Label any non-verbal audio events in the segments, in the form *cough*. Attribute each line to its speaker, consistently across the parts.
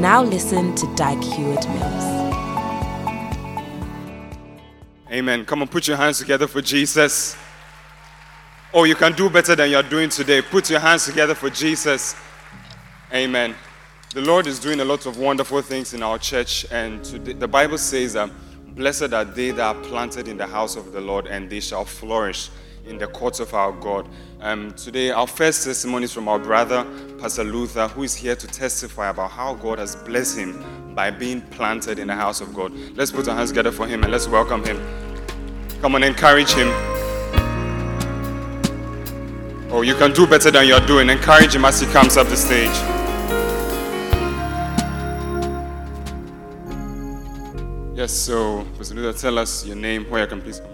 Speaker 1: Now listen to Dag Heward Mills.
Speaker 2: Amen. Come on, put your hands together for Jesus. Oh, you can do better than you're doing today. Put your hands together for Jesus. Amen. The Lord is doing a lot of wonderful things in our church, and today, the Bible says that blessed are they that are planted in the house of the Lord, and they shall flourish in the courts of our God. Um, today, our first testimony is from our brother, Pastor Luther, who is here to testify about how God has blessed him by being planted in the house of God. Let's put our hands together for him and let's welcome him. Come on, encourage him. Oh, you can do better than you're doing. Encourage him as he comes up the stage. Yes, so Pastor Luther, tell us your name, where you can please come.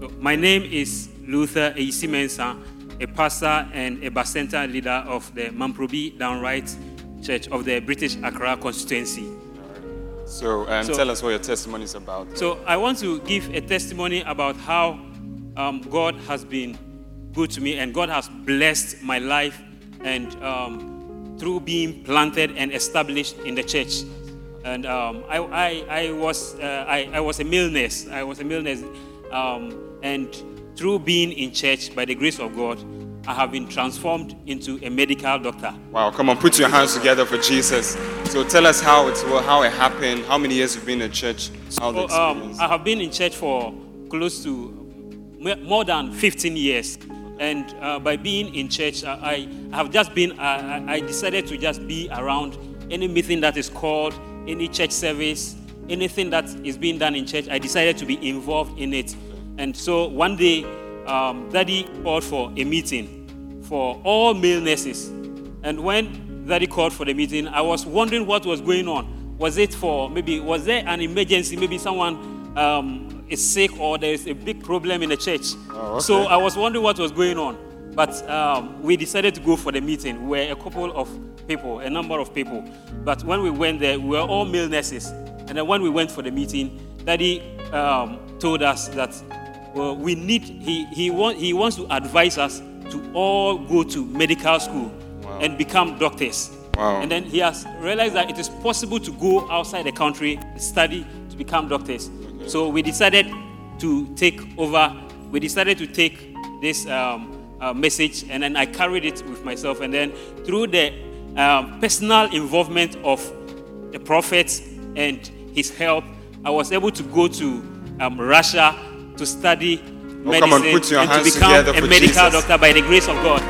Speaker 3: So my name is Luther Eisi Mensah, a pastor and a Bacenta leader of the Mamprobi Downright Church of the British Accra constituency.
Speaker 2: So, um,
Speaker 3: So-
Speaker 2: tell us what your testimony is about.
Speaker 3: So I want to give a testimony about how um, God has been good to me and God has blessed my life and um, through being planted and established in the church. And um, I, I, I, was, uh, I, I was a male nurse. I was a male nurse. Um, and through being in church, by the grace of God, I have been transformed into a medical doctor.
Speaker 2: Wow, come on, put your hands together for Jesus. So tell us how it well, how it happened, how many years you've been in church, how the
Speaker 3: So, um. I have been in church for close to more than 15 years. And uh, by being in church, I, I have just been, I, I I decided to just be around any meeting that is called, any church service, anything that is being done in church. I decided to be involved in it. And so one day, um, Daddy called for a meeting for all male nurses. And when Daddy called for the meeting, I was wondering what was going on. Was it for maybe, was there an emergency? Maybe someone um, is sick or there is a big problem in the church.
Speaker 2: Oh, okay.
Speaker 3: So I was wondering what was going on. But um, we decided to go for the meeting. We were a couple of people, a number of people. But when we went there, we were all male nurses. And then when we went for the meeting, Daddy um, told us that well, we need, he, he, want, he wants to advise us to all go to medical school
Speaker 2: Wow.
Speaker 3: and become doctors.
Speaker 2: Wow.
Speaker 3: And then he has realized that it is possible to go outside the country, study to become doctors. So we decided to take over, we decided to take this um, uh, message and then I carried it with myself. And then through the um, personal involvement of the prophet and his help, I was able to go to um, Russia to study
Speaker 2: Oh,
Speaker 3: medicine
Speaker 2: come on, put your
Speaker 3: and to become
Speaker 2: together
Speaker 3: a medical
Speaker 2: Jesus.
Speaker 3: doctor by the grace of God.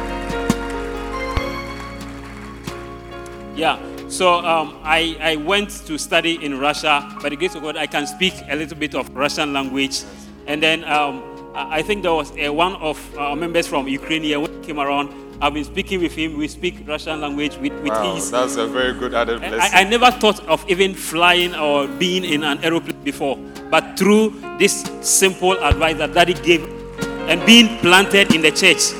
Speaker 3: Yeah. So um, I, I went to study in Russia. By the grace of God, I can speak a little bit of Russian language. And then um, I think there was uh, one of our members from Ukraine here when he came around. I've been speaking with him. We speak Russian language with, with
Speaker 2: wow,
Speaker 3: ease.
Speaker 2: that's a very good added blessing.
Speaker 3: I, I never thought of even flying or being in an aeroplane before. But through this simple advice that Daddy gave and being planted in the church,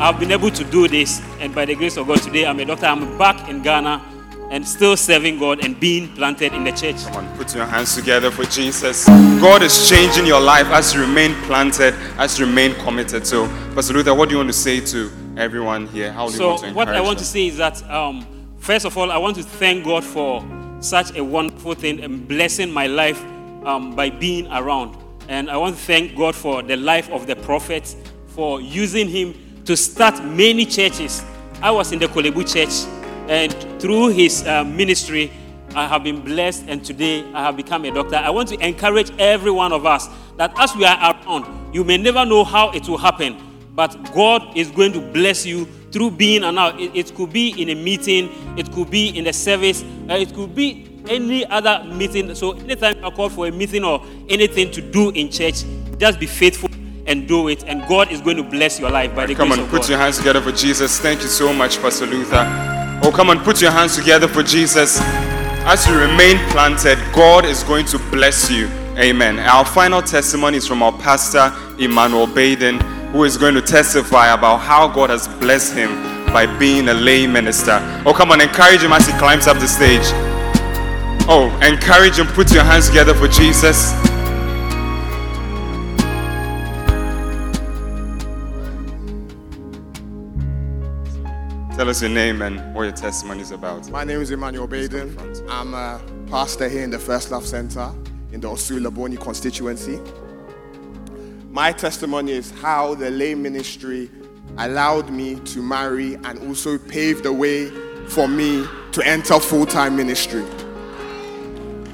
Speaker 3: I've been able to do this. And by the grace of God, today I'm a doctor. I'm back in Ghana and still serving God and being planted in the church.
Speaker 2: Come on, put your hands together for Jesus. God is changing your life as you remain planted, as you remain committed. So, Pastor Luther, what do you want to say to everyone here? How do you want to
Speaker 3: what I
Speaker 2: encourage
Speaker 3: want to say is that, um, first of all, I want to thank God for such a wonderful thing and blessing my life um, by being around. And I want to thank God for the life of the prophet, for using him to start many churches. I was in the Korle Bu church, and through his uh, ministry, I have been blessed, and today I have become a doctor. I want to encourage every one of us that as we are around, you may never know how it will happen, but God is going to bless you through being around. It, it could be in a meeting, it could be in a service, uh, it could be any other meeting. So, anytime you are called for a meeting or anything to do in church, just be faithful and do it, and God is going to bless your life by the
Speaker 2: Come
Speaker 3: grace
Speaker 2: on,
Speaker 3: of
Speaker 2: put
Speaker 3: God.
Speaker 2: your hands together for Jesus. Thank you so much, Pastor Luther. Oh, come on, put your hands together for Jesus. as you remain planted, God is going to bless you. Amen. Our final testimony is from our pastor, Emmanuel Baden, who is going to testify about how God has blessed him by being a lay minister. Oh, come on, encourage him as he climbs up the stage. Oh, encourage and put your hands together for Jesus. Tell us your name and what your testimony is about.
Speaker 4: My name is Emmanuel Baden. I'm a pastor here in the First Love Center in the Osu Boni constituency. My testimony is how the lay ministry allowed me to marry and also paved the way for me to enter full time ministry.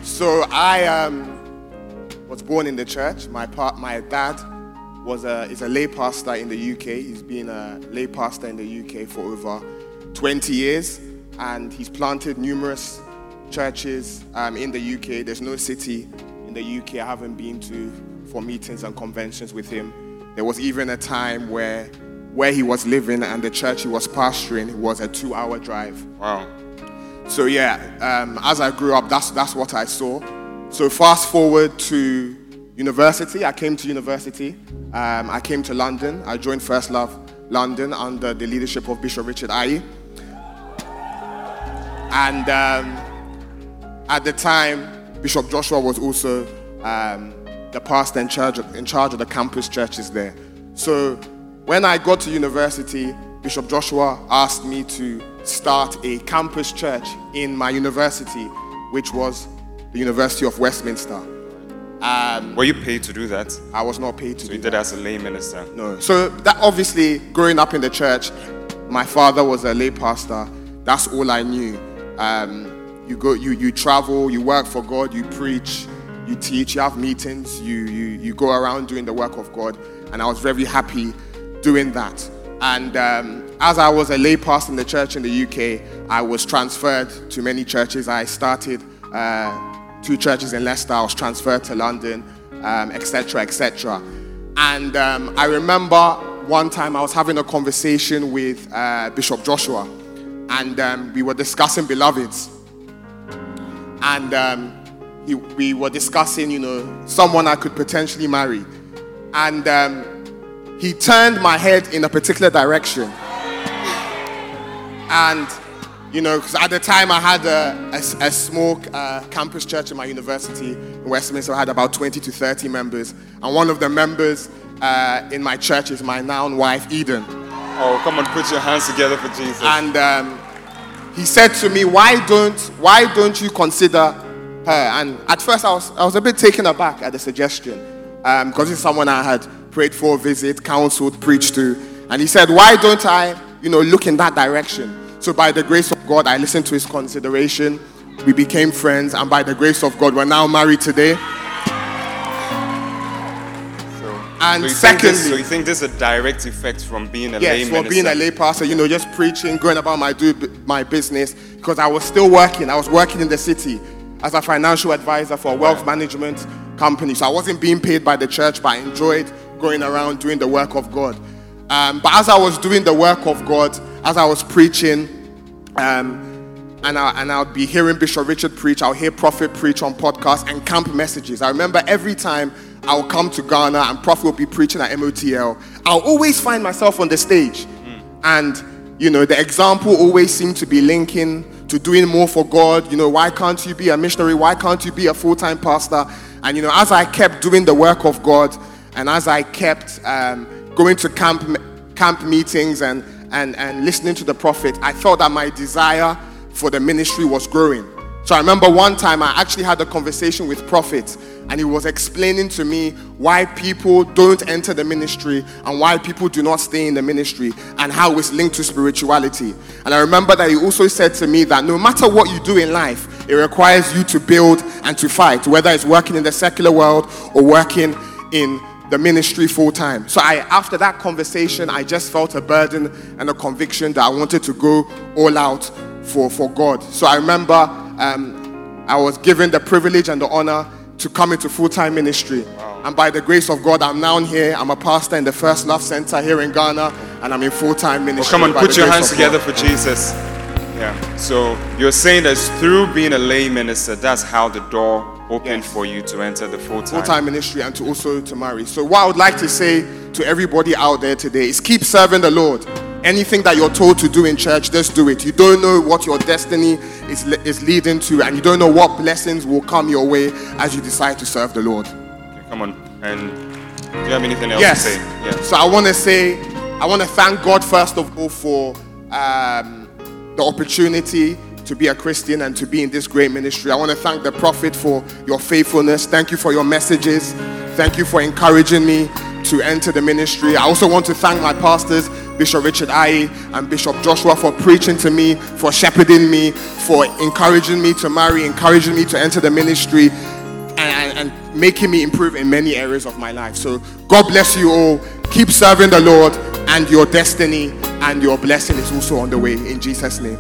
Speaker 4: So I um, was born in the church. My, pa- my dad was a, is a lay pastor in the UK. He's been a lay pastor in the UK for over 20 years, and he's planted numerous churches um, in the UK. There's no city in the UK I haven't been to for meetings and conventions with him. There was even a time where where he was living and the church he was pastoring was a two-hour drive.
Speaker 2: Wow.
Speaker 4: So yeah, um, as I grew up, that's that's what I saw. So fast forward to university. I came to university. Um, I came to London. I joined First Love London under the leadership of Bishop Richard Aye. And um, at the time, Bishop Joshua was also um, the pastor in charge, of, in charge of the campus churches there. So when I got to university, Bishop Joshua asked me to start a campus church in my university, which was the University of Westminster. Um,
Speaker 2: Were you paid to do that?
Speaker 4: I was not paid to
Speaker 2: So
Speaker 4: do
Speaker 2: you
Speaker 4: that.
Speaker 2: did as a lay minister.
Speaker 4: No. So that obviously, growing up in the church, my father was a lay pastor. That's all I knew. Um, you go, you you travel, you work for God, you preach, you teach, you have meetings, you you you go around doing the work of God, and I was very happy doing that. And um, as I was a lay pastor in the church in the UK, I was transferred to many churches. I started uh, two churches in Leicester. I was transferred to London, etc., etc. And um, I remember one time I was having a conversation with uh, Bishop Joshua, and um, we were discussing beloveds. And um, he, we were discussing, you know, someone I could potentially marry. And um, he turned my head in a particular direction. And, you know, because at the time I had a, a, a small uh, campus church in my university in Westminster. I had about 20 to 30 members. And one of the members uh, in my church is my now wife, Eden.
Speaker 2: Oh, come on, put your hands together for Jesus.
Speaker 4: And um, he said to me, "Why don't Why don't you consider her?" And at first, I was I was a bit taken aback at the suggestion because this is someone I had prayed for, visit, counseled, preached to, and he said, "Why don't I, you know, look in that direction?" So by the grace of God, I listened to his consideration. We became friends, and by the grace of God, we're now married today. And
Speaker 2: so think this, so you think this is a direct effect from being a lay
Speaker 4: Yes, for
Speaker 2: minister?
Speaker 4: being a lay pastor, you know, just preaching, going about my do my business because I was still working. I was working in the city as a financial advisor for a wealth management company. So I wasn't being paid by the church, but I enjoyed going around doing the work of God. Um, but as I was doing the work of God, as I was preaching, um, and, I, and I'll be hearing Bishop Richard preach, I'll hear Prophet preach on podcasts and camp messages. I remember every time I'll come to Ghana and Prophet will be preaching at MOTL, I'll always find myself on the stage. And, you know, the example always seemed to be linking to doing more for God. You know, why can't you be a missionary? Why can't you be a full time pastor? And, you know, as I kept doing the work of God and as I kept um, going to camp, camp meetings and, and, and listening to the prophet, I felt that my desire for the ministry was growing. So I remember one time I actually had a conversation with Prophet, and he was explaining to me why people don't enter the ministry and why people do not stay in the ministry and how it's linked to spirituality. And I remember that he also said to me that no matter what you do in life, it requires you to build and to fight, whether it's working in the secular world or working in the ministry full time. So I after that conversation, I just felt a burden and a conviction that I wanted to go all out for, for God. So I remember um, I was given the privilege and the honor to come into full time ministry. And by the grace of God, I'm now here. I'm a pastor in the First Love Center here in Ghana, and I'm in full time ministry.
Speaker 2: Well, come on, put your hands together for Jesus. Yeah. So you're saying that through being a lay minister, that's how the door opened
Speaker 4: Yes.
Speaker 2: for you to enter the full time.
Speaker 4: full
Speaker 2: time.
Speaker 4: ministry and to also to marry. So what I would like to say to everybody out there today is keep serving the Lord. Anything that you're told to do in church, just do it. You don't know what your destiny is, is leading to, and you don't know what blessings will come your way as you decide to serve the Lord.
Speaker 2: Okay, come on. And do you have anything else
Speaker 4: Yes.
Speaker 2: to say? Yes.
Speaker 4: So I want to say, I want to thank God first of all for um, the opportunity to be a Christian and to be in this great ministry. I want to thank the prophet for your faithfulness. Thank you for your messages. Thank you for encouraging me to enter the ministry. I also want to thank my pastors, Bishop Richard Aye and Bishop Joshua, for preaching to me, for shepherding me, for encouraging me to marry, encouraging me to enter the ministry and, and, and making me improve in many areas of my life. So God bless you all. Keep serving the Lord, and your destiny and your blessing is also on the way in Jesus' name.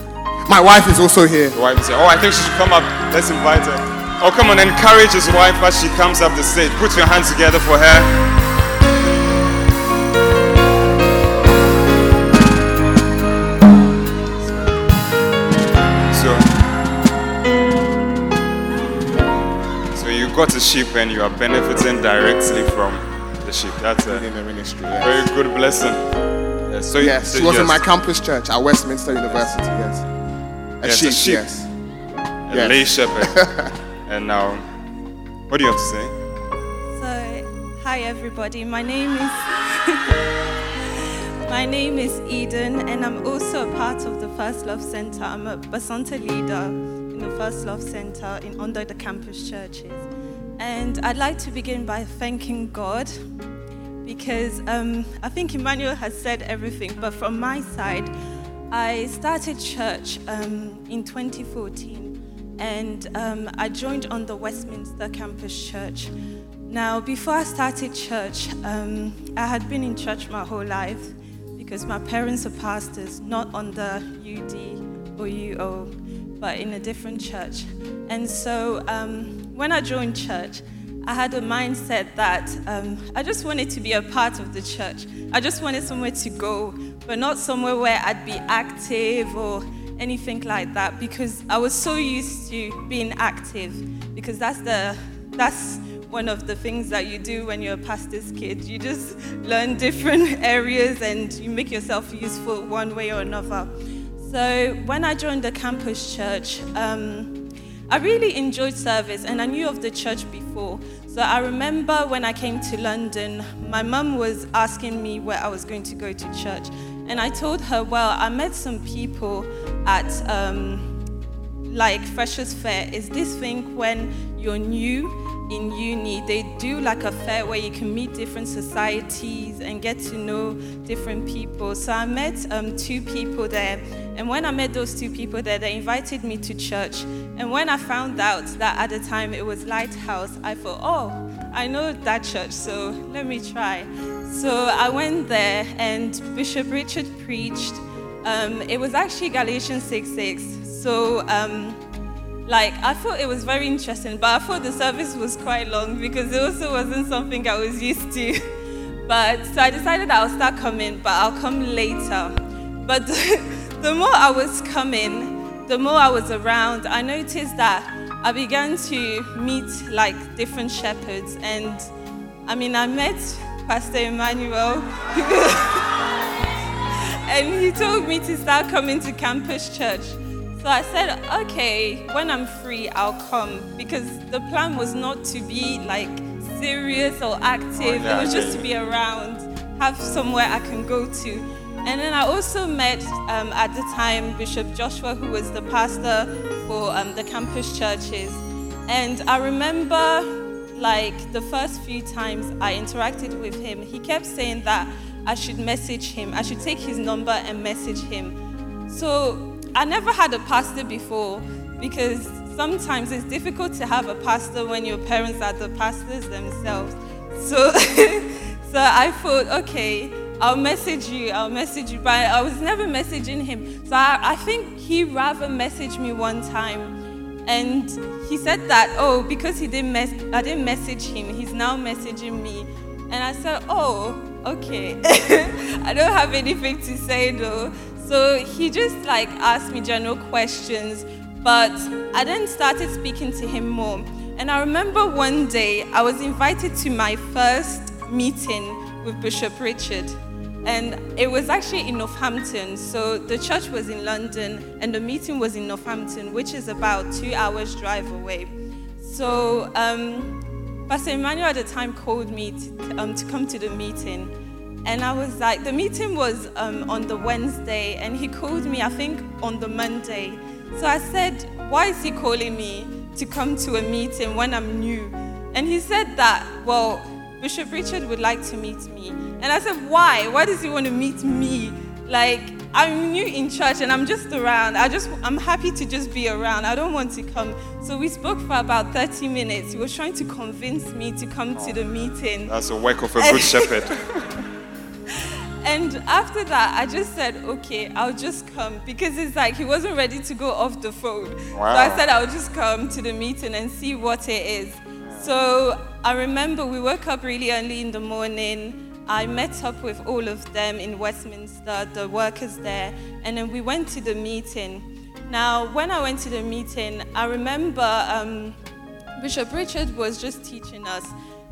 Speaker 4: My wife is also here.
Speaker 2: The wife said, Oh, I think she should come up. Let's invite her. Oh, come on, encourage his wife as she comes up the stage. Put your hands together for her. So, so you got a sheep and you are benefiting directly from the sheep. That's a
Speaker 4: In the ministry, yes.
Speaker 2: very good blessing. Yes, so
Speaker 4: Yes,
Speaker 2: so
Speaker 4: she was in my campus church at Westminster University. Yes, a
Speaker 2: Yes, a
Speaker 4: sheep.
Speaker 2: sheep.
Speaker 4: Yes.
Speaker 2: a
Speaker 4: yes.
Speaker 2: lay shepherd. *laughs* and now, what do you have to say?
Speaker 5: So, hi everybody. My name is *laughs* My name is Eden, and I'm also a part of the First Love Center. I'm a Bacenta leader in the First Love Center in under the campus churches. And I'd like to begin by thanking God because um, I think Emmanuel has said everything, but from my side, I started church um, in 2014 and um, I joined on the Westminster campus church. Now, before I started church, um, I had been in church my whole life because my parents are pastors, not on the UD or UO, but in a different church. And so um, when I joined church, I had a mindset that um, I just wanted to be a part of the church. I just wanted somewhere to go, but not somewhere where I'd be active or anything like that because I was so used to being active because that's the that's one of the things that you do when you're a pastor's kid. You just learn different *laughs* areas and you make yourself useful one way or another. So when I joined the campus church, um, I really enjoyed service and I knew of the church before. So I remember when I came to London, my mum was asking me where I was going to go to church. And I told her, well, I met some people at um, like Freshers Fair is this thing when you're new in uni, they do like a fair where you can meet different societies and get to know different people. So I met um, two people there, and when I met those two people there, they invited me to church. And when I found out that at the time it was Lighthouse, I thought, oh, I know that church, so let me try. So I went there, and Bishop Richard preached. Um, it was actually Galatians 6 6. So, um, like, I thought it was very interesting, but I thought the service was quite long because it also wasn't something I was *laughs* used to. But so I decided I'll start coming, but I'll come later. But *laughs* the more I was coming, the more I was around, I noticed that I began to meet like different shepherds. And I mean, I met Pastor Emmanuel. *laughs* and he told me to start coming to campus church. So I said, okay, when I'm free, I'll come because the plan was not to be like serious or active.
Speaker 2: yeah,
Speaker 5: it was
Speaker 2: yeah,
Speaker 5: just to be around, have somewhere I can go to. And then I also met um, at the time Bishop Joshua, who was the pastor for um, the campus churches. And I remember, like, the first few times I interacted with him, he kept saying that I should message him, I should take his number and message him. So I never had a pastor before because sometimes it's difficult to have a pastor when your parents are the pastors themselves. So, *laughs* so I thought, okay, I'll message you, I'll message you, but I was never messaging him. So I, I think he rather messaged me one time, and he said that, oh, because he didn't mess, I didn't message him, he's now messaging me, and I said, oh, okay, *laughs* I don't have anything to say though. So he just like asked me general questions, but I then started speaking to him more. And I remember one day I was invited to my first meeting with Bishop Richard. And it was actually in Northampton. So the church was in London and the meeting was in Northampton, which is about two hours' drive away. So um, Pastor Emmanuel at the time called me to, um, to come to the meeting. And I was like, the meeting was um, on the Wednesday, and he called me, I think, on the Monday. So I said, Why is he calling me to come to a meeting when I'm new? And he said that, Well, Bishop Richard would like to meet me. And I said, Why? Why does he want to meet me? Like, I'm new in church and I'm just around. I just I'm happy to just be around. I don't want to come. So we spoke for about 30 minutes. He was trying to convince me to come to the meeting.
Speaker 2: That's a work of a good *laughs* shepherd.
Speaker 5: And after that, I just said, okay, I'll just come because it's like he wasn't ready to go off the phone.
Speaker 2: Wow.
Speaker 5: So I said, I'll just come to the meeting and see what it is. So I remember we woke up really early in the morning. I met up with all of them in Westminster, the workers there, and then we went to the meeting. Now, when I went to the meeting, I remember um, Bishop Richard was just teaching us,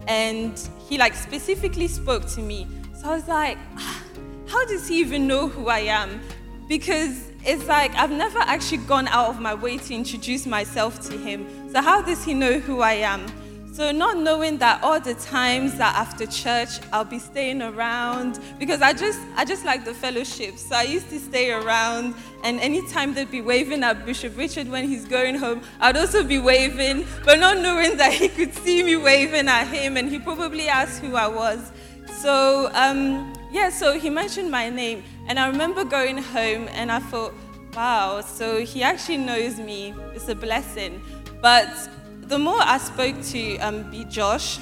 Speaker 5: and he like specifically spoke to me. So I was like, "Ah, how does he even know who I am? Because it's like I've never actually gone out of my way to introduce myself to him. So how does he know who I am? So not knowing that all the times that after church I'll be staying around because I just I just like the fellowship. So I used to stay around and anytime they'd be waving at Bishop Richard when he's going home, I'd also be waving, but not knowing that he could see me waving at him and he probably asked who I was. So um, yeah, so he mentioned my name, and I remember going home, and I thought, wow, so he actually knows me. It's a blessing. But the more I spoke to um, B. Josh,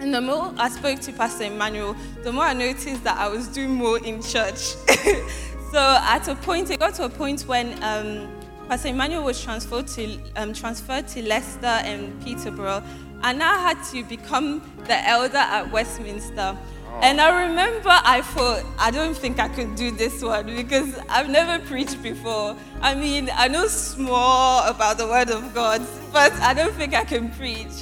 Speaker 5: and the more I spoke to Pastor Emmanuel, the more I noticed that I was doing more in church. *laughs* so at a point, it got to a point when um, Pastor Emmanuel was transferred to um, transferred to Leicester and Peterborough, and I had to become the elder at Westminster. And I remember I thought, I don't think I could do this one because I've never preached before. I mean, I know small about the Word of God, but I don't think I can preach.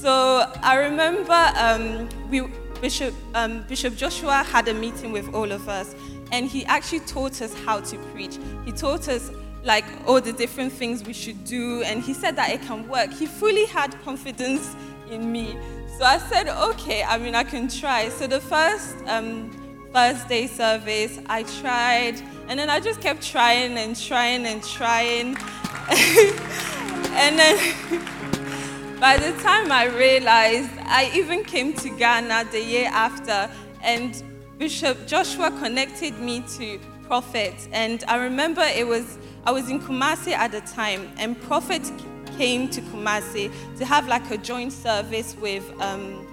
Speaker 5: So I remember um, we, Bishop, um, Bishop Joshua had a meeting with all of us, and he actually taught us how to preach. He taught us like all the different things we should do, and he said that it can work. He fully had confidence in me. So I said, okay, I mean, I can try. So the first um, Thursday service, I tried, and then I just kept trying and trying and trying. *laughs* and then *laughs* by the time I realized, I even came to Ghana the year after, and Bishop Joshua connected me to Prophet. And I remember it was, I was in Kumasi at the time, and Prophet came to Kumasi to have like a joint service with um,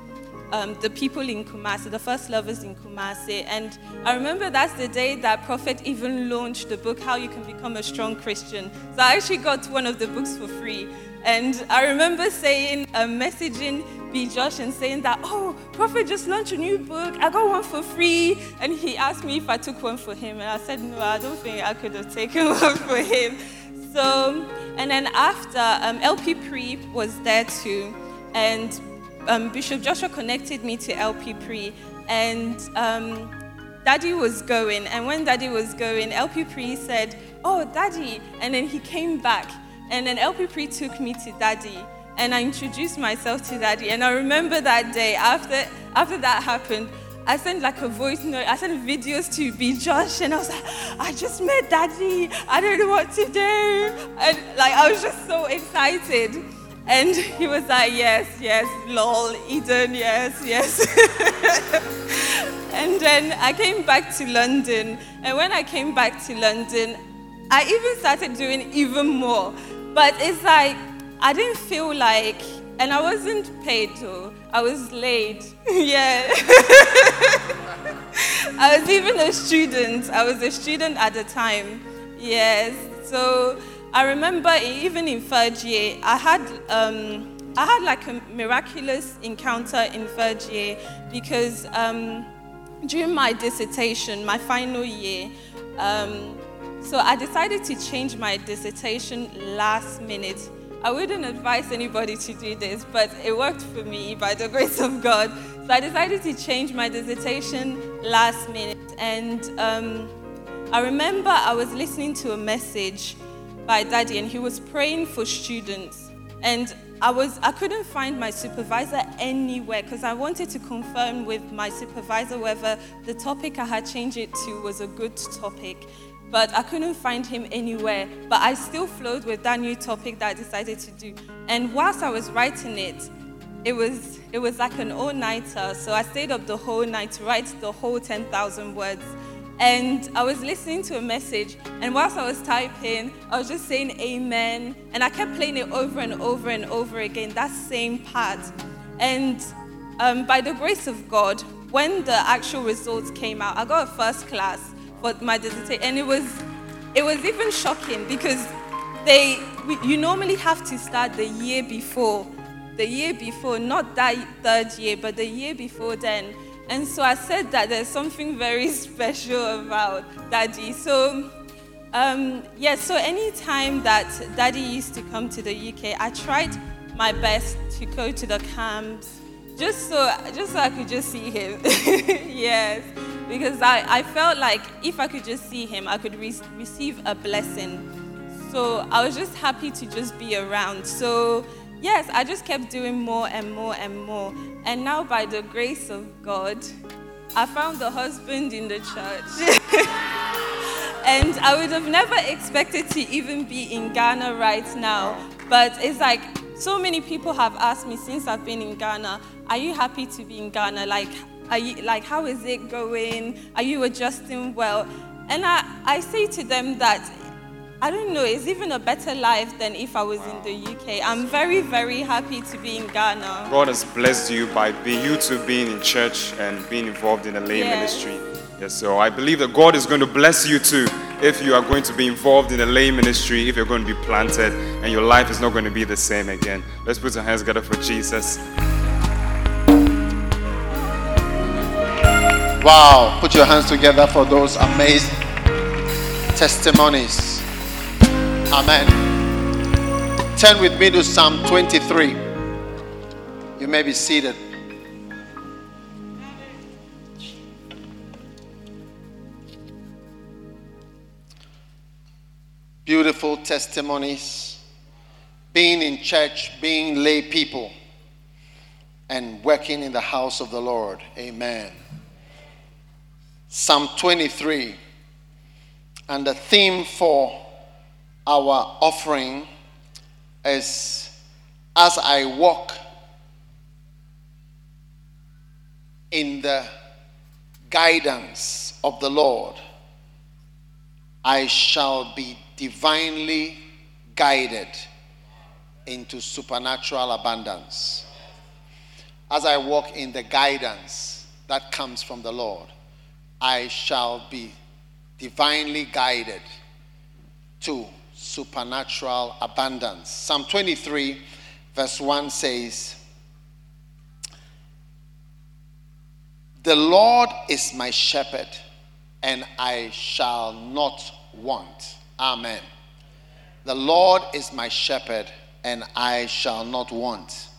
Speaker 5: um, the people in Kumasi, the first lovers in Kumasi. And I remember that's the day that Prophet even launched the book, How You Can Become a Strong Christian. So I actually got one of the books for free. And I remember saying, uh, messaging B. Josh and saying that, oh, Prophet just launched a new book. I got one for free. And he asked me if I took one for him. And I said, no, I don't think I could have taken *laughs* one for him. So, and then after, um, LP Pre was there too. And um, Bishop Joshua connected me to LP Pre. And um, Daddy was going. And when Daddy was going, LP Pre said, oh, Daddy. And then he came back. And then LP Pre took me to Daddy. And I introduced myself to Daddy. And I remember that day, after, after that happened, I sent like a voice note, I sent videos to B Josh, and I was like, I just met Daddy. I don't know what to do. And like, I was just so excited. And he was like, Yes, yes, lol, Eden, yes, yes. *laughs* and then I came back to London. And when I came back to London, I even started doing even more. But it's like, I didn't feel like, and I wasn't paid though. I was late. *laughs* yeah. *laughs* I was even a student. I was a student at the time. Yes. So I remember even in third year, I had um, I had like a miraculous encounter in third year because um, during my dissertation, my final year, um, So I decided to change my dissertation last minute. I wouldn't advise anybody to do this, but it worked for me by the *laughs* grace of God. So I decided to change my dissertation last minute. And um, I remember I was listening to a message by Daddy, and he was praying for students. And I was I couldn't find my supervisor anywhere because I wanted to confirm with my supervisor whether the topic I had changed it to was a good topic. But I couldn't find him anywhere. But I still flowed with that new topic that I decided to do. And whilst I was writing it, it was it was like an all-nighter. So I stayed up the whole night to write the whole 10,000 words. And I was listening to a message, and whilst I was typing, I was just saying amen. And I kept playing it over and over and over again, that same part. And um, by the grace of God, when the actual results came out, I got a first class for my dissertation. And it was, it was even shocking because they, you normally have to start the year before. The year before, not that third year, but the year before then. And so I said that there's something very *laughs* special about Daddy. So, um, yeah, so anytime that Daddy used to come to the UK, I tried my best to go to the camps just so, just so I could just see him. *laughs* yes, because I, I felt like if I could just see him, I could re- receive a blessing. So I was just happy to just be around. So, yes, I just kept doing more and more and more. And now, by the grace of God, I found the husband in the church. *laughs* and I would have never expected to even be in Ghana right now. But it's like so many people have asked me since I've been in Ghana, are you happy to be in Ghana? Like, are you, like how is it going? Are you adjusting well? And I, I say to them that I don't know, it's even a better life than if I was in the UK. I'm very, very happy to be in Ghana.
Speaker 2: God has blessed you by being you two being in church and being involved in the lay
Speaker 5: Yes.
Speaker 2: ministry. Yes, so I believe that God is going to bless you too if you are going to be involved in the lay ministry, if you're going to be planted, and your life is not going to be the same again. Let's put our hands together for Jesus.
Speaker 6: Wow. Put your hands together for those amazing testimonies. Amen. Turn with me to Psalm 23. You may be seated. Beautiful testimonies. Being in church, being lay people, and working in the house of the Lord. Amen. Psalm 23. And the theme for our offering is As I walk in the guidance of the Lord, I shall be divinely guided into supernatural abundance. As I walk in the guidance that comes from the Lord, I shall be divinely guided to supernatural abundance. Psalm 23, verse 1 says, The Lord is my shepherd, and I shall not want. Amen. The Lord is my shepherd, and I shall not want.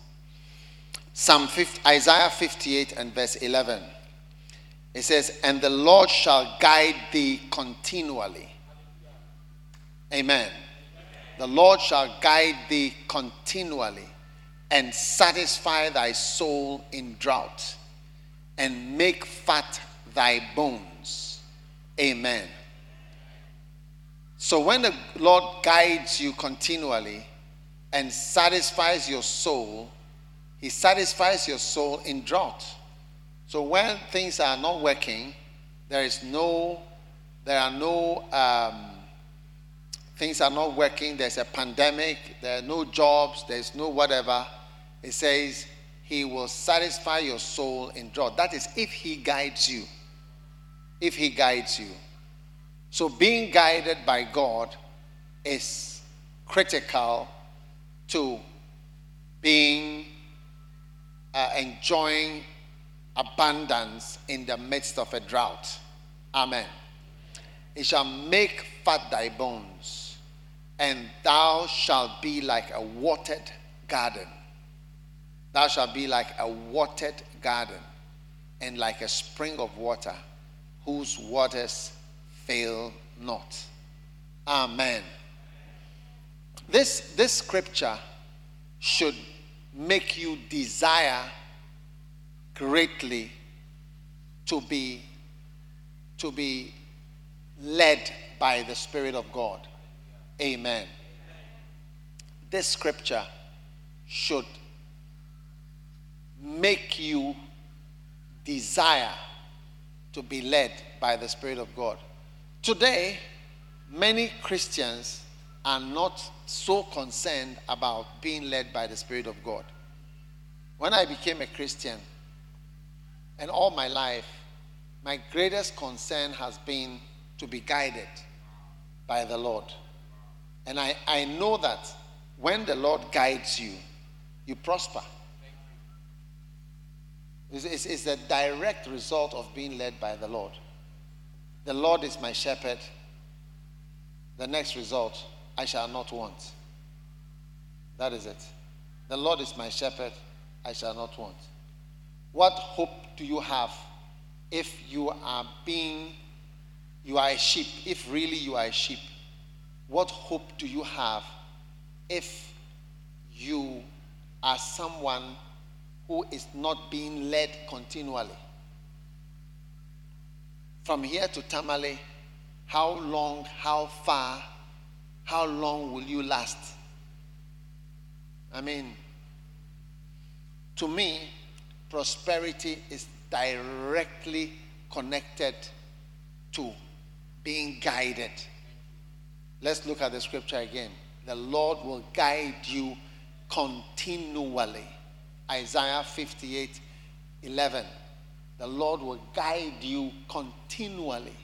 Speaker 6: Psalm 50, Isaiah 58 and verse 11. It says, And the Lord shall guide thee continually. Amen. The Lord shall guide thee continually and satisfy thy soul in drought and make fat thy bones. Amen. So when the Lord guides you continually and satisfies your soul, he satisfies your soul in drought. So when things are not working, there is no, there are no, um, things are not working. There's a pandemic. There are no jobs. There's no whatever. It says he will satisfy your soul in drought. That is if he guides you. If he guides you. So being guided by God is critical to being uh, enjoying abundance in the midst of a drought. Amen. It shall make fat thy bones, and thou shalt be like a watered garden. Thou shalt be like a watered garden, and like a spring of water, whose waters fail not. Amen. This, this scripture should make you desire greatly to be to be led by the spirit of god. Amen. This scripture should make you desire to be led by the spirit of god. Today many christians are not so concerned about being led by the Spirit of God. When I became a Christian, and all my life, my greatest concern has been to be guided by the Lord. And I, I know that when the Lord guides you, you prosper. It's, it's, it's a direct result of being led by the Lord. The Lord is my shepherd. The next result, I shall not want. That is it. The Lord is my shepherd, I shall not want. What hope do you have if you are being, you are a sheep, if really you are a sheep? What hope do you have if you are someone who is not being led continually? From here to Tamale, how long, how far how long will you last? I mean, to me, prosperity is directly connected to being guided. Let's look at the scripture again. The Lord will guide you continually. Isaiah 58 11. The Lord will guide you continually.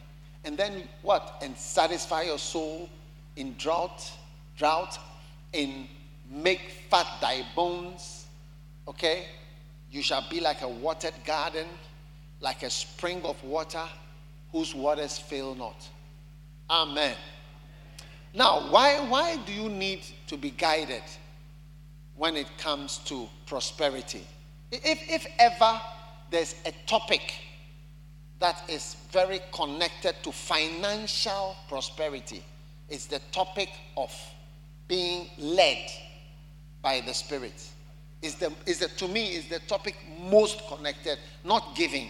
Speaker 6: And then what? And satisfy your soul in drought, drought, in make fat thy bones. Okay? You shall be like a watered garden, like a spring of water whose waters fail not. Amen. Now, why, why do you need to be guided when it comes to prosperity? If, if ever there's a topic that is very connected to financial prosperity, is the topic of being led by the Spirit. Is the, is the, to me, is the topic most connected, not giving.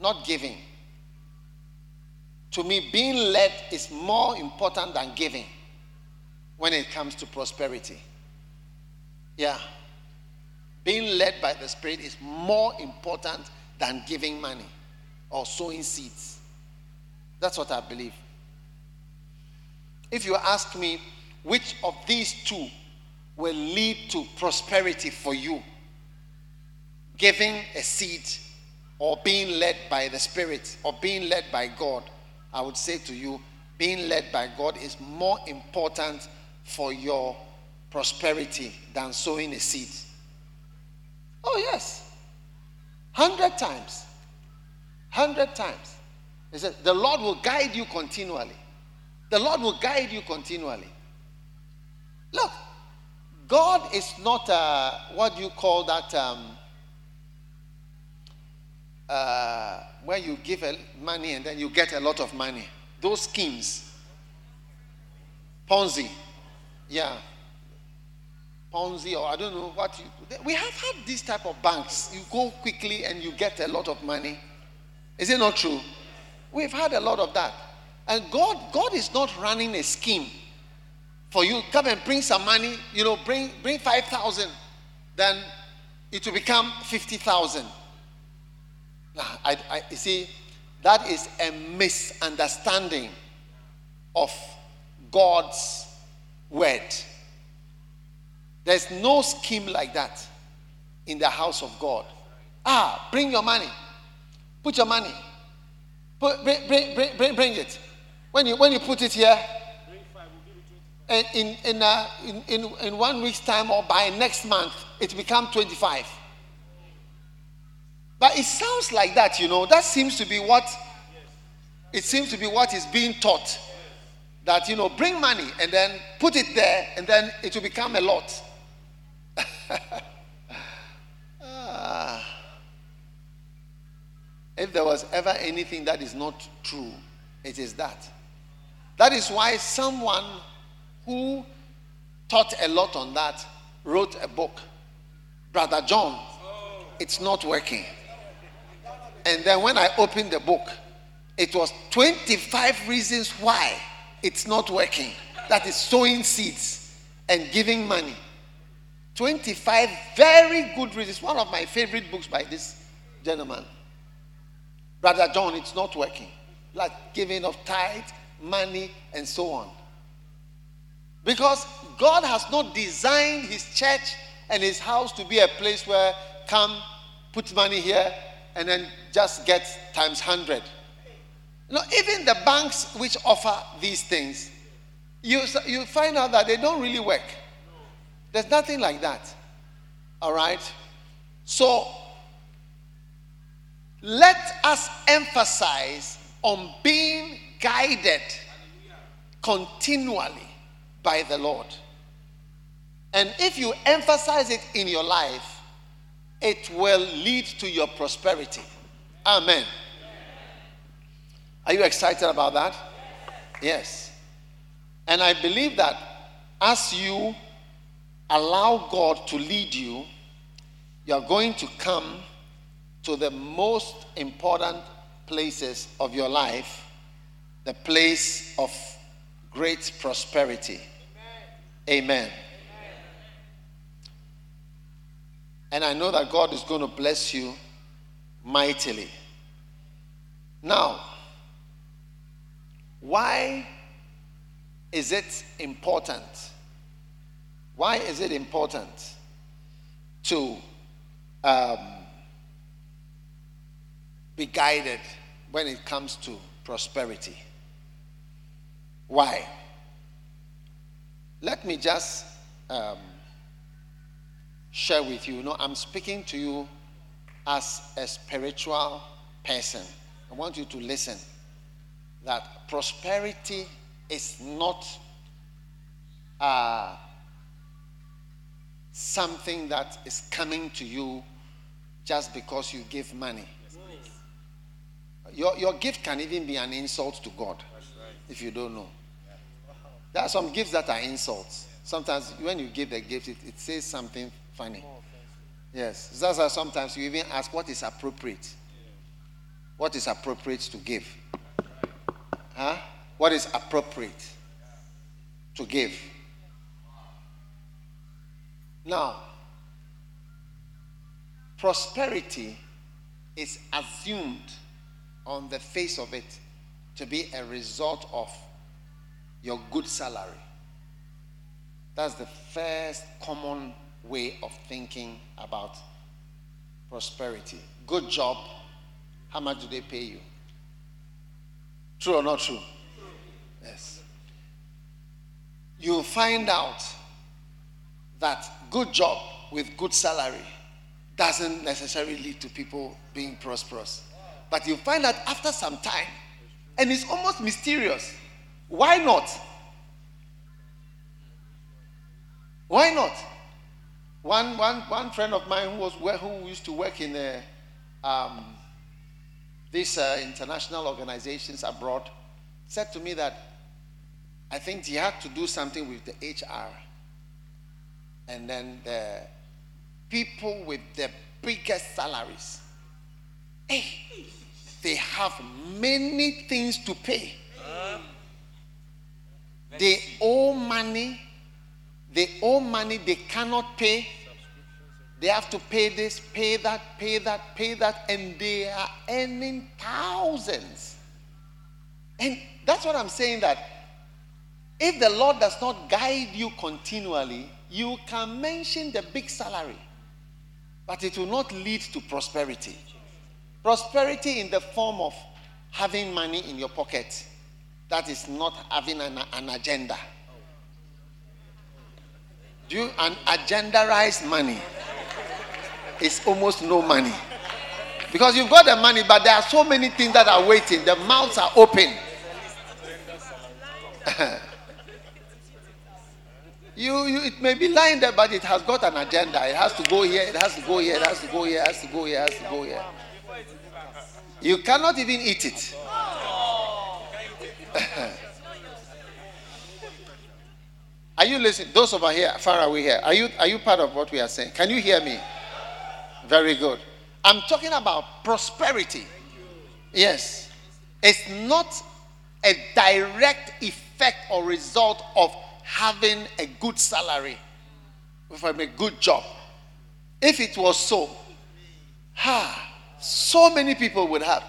Speaker 6: Not giving. To me, being led is more important than giving when it comes to prosperity. Yeah. Being led by the Spirit is more important than giving money or sowing seeds. That's what I believe. If you ask me which of these two will lead to prosperity for you, giving a seed or being led by the Spirit or being led by God, I would say to you, being led by God is more important for your prosperity than sowing a seed. Oh, yes. Hundred times. Hundred times. He said, The Lord will guide you continually. The Lord will guide you continually. Look, God is not a, what do you call that um, uh, when you give money and then you get a lot of money. Those schemes, Ponzi, yeah, Ponzi or I don't know what you. We have had this type of banks. You go quickly and you get a lot of money. Is it not true? We've had a lot of that. And God, God is not running a scheme for you. Come and bring some money, you know, bring bring five thousand, then it will become fifty thousand. I, I, you see, that is a misunderstanding of God's word. There's no scheme like that in the house of God. Ah, bring your money. Put your money. Put, bring, bring, bring, bring it. When you, when you put it here, in, in, uh, in, in, in one week's time or by next month, it become 25. But it sounds like that, you know. That seems to be what It seems to be what is being taught. That, you know, bring money and then put it there and then it will become a lot. *laughs* ah. If there was ever anything that is not true, it is that. That is why someone who taught a lot on that wrote a book. Brother John, it's not working. And then when I opened the book, it was 25 reasons why it's not working. That is sowing seeds and giving money. 25 very good reasons. One of my favorite books by this gentleman. Brother John, it's not working. Like giving of tithe, money, and so on. Because God has not designed his church and his house to be a place where come, put money here, and then just get times 100. You know, even the banks which offer these things, you, you find out that they don't really work. There's nothing like that. All right? So, let us emphasize on being guided continually by the Lord. And if you emphasize it in your life, it will lead to your prosperity. Amen. Are you excited about that? Yes. And I believe that as you allow God to lead you, you are going to come to the most important places of your life, the place of great prosperity. Amen. Amen. And I know that God is going to bless you mightily. Now, why is it important? Why is it important to um, be guided when it comes to prosperity? Why? Let me just um, share with you. You know, I'm speaking to you as a spiritual person. I want you to listen that prosperity is not uh, something that is coming to you just because you give money. Your, your gift can even be an insult to God if you don't know. There are some gifts that are insults. Sometimes when you give a gift, it, it says something funny. Yes. That's why sometimes you even ask what is appropriate. What is appropriate to give? Huh? What is appropriate to give? Now, prosperity is assumed on the face of it to be a result of your good salary. That's the first common way of thinking about prosperity. Good job. How much do they pay you? True or not true? Yes. You'll find out that good job with good salary doesn't necessarily lead to people being prosperous. But you find out after some time, and it's almost mysterious. Why not? Why not? One, one, one friend of mine who was who used to work in a, um, these uh, international organizations abroad said to me that I think he had to do something with the HR. And then the people with the biggest salaries, hey, they have many things to pay. They owe money. They owe money they cannot pay. They have to pay this, pay that, pay that, pay that, and they are earning thousands. And that's what I'm saying that if the Lord does not guide you continually, you can mention the big salary, but it will not lead to prosperity. Prosperity in the form of having money in your pocket that is not having an, an agenda. Do you, an agendarized money is almost no money. Because you've got the money, but there are so many things that are waiting. The mouths are open. *laughs* you, you, it may be lying there, but it has got an agenda. It has to go here, it has to go here, it has to go here, it has to go here, it has to go here. You cannot even eat it. Are you listening? Those over here, far away here, are you, are you part of what we are saying? Can you hear me? Very good. I'm talking about prosperity. Yes. It's not a direct effect or result of having a good salary from a good job. If it was so, ha, so many people would have.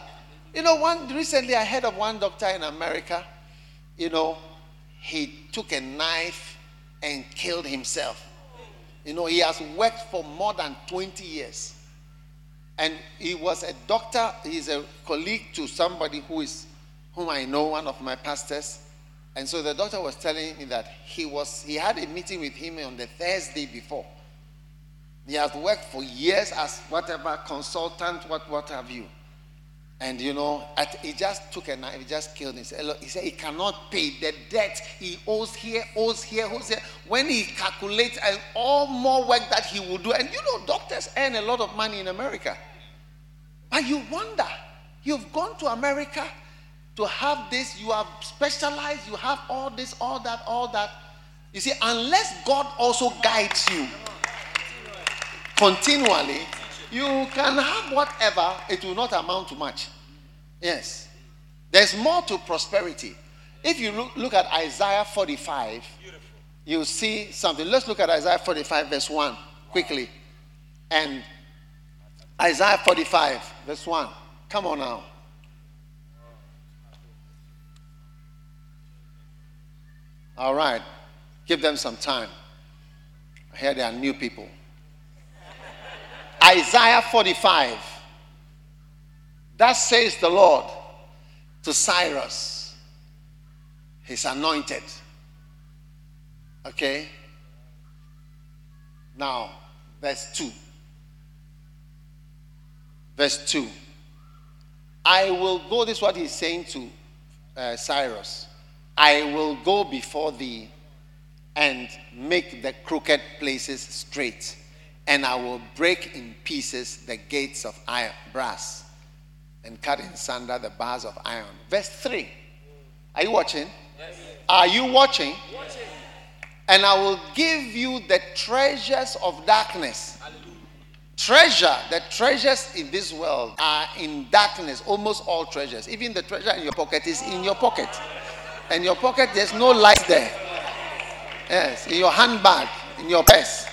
Speaker 6: You know, one recently I heard of one doctor in America, you know, he took a knife and killed himself. You know, he has worked for more than 20 years. And he was a doctor, he's a colleague to somebody who is whom I know, one of my pastors. And so the doctor was telling me that he was he had a meeting with him on the Thursday before. He has worked for years as whatever consultant, what what have you. And you know, at, he just took a knife, he just killed him. He said he cannot pay the debt he owes here, owes here, owes here. When he calculates and all more work that he will do, and you know, doctors earn a lot of money in America. But you wonder, you've gone to America, to have this, you have specialized, you have all this, all that, all that. You see, unless God also guides you continually, you can have whatever, it will not amount to much. Yes. There's more to prosperity. If you look, at Isaiah 45, you see something. Let's look at Isaiah 45, verse 1, quickly. And Isaiah 45, verse 1. Come on now. All right. Give them some time. I hear they are new people. Isaiah 45. That says the Lord to Cyrus, his anointed. Okay? Now, verse 2. Verse 2. I will go, this is what he's saying to uh, Cyrus. I will go before thee and make the crooked places straight, and I will break in pieces the gates of iron, brass, and cut in sunder the bars of iron. Verse 3. Are you watching? Yes. Are you watching? watching? And I will give you the treasures of darkness. Treasure, the treasures in this world are in darkness, almost all treasures. Even the treasure in your pocket is in your pocket and your pocket, there's no light there. Yes, in your handbag, in your purse.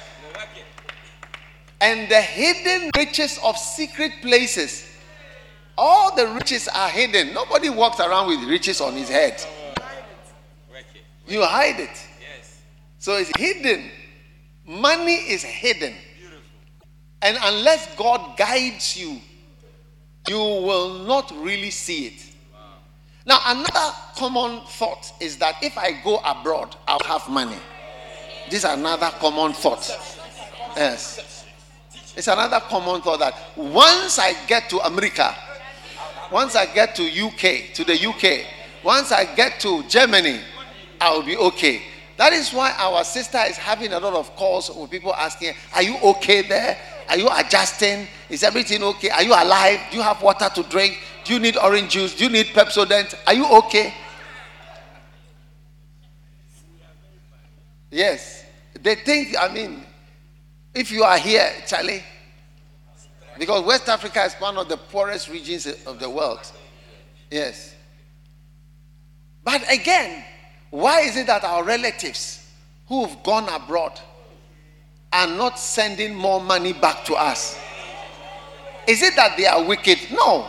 Speaker 6: And the hidden riches of secret places. All the riches are hidden. Nobody walks around with riches on his head. You hide it. So it's hidden. Money is hidden. And unless God guides you, you will not really see it. Now, another common thought is that if I go abroad, I'll have money. This is another common thought. Yes. It's another common thought that once I get to America, once I get to UK, to the UK, once I get to Germany, I will be okay. That is why our sister is having a lot of calls with people asking, Are you okay there? Are you adjusting? Is everything okay? Are you alive? Do you have water to drink? Do you need orange juice? Do you need Pepsodent? Are you okay? Yes. They think, I mean, if you are here, Charlie, because West Africa is one of the poorest regions of the world. Yes. But again, why is it that our relatives who've gone abroad are not sending more money back to us? Is it that they are wicked? No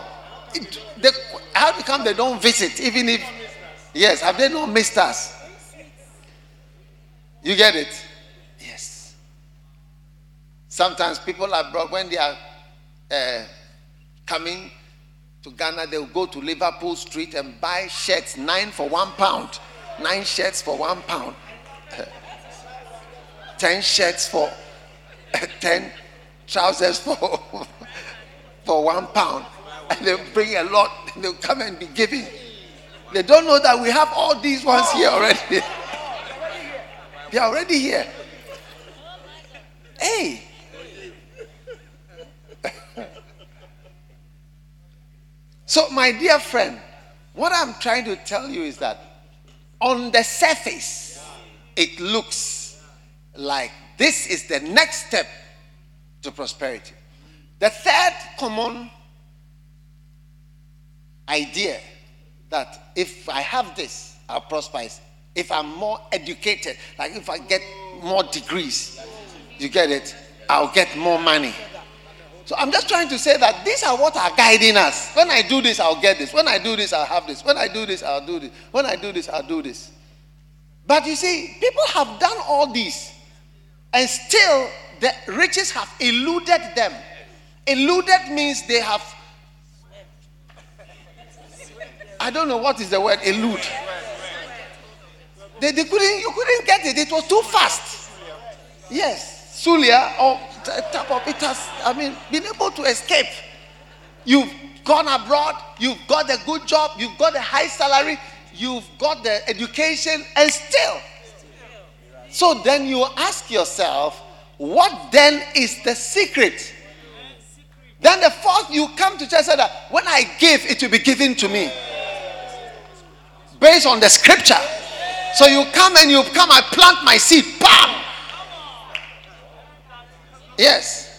Speaker 6: they, how come they don't visit, even if, yes, have they not missed us? You get it? Sometimes people abroad, when they are uh, coming to Ghana, they'll go to Liverpool Street and buy shirts, nine for one pound. Nine shirts for one pound. *laughs* ten shirts for *laughs* ten trousers for *laughs* for one pound. And they'll bring a lot, they'll come and be giving. They don't know that we have all these ones here already. They're already here. Hey. So, my dear friend, what I'm trying to tell you is that on the surface, it looks like this is the next step to prosperity. The third common idea that if I have this, I'll prosper. If I'm more educated, like if I get more degrees, you get it, I'll get more money. So I'm just trying to say that these are what are guiding us. When I do this, I'll get this. When I do this, I'll have this. When I do this, I'll do this. When I do this, I'll do this. But you see, people have done all this, and still the riches have eluded them. Eluded means they have. I don't know what is the word elude. They, they couldn't, you couldn't get it. It was too fast. Yes, Sulia or type of it has. I mean, been able to escape. You've gone abroad. You've got a good job. You've got a high salary. You've got the education, and still. So then you ask yourself, what then is the secret? Then the fourth, you come to church and that when I give, it will be given to me. Based on the scripture. So you come and you come, I plant my seed, bam! Yes.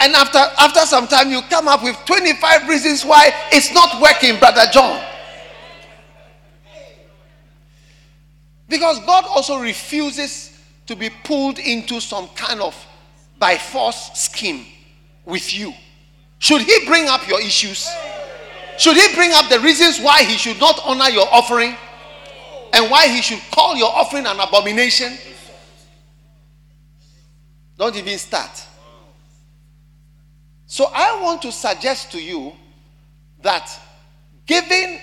Speaker 6: And after after some time, you come up with 25 reasons why it's not working, Brother John. Because God also refuses to be pulled into some kind of by force scheme with you. Should He bring up your issues? Should He bring up the reasons why He should not honor your offering? And why He should call your offering an abomination? Don't even start. So I want to suggest to you that giving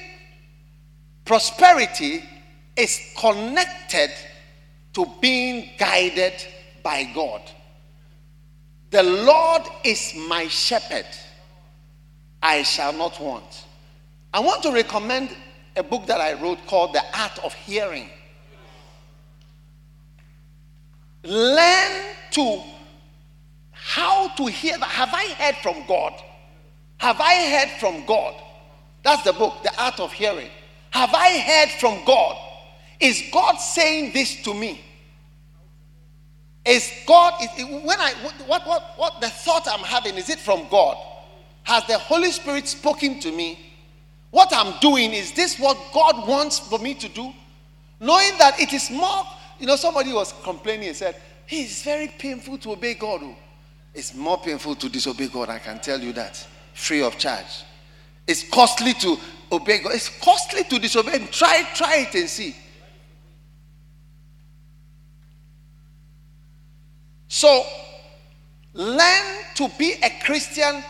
Speaker 6: prosperity is connected to being guided by God. The Lord is my shepherd, I shall not want. I want to recommend a book that I wrote called The Art of Hearing. Learn to how to hear that. Have I heard from God? Have I heard from God? That's the book, The Art of Hearing. Have I heard from God? Is God saying this to me? Is God, is, when I, what, what, what the thought I'm having, is it from God? Has the Holy Spirit spoken to me? What I'm doing, is this what God wants for me to do? Knowing that it is more, you know, somebody was complaining and said, it's very painful to obey God. Oh. It's more painful to disobey God, I can tell you that, free of charge. It's costly to obey God. It's costly to disobey Him. Try, try it and see. So, learn to be a Christian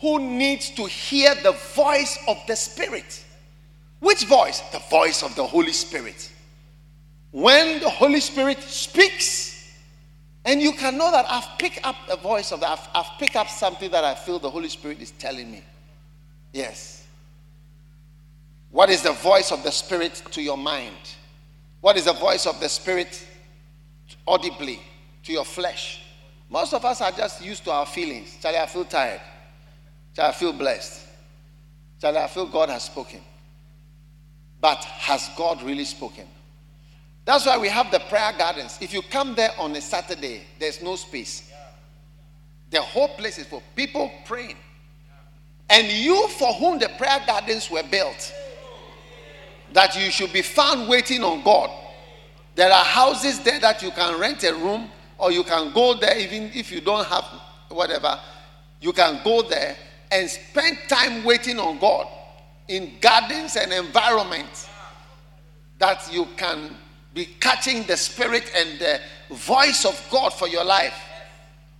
Speaker 6: who needs to hear the voice of the Spirit. Which voice? The voice of the Holy Spirit. When the Holy Spirit speaks, and you can know that I've picked up a voice of that, I've, I've picked up something that I feel the Holy Spirit is telling me. Yes. What is the voice of the Spirit to your mind? What is the voice of the Spirit audibly? to your flesh. Most of us are just used to our feelings. Charlie, I feel tired. Charlie, I feel blessed. Charlie, I feel God has spoken. But has God really spoken? That's why we have the prayer gardens. If you come there on a Saturday, there's no space. The whole place is for people praying. And you, for whom the prayer gardens were built, that you should be found waiting on God. There are houses there that you can rent a room or you can go there even if you don't have whatever. You can go there and spend time waiting on God in gardens and environments that you can be catching the spirit and the voice of God for your life.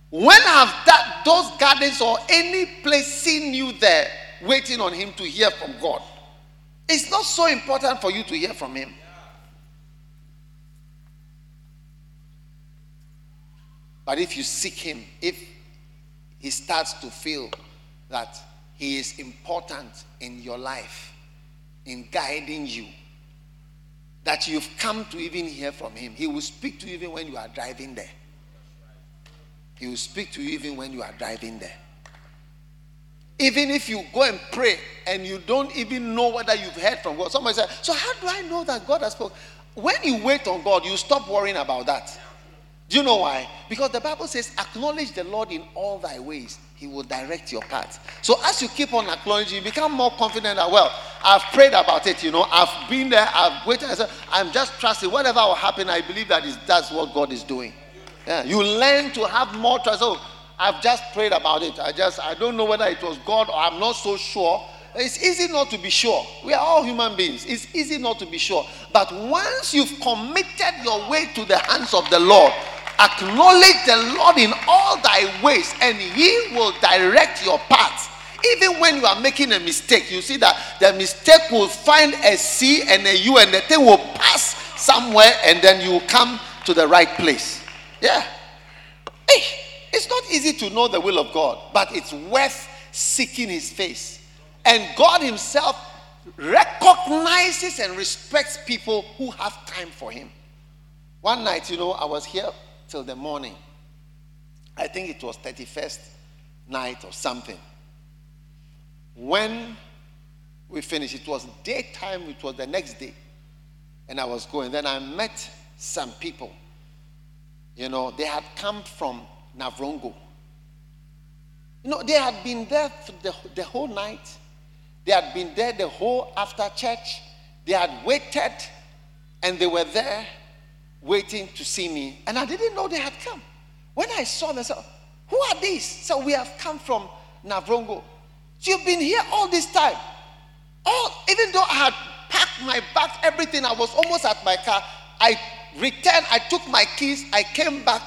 Speaker 6: When have that those gardens or any place seen you there waiting on him to hear from God? It's not so important for you to hear from him. But if you seek him, if he starts to feel that He is important in your life, in guiding you, that you've come to even hear from Him. He will speak to you even when you are driving there. He will speak to you even when you are driving there. Even if you go and pray and you don't even know whether you've heard from God. Somebody said, So, how do I know that God has spoken? When you wait on God, you stop worrying about that. Do you know why? Because the Bible says, Acknowledge the Lord in all thy ways, he will direct your path. So, as you keep on acknowledging, you become more confident that, well, I've prayed about it, you know, I've been there, I've waited, I'm just trusting whatever will happen, I believe that is, that's what God is doing. Yeah, you learn to have more trust. Oh, I've just prayed about it. I just I don't know whether it was God or I'm not so sure. It's easy not to be sure. We are all human beings. It's easy not to be sure. But once you've committed your way to the hands of the Lord, acknowledge the Lord in all thy ways, and He will direct your path. Even when you are making a mistake, you see that the mistake will find a C and a U, and the thing will pass somewhere, and then you will come to the right place. Yeah. Hey, it's not easy to know the will of God, but it's worth seeking His face. And God Himself recognizes and respects people who have time for Him. One night, you know, I was here till the morning. I think it was 31st night or something. When we finished, it was daytime, it was the next day. And I was going. Then I met some people you know, they had come from Navrongo. You know, they had been there the, the whole night. They had been there the whole after church. They had waited and they were there waiting to see me. And I didn't know they had come. When I saw them, I said, Who are these? So we have come from Navrongo. So you've been here all this time. All, even though I had packed my bag, everything, I was almost at my car. I returned, I took my keys, I came back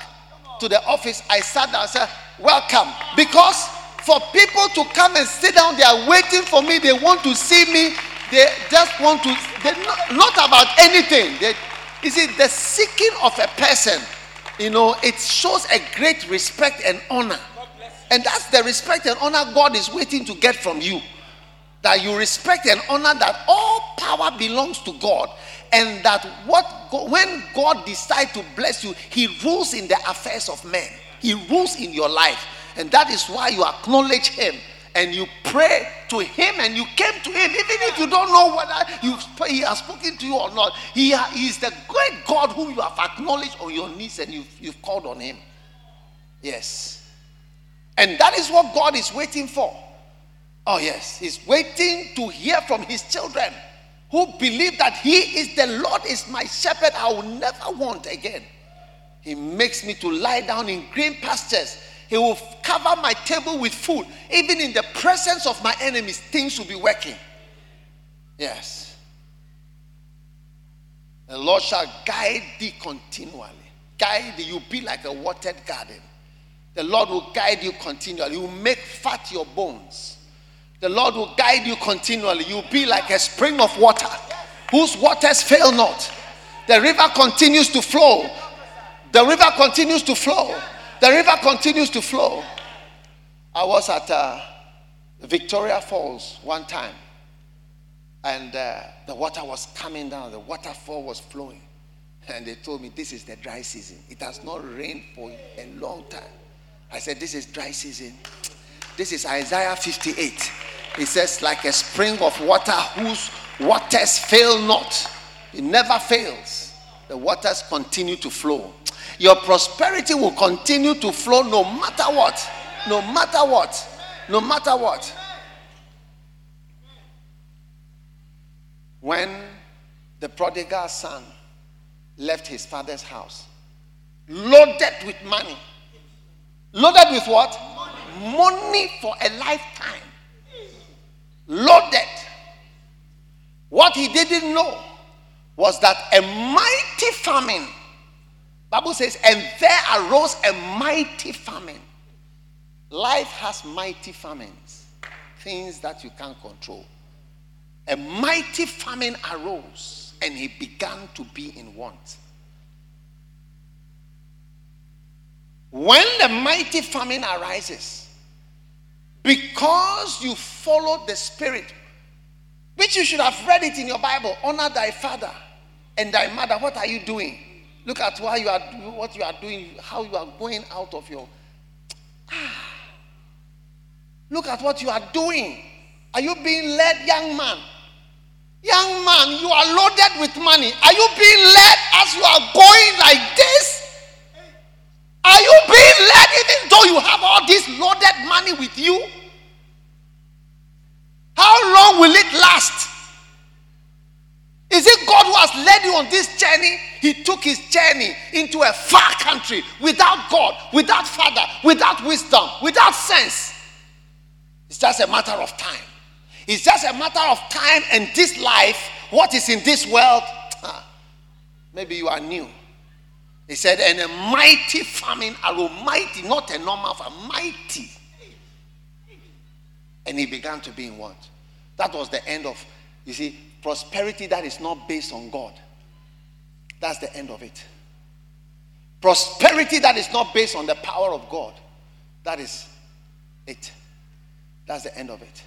Speaker 6: to the office, I sat down, I said, Welcome. Because for people to come and sit down, they are waiting for me, they want to see me, they just want to, they're not, not about anything. They, you see, the seeking of a person, you know, it shows a great respect and honor. And that's the respect and honor God is waiting to get from you. That you respect and honor that all power belongs to God and that what when God decides to bless you, He rules in the affairs of men. He rules in your life, and that is why you acknowledge Him and you pray to Him and you came to Him, even if you don't know whether you He has spoken to you or not. He, is the great God whom you have acknowledged on your knees and you've, you've called on Him. Yes, and that is what God is waiting for. Oh yes, He's waiting to hear from His children who believe that He is the Lord, is my shepherd, I will never want again. He makes me to lie down in green pastures. He will cover my table with food. Even in the presence of my enemies, things will be working. Yes. The Lord shall guide thee continually. Guide thee. You'll be like a watered garden. The Lord will guide you continually. He will make fat your bones. The Lord will guide you continually. You'll be like a spring of water whose waters fail not. The river continues to flow. The river continues to flow. The river continues to flow. I was at uh, Victoria Falls one time, and uh, the water was coming down. The waterfall was flowing, and they told me this is the dry season. It has not rained for a long time. I said, "This is dry season." This is Isaiah 58. It says, like a spring of water whose waters fail not. It never fails. The waters continue to flow. Your prosperity will continue to flow no matter what. No matter what. No matter what. When the prodigal son left his father's house, loaded with money. Loaded with what? money for a lifetime. Loaded. What he didn't know was that a mighty famine, Bible says, and there arose a mighty famine. Life has mighty famines, things that you can't control. A mighty famine arose, and he began to be in want. When the mighty famine arises, Because you followed the Spirit, which you should have read it in your Bible honor thy father and thy mother. What are you doing? Look at why you are, what you are doing, how you are going out of your. *tsk* Ah. Look at what you are doing. Are you being led, young man? Young man, you are loaded with money. Are you being led as you are going like this? Are you being led even though you have all this loaded money with you? How long will it last? Is it God who has led you on this journey? He took his journey into a far country without God, without Father, without wisdom, without sense. It's just a matter of time. It's just a matter of time and this life, what is in this world. Ah, maybe you are new. He said, and a mighty famine arose, mighty, not a normal, a mighty. And he began to be in want. That was the end of, you see, prosperity that is not based on God. That's the end of it. Prosperity that is not based on the power of God. That is it. That's the end of it.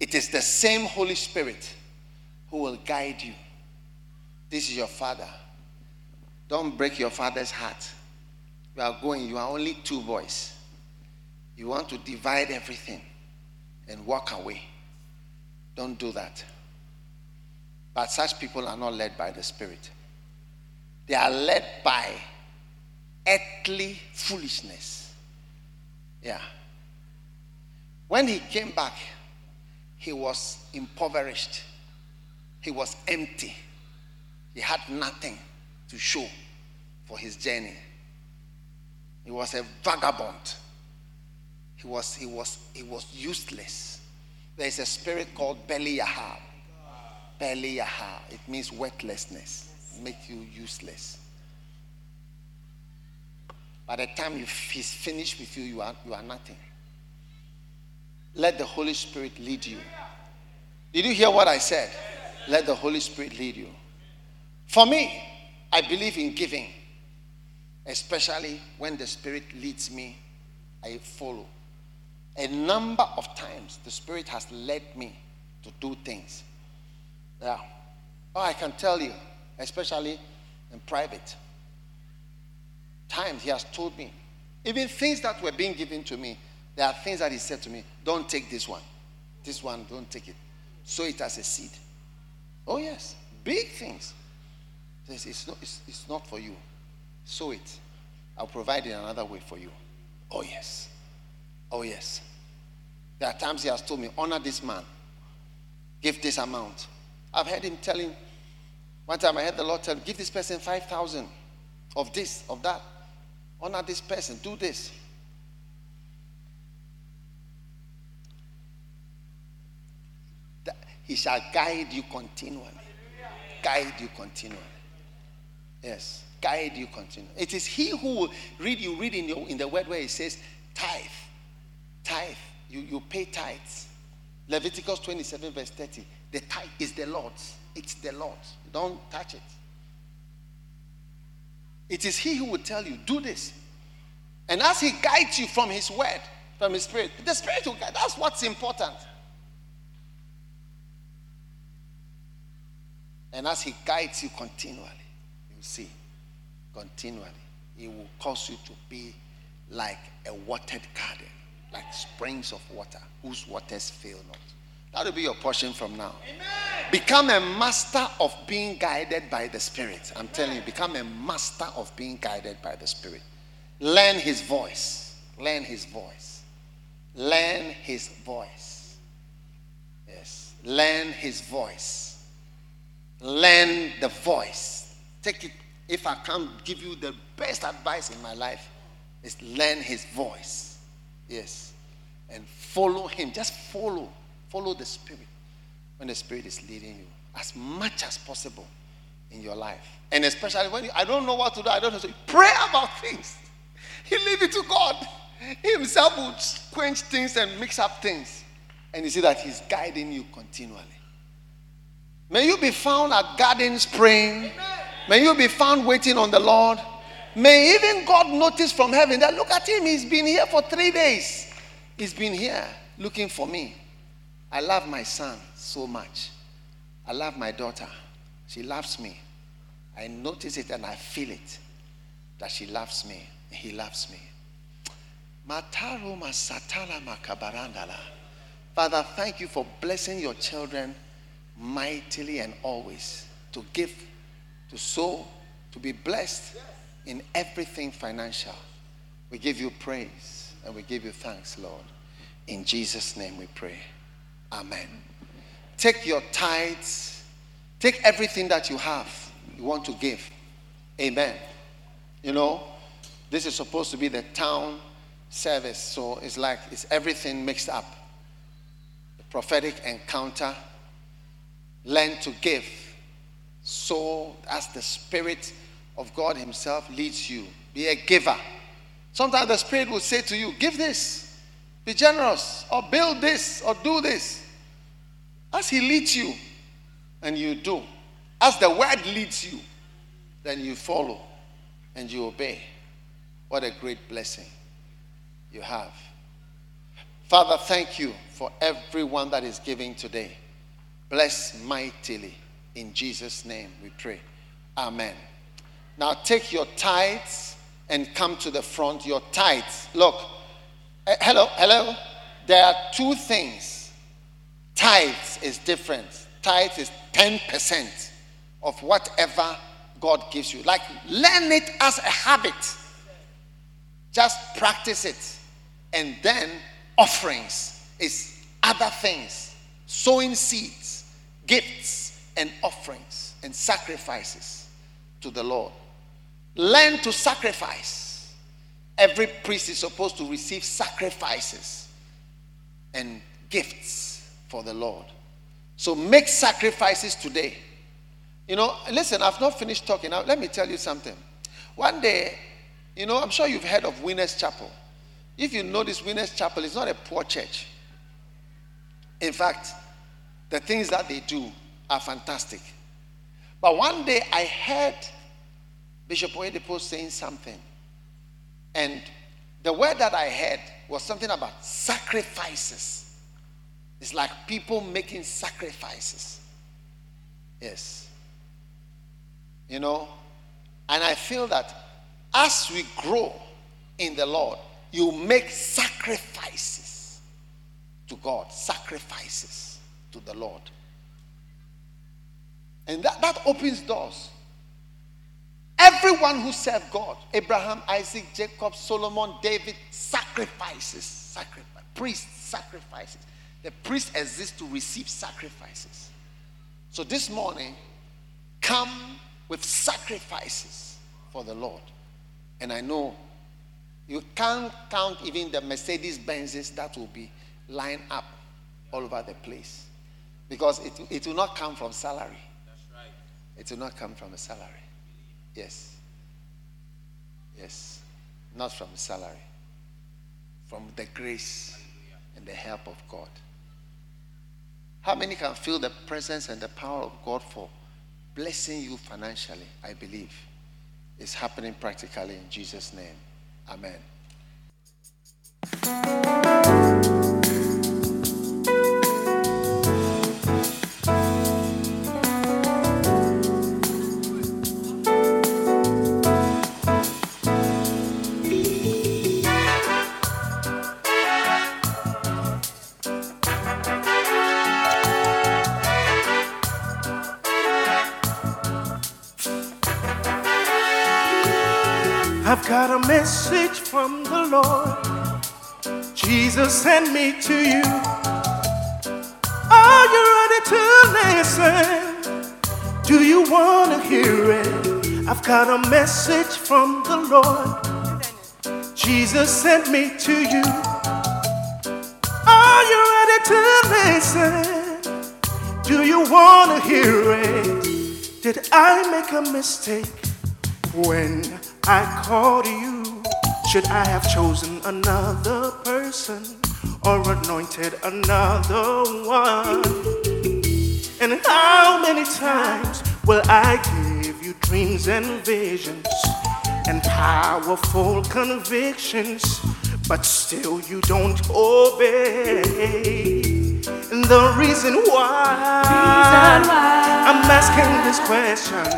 Speaker 6: It is the same Holy Spirit who will guide you. This is your father. Don't break your father's heart. You are going, you are only two boys. You want to divide everything and walk away. Don't do that. But such people are not led by the Spirit, they are led by earthly foolishness. Yeah. When he came back, he was impoverished, he was empty, he had nothing to show for his journey. He was a vagabond. He was, he was, he was useless. There is a spirit called Belial. Belial. It means worthlessness. Make you useless. By the time he's finished with you, you are, you are nothing. Let the Holy Spirit lead you. Did you hear what I said? Let the Holy Spirit lead you. For me, I believe in giving, especially when the Spirit leads me, I follow. A number of times, the Spirit has led me to do things. Yeah. Oh, I can tell you, especially in private. Times He has told me, even things that were being given to me, there are things that he said to me don't take this one. This one, don't take it. Sow it as a seed. Oh, yes. Big things. This it's not, it's, it's not for you. Sow it. I'll provide it another way for you. Oh, yes. Oh, yes. There are times he has told me, honor this man. Give this amount. I've heard him telling, one time I heard the Lord tell give this person 5,000 of this, of that. Honor this person. Do this. He shall guide you continually. Guide you continually. Yes, guide you continually. It is He who will read. You read in, your, in the word where it says tithe. Tithe. You, you pay tithes. Leviticus 27, verse 30. The tithe is the Lord's. It's the Lord's. Don't touch it. It is He who will tell you, do this. And as He guides you from His word, from His Spirit, the Spirit will guide. That's what's important. And as He guides you continually, you see, continually, He will cause you to be like a watered garden, like springs of water, whose waters fail not. That will be your portion from now. Amen. Become a master of being guided by the Spirit. I'm telling you, become a master of being guided by the Spirit. Learn His voice. Learn His voice. Learn His voice. Yes. Learn His voice learn the voice. Take it, if I can't give you the best advice in my life, is learn his voice. Yes. And follow him. Just follow. Follow the Spirit when the Spirit is leading you as much as possible in your life. And especially when you, I don't know what to do, I don't know. So pray about things. You leave it to God. He himself will quench things and mix up things. And you see that He's guiding you continually. May you be found at gardens praying. May you be found waiting on the Lord. May even God notice from heaven that look at him, he's been here for three days. He's been here looking for me. I love my son so much. I love my daughter. She loves me. I notice it and I feel it that she loves me. He loves me. Father, thank you for blessing your children mightily and always to give, to sow, to be blessed in everything financial. We give you praise and we give you thanks, Lord. In Jesus' name we pray. Amen. Take your tithes, take everything that you have, you want to give. Amen. You know, this is supposed to be the town service, so it's like it's everything mixed up. The prophetic encounter, learn to give, so as the Spirit of God Himself leads you. Be a giver. Sometimes the Spirit will say to you, Give this, be generous, or build this, or do this. As He leads you, and you do. As the word leads you, then you follow and you obey. What a great blessing you have. Father, thank you for everyone that is giving today. Bless mightily. In Jesus' name we pray. Amen. Now take your tithes and come to the front. Your tithes. Look. Uh, hello, hello. There are two things. Tithes is different. Tithes is 10% of whatever God gives you. Like learn it as a habit. Just practice it. And then offerings is other things. Sowing seeds, gifts, and offerings and sacrifices to the Lord. Learn to sacrifice. Every priest is supposed to receive sacrifices and gifts for the Lord. So make sacrifices today. You know, listen, I've not finished talking. Now, let me tell you something. One day, you know, I'm sure you've heard of Winners Chapel. If you know this Winners Chapel, it's not a poor church. In fact, the things that they do are fantastic. But one day I heard Bishop Oyedepo saying something. And the word that I heard was something about sacrifices. It's like people making sacrifices. Yes. You know? And I feel that as we grow in the Lord, you make sacrifices to God, sacrifices to the Lord. And that, that opens doors. Everyone who served God, Abraham, Isaac, Jacob, Solomon, David, sacrifices, sacrifice, priests, sacrifices. The priest exists to receive sacrifices. So this morning, come with sacrifices for the Lord. And I know you can't count even the Mercedes Benzes that will be lined up all over the place. Because it, it will not come from salary. That's right. It will not come from a salary. Yes. Yes. Not from salary. From the grace and the help of God. How many can feel the presence and the power of God for blessing you financially? I believe it's happening practically in Jesus' name. Amen.
Speaker 7: Message from the Lord. Jesus sent me to you. Are you ready to listen? Do you want to hear it? I've got a message from the Lord. Jesus sent me to you. Are you ready to listen? Do you want to hear it? Did I make a mistake when I called you? Should I have chosen another person or anointed another one? And how many times will I give you dreams and visions and powerful convictions, but still you don't obey. And the reason why, I'm asking this question,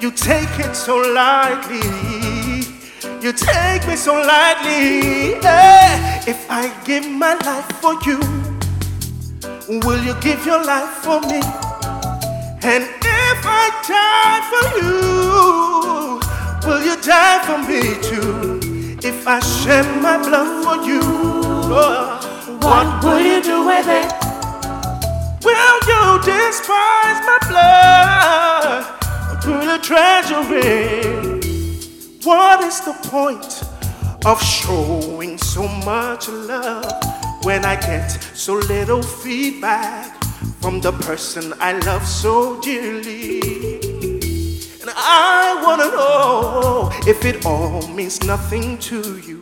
Speaker 7: you take it so lightly. You take me so lightly. Eh, If I give my life for you, will you give your life for me? And if I die for you, will you die for me too? If I shed my blood for you, oh, what will you do with it? Will you despise my blood? Will you treasure it? What is the point of showing so much love when I get so little feedback from the person I love so dearly? And I wanna know if it all means nothing to you.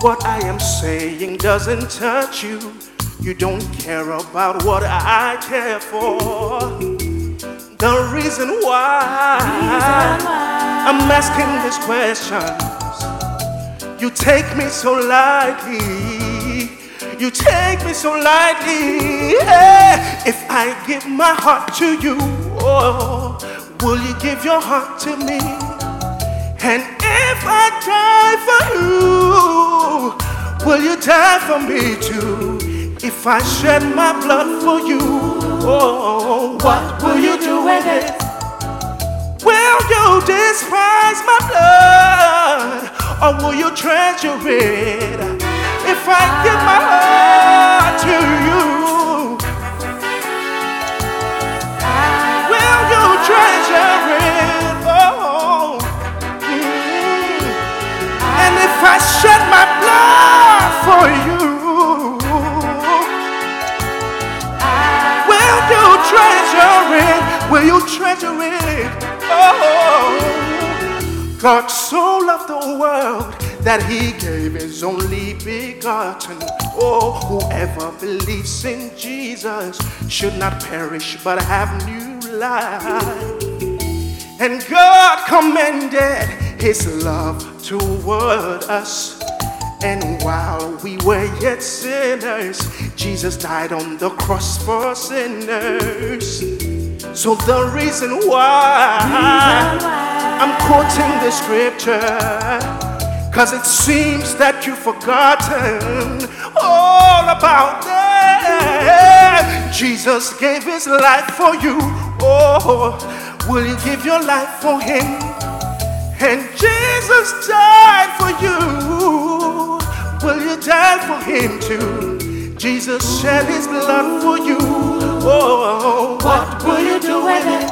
Speaker 7: What I am saying doesn't touch you. You don't care about what I care for. The reason why I'm asking these questions. You take me so lightly. You take me so lightly. Yeah. If I give my heart to you, oh, will you give your heart to me? And if I die for you, will you die for me too? If I shed my blood for you, oh, what will you do with it? Will you despise my blood or will you treasure it? If I give my heart to you, will you treasure it? Oh, and if I shed my blood for you, treasure it? Will you treasure it? Oh, God so loved the world that he gave his only begotten. Oh, whoever believes in Jesus should not perish but have new life. And God commended his love toward us. And while we were yet sinners, Jesus died on the cross for sinners. So the reason why I'm quoting the scripture, cause it seems that you've forgotten all about that. Jesus gave his life for you. Oh, will you give your life for him? And Jesus died for you. Will you die for him too? Jesus shed his blood for you. Oh, what will you do with it?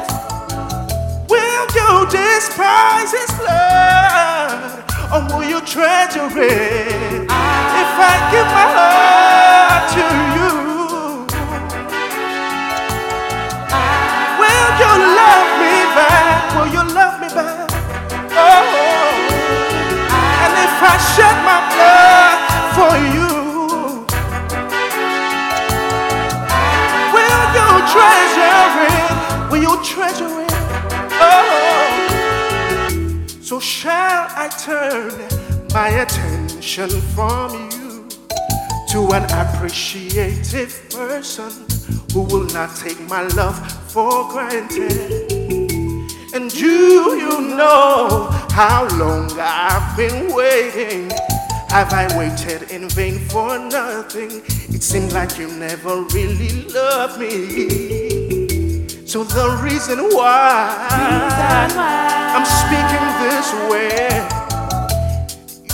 Speaker 7: Will you despise his blood? Or will you treasure it? If I give my heart to you, will you love me back? Will you love me back? Oh, and if I shed my blood for you, will you treasure it? Will you treasure it? Oh, so shall I turn my attention from you to an appreciative person who will not take my love for granted? And do you know how long I've been waiting? Have I waited in vain for nothing? It seems like you never really loved me. So the reason why I'm speaking this way,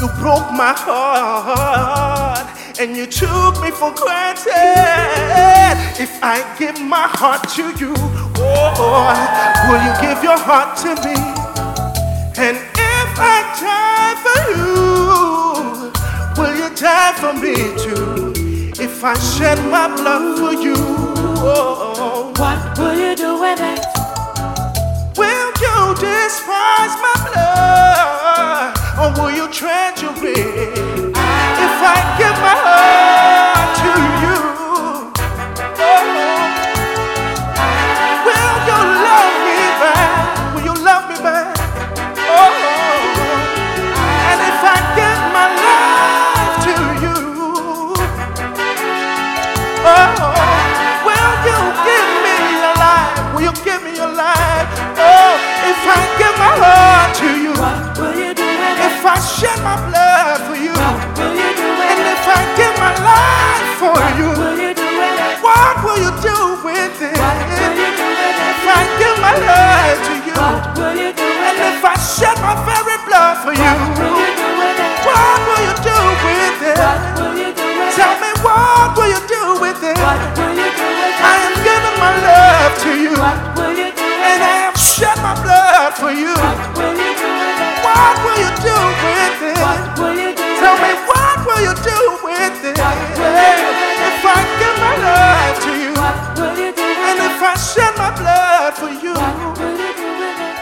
Speaker 7: you broke my heart and you took me for granted. If I give my heart to you, oh, will you give your heart to me? And if I die for you die for me too? If I shed my blood for you, oh,
Speaker 1: What will you do with it?
Speaker 7: will you despise my blood or will you treasure it? If I give my heart to you? What will you do with it? if I shed my blood for you? What will you do and if I give my life for what you? Will you do with it? what will you do with it? If I give my life to you? What will you do and if I shed my very blood for you? What will you do with it? Tell me what will you do with it? I am giving my love to you, and I have shed my blood for you. What will you do with it? Tell me what will you do with it? If I give my love to you, and if I shed my blood for you,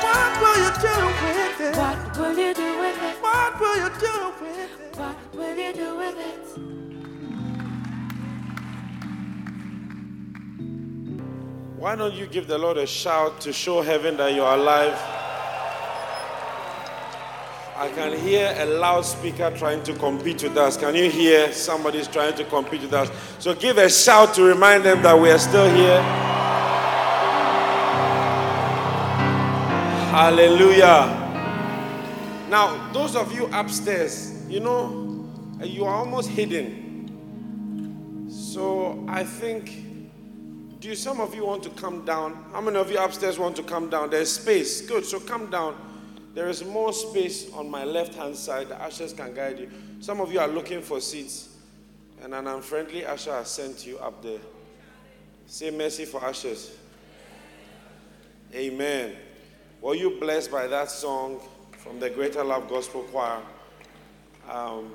Speaker 7: what will you do with it?
Speaker 8: What will you do with it?
Speaker 7: What will you do with it?
Speaker 8: What will you do with it?
Speaker 9: Why don't you give the Lord a shout to show heaven that you are alive? I can hear a loudspeaker trying to compete with us. Can you hear somebody's trying to compete with us? So give a shout to remind them that we are still here. Hallelujah. Now, those of you upstairs, you know, you are almost hidden. So I think do some of you want to come down? How many of you upstairs want to come down? There's space. Good. So come down. There is more space on my left hand side. The ushers can guide you. Some of you are looking for seats, and an unfriendly usher has sent you up there. Say mercy for ushers. Amen. Were you blessed by that song from the Greater Love Gospel Choir? Um,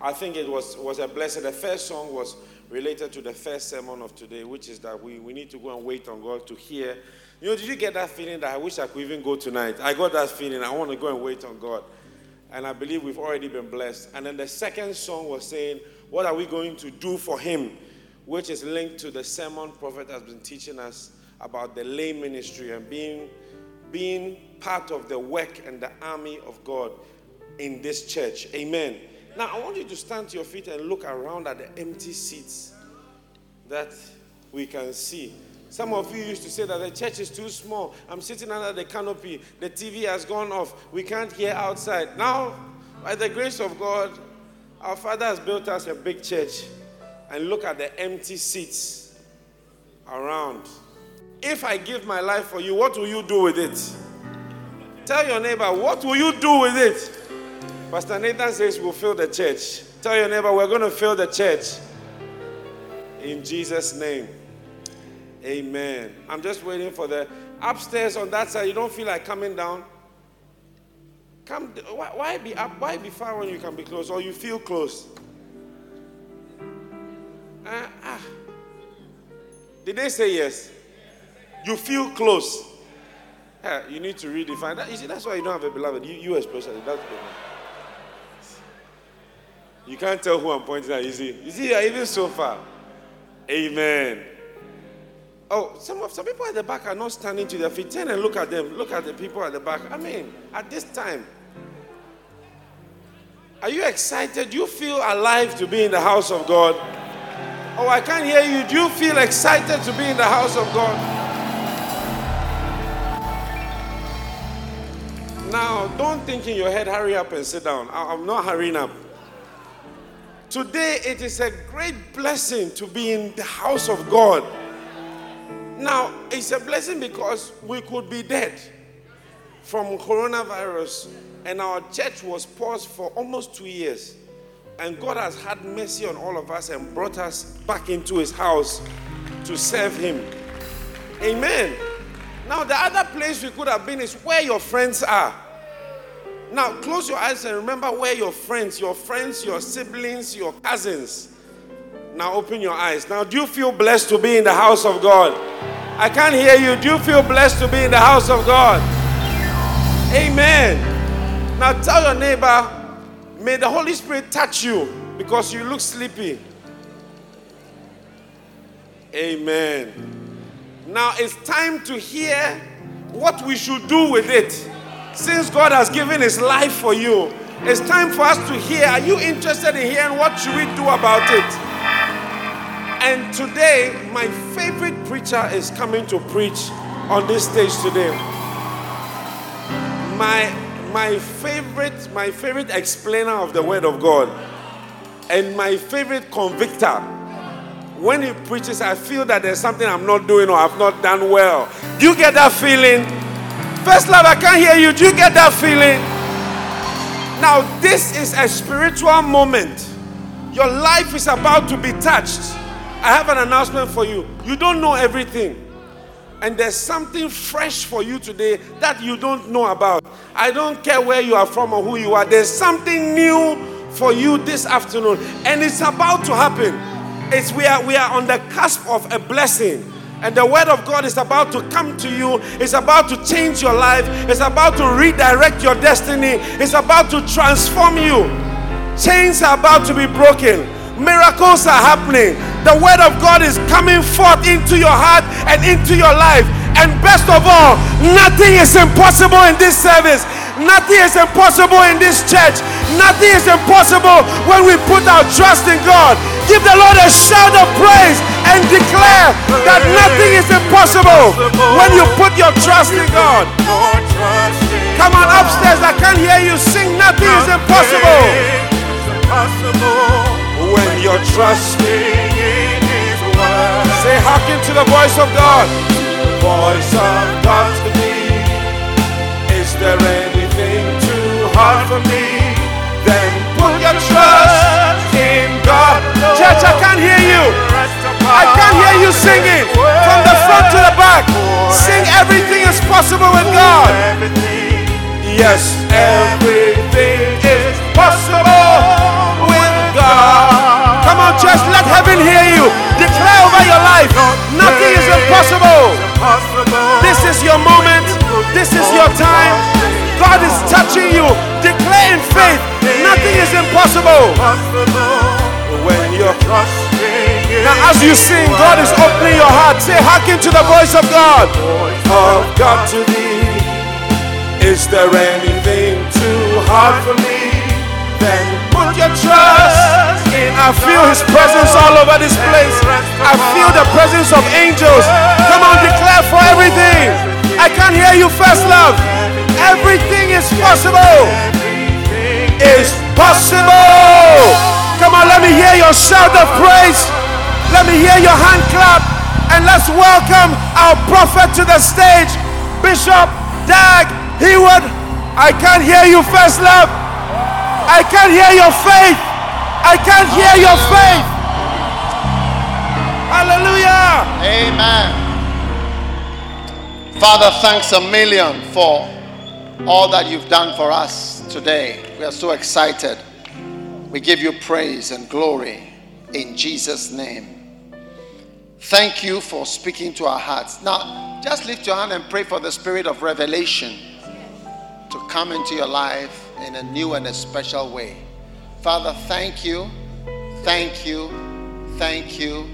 Speaker 9: I think it was, was a blessing. The first song was related to the first sermon of today, which is that we, we need to go and wait on God to hear. You know, did you get that feeling that I wish I could even go tonight? I got that feeling. I want to go and wait on God. And I believe we've already been blessed. And then the second song was saying, What are we going to do for Him? Which is linked to the sermon prophet has been teaching us about the lay ministry and being, being part of the work and the army of God in this church. Amen. Now, I want you to stand to your feet and look around at the empty seats that we can see. Some of you used to say that the church is too small. I'm sitting under the canopy. The TV has gone off. We can't hear outside. Now, by the grace of God, our Father has built us a big church. And look at the empty seats around. If I give my life for you, what will you do with it? Tell your neighbor, what will you do with it? Pastor Nathan says we'll fill the church. Tell your neighbor we're going to fill the church. In Jesus' name. Amen. I'm just waiting for the upstairs on that side. You don't feel like coming down? Come. Why, why be up? Why be far when you can be close? Or you feel close? Uh, ah. Did they say yes? You feel close. Yeah, you need to redefine that. You see, that's why you don't have a beloved. You, you especially. That's good. You can't tell who I'm pointing at. You see, you see, even so far. Amen. Oh, some of some people at the back are not standing to their feet. Turn and look at them. Look at the people at the back. I mean, at this time, are you excited? Do you feel alive to be in the house of God? Oh, I can't hear you. Do you feel excited to be in the house of God? Now, don't think in your head, hurry up and sit down. I'm not hurrying up. Today, it is a great blessing to be in the house of God. Now, it's a blessing because we could be dead from coronavirus, and our church was paused for almost two years. And God has had mercy on all of us and brought us back into His house to serve Him. Amen. Now, the other place we could have been is where your friends are. Now, close your eyes and remember where your friends, your friends, your siblings, your cousins. Now, open your eyes. Now, do you feel blessed to be in the house of God? I can't hear you. Do you feel blessed to be in the house of God? Amen. Now, tell your neighbor, may the Holy Spirit touch you because you look sleepy. Amen. Now, it's time to hear what we should do with it. Since God has given his life for you, it's time for us to hear. Are you interested in hearing what should we do about it? And today, my favorite preacher is coming to preach on this stage today. My my favorite my favorite explainer of the word of God and my favorite convictor. When he preaches, I feel that there's something I'm not doing or I've not done well. Do you get that feeling? First love, I can't hear you. Do you get that feeling? Now, this is a spiritual moment. Your life is about to be touched. I have an announcement for you. You don't know everything. And there's something fresh for you today that you don't know about. I don't care where you are from or who you are. There's something new for you this afternoon. And it's about to happen. It's we are we are on the cusp of a blessing. And the word of God is about to come to you. It's about to change your life. It's about to redirect your destiny. It's about to transform you. Chains are about to be broken. Miracles are happening. The word of God is coming forth into your heart and into your life. And best of all, nothing is impossible in this service. Nothing is impossible in this church. Nothing is impossible when we put our trust in God. Give the Lord a shout of praise and declare that nothing is impossible when you put your trust in God. Come on upstairs, I can't hear you sing. Nothing is impossible. When you're trusting in His word, say, hearken to the voice of God. Voice of God to me. Is there too hard for me? Then put your trust in God. Church, I can't hear you. I can't hear you singing from the front to the back. Sing everything is possible with God. Yes, everything is possible with God. Come on, church, let heaven hear you. Declare over your life nothing is impossible. This is your moment, this is your time. God is touching you. Declare in faith nothing is impossible. When you're now, as you sing, God is opening your heart. Say, hearken to the voice of God. Of God to thee. Is there anything too hard for me? Then put your trust in. I feel His presence all over this place. I feel the presence of angels. Come on, declare for everything. I can't hear you, first love. Everything is possible. Is possible. Come on, let me hear your shout of praise. Let me hear your hand clap. And let's welcome our prophet to the stage, Bishop Dag Heward. I can't hear you, first love. I can't hear your faith. I can't hear your faith. Hallelujah.
Speaker 6: Amen. Father, thanks a million for all that you've done for us today. We are so excited. We give you praise and glory in Jesus' name. Thank you for speaking to our hearts. Now, just lift your hand and pray for the spirit of revelation to come into your life in a new and a special way. Father, thank you, thank you, thank you,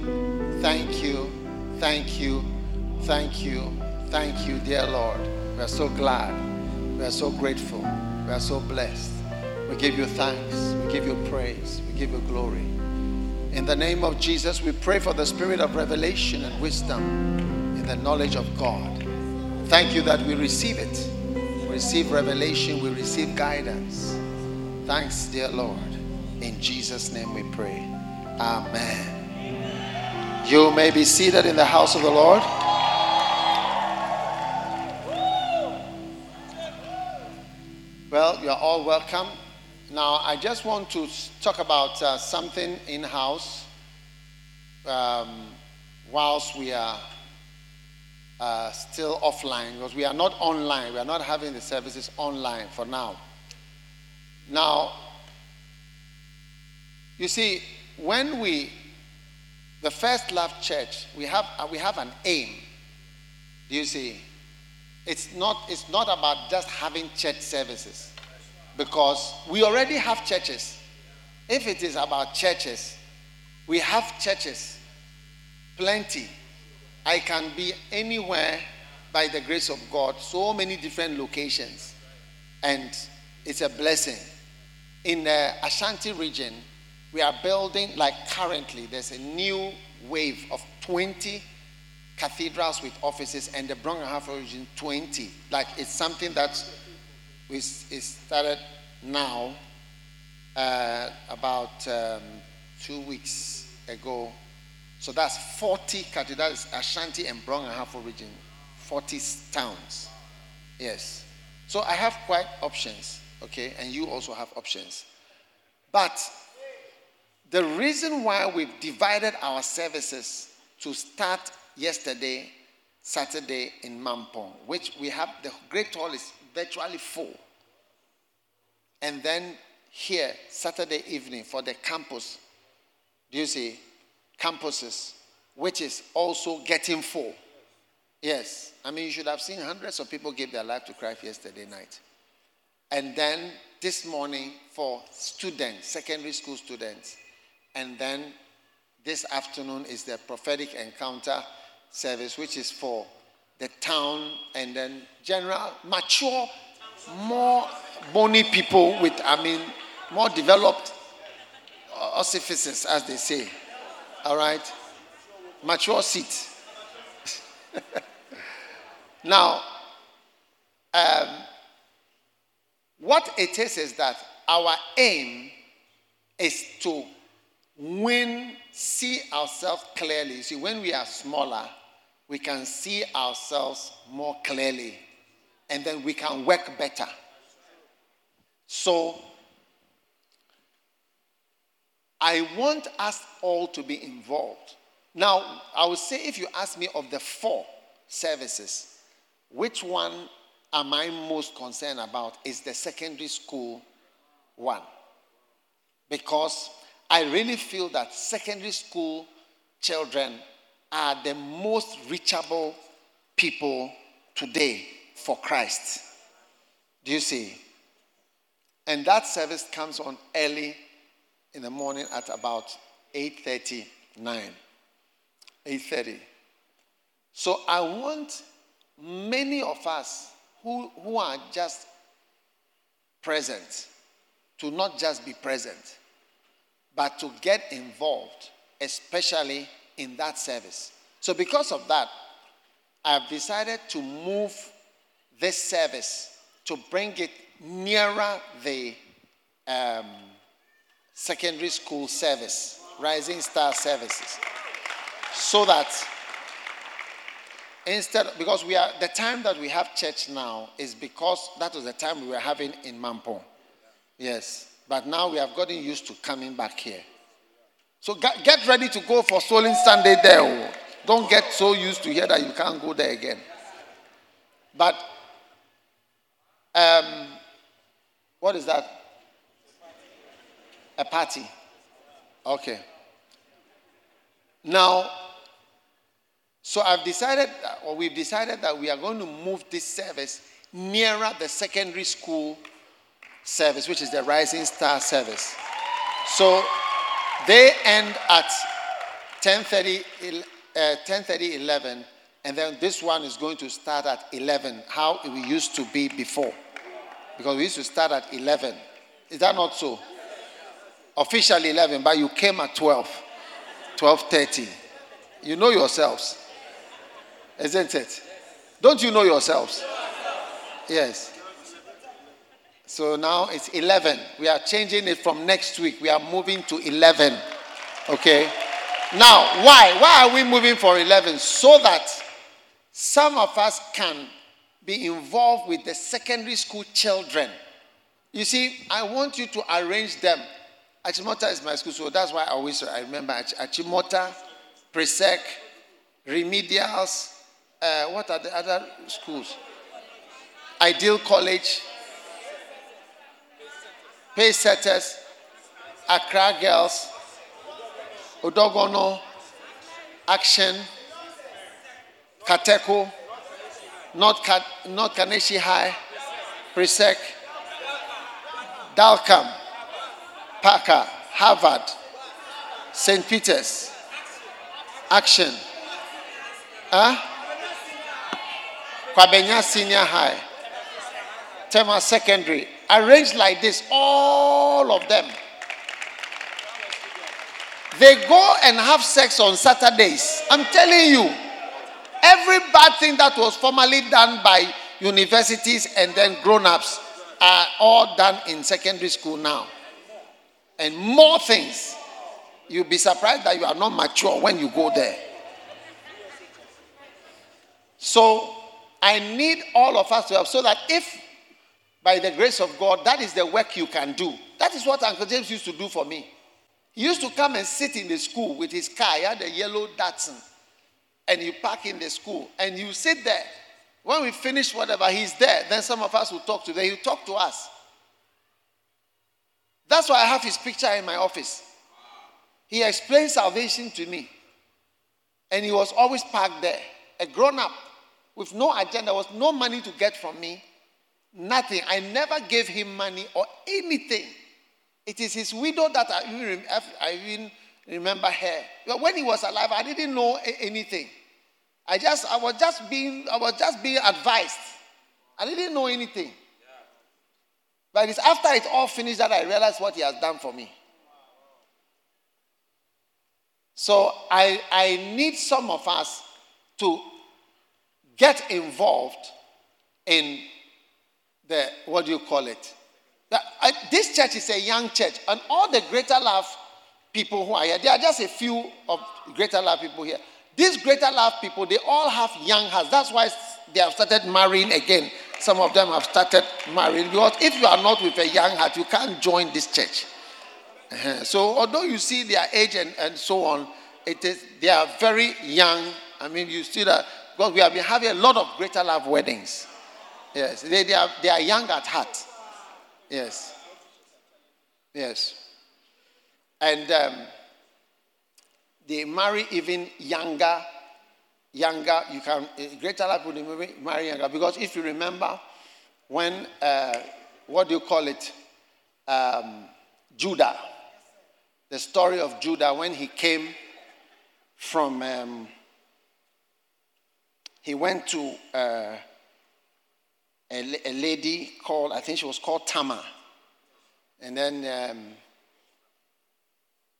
Speaker 6: thank you, thank you, thank you, thank you, dear Lord. We are so glad, we are so grateful, we are so blessed. We give you thanks, we give you praise, we give you glory. In the name of Jesus, we pray for the spirit of revelation and wisdom in the knowledge of God. Thank you that we receive it. We receive revelation, we receive guidance. Thanks, dear Lord. In Jesus' name we pray. Amen. You may be seated in the house of the Lord. Well, you're all welcome. Now, I just want to talk about uh, something in house um, whilst we are uh, still offline because we are not online. We are not having the services online for now. Now, you see, when we, the First Love Church, we have, uh, we have an aim. Do you see? It's not, it's not about just having church services because we already have churches. If it is about churches, we have churches, plenty. I can be anywhere by the grace of God, so many different locations, and it's a blessing. In the Ashanti region, we are building, like currently, there's a new wave of 20 cathedrals with offices, and the Brong-Ahafo region, 20. Like it's something that we started now, uh, about um, two weeks ago. So that's 40 cathedrals, Ashanti and Brong-Ahafo region, 40 towns. Yes. So I have quite options. Okay, and you also have options. But the reason why we've divided our services to start yesterday, Saturday in Mampong, which we have the Great Hall is virtually full. And then here, Saturday evening for the campus, do you see? Campuses, which is also getting full. Yes. I mean, you should have seen hundreds of people give their life to Christ yesterday night. And then this morning for students, secondary school students. And then this afternoon is the prophetic encounter service, which is for the town and then general, mature, more bony people with, I mean, more developed ossifices, as they say. All right? Mature seat. *laughs* now, um, what it is is that our aim is to win, see ourselves clearly. See, when we are smaller, we can see ourselves more clearly and then we can work better. So, I want us all to be involved. Now, I would say if you ask me of the four services, which one am I most concerned about is the secondary school one. Because I really feel that secondary school children are the most reachable people today for Christ. Do you see? And that service comes on early in the morning at about 8:39. 8:30. So I want many of us who, who are just present to not just be present, but to get involved, especially in that service. So, because of that, I've decided to move this service to bring it nearer the um, secondary school service, Rising Star services, so that instead, because we are the time that we have church now is because that was the time we were having in Mampong. Yes, but now we have gotten used to coming back here. So get, get ready to go for Swollen Sunday there. oh. Don't get so used to here that you can't go there again. But um, what is that? A party. Okay. Now, so I've decided, or we've decided that we are going to move this service nearer the secondary school service, which is the Rising Star service. So they end at 10:30, uh, 10:30, 11, and then this one is going to start at 11, how it used to be before, because we used to start at 11. Is that not so? Officially 11, but you came at 12, 12:30. You know yourselves, isn't it? Don't you know yourselves? Yes. So now it's 11. We are changing it from next week. We are moving to 11. Okay? Now, why? Why are we moving for 11? So that some of us can be involved with the secondary school children. You see, I want you to arrange them. Achimota is my school, so that's why I always I remember Ach- Achimota, Presec, Remedials. Uh, what are the other schools? Ideal College, Pace Setters, Accra Girls, Odorgonno, Action, Kateko, North, Ka- North Kaneshie High, Presec, Dalcom, Parker, Harvard, St. Peter's, Action, huh? Kwabenya Senior High, Tema Secondary, arranged like this, all of them. They go and have sex on Saturdays. I'm telling you, every bad thing that was formerly done by universities and then grown ups are all done in secondary school now. And more things. You'll be surprised that you are not mature when you go there. So I need all of us to help so that if by the grace of God, that is the work you can do. That is what Uncle James used to do for me. He used to come and sit in the school with his car. He had a yellow Datsun. And you park in the school. And you sit there. When we finish whatever, he's there. Then some of us will talk to them. He'll talk to us. That's why I have his picture in my office. He explained salvation to me. And he was always parked there. A grown up with no agenda. Was no money to get from me. Nothing. I never gave him money or anything. It is his widow that I even, I even remember her. But when he was alive, I didn't know anything. I just I was just being I was just being advised. I didn't know anything. But it's after it all finished that I realized what he has done for me. So I, I need some of us to get involved in the, what do you call it? This church is a young church, and all the greater love people who are here, there are just a few of greater love people here. These greater love people, they all have young hearts. That's why they have started marrying again. Some of them have started marrying because if you are not with a young heart, you can't join this church. Uh-huh. So although you see their age and, and so on, it is they are very young. I mean, you see that because we have been having a lot of greater love weddings. Yes, they, they, are, they are young at heart. Yes. Yes. And um, they marry even younger, younger. You can, greater love will marry younger. Because if you remember, when, uh, what do you call it? Um, Judah. The story of Judah when he came from, um, he went to uh, a, a, lady called, I think she was called Tamar. And then um,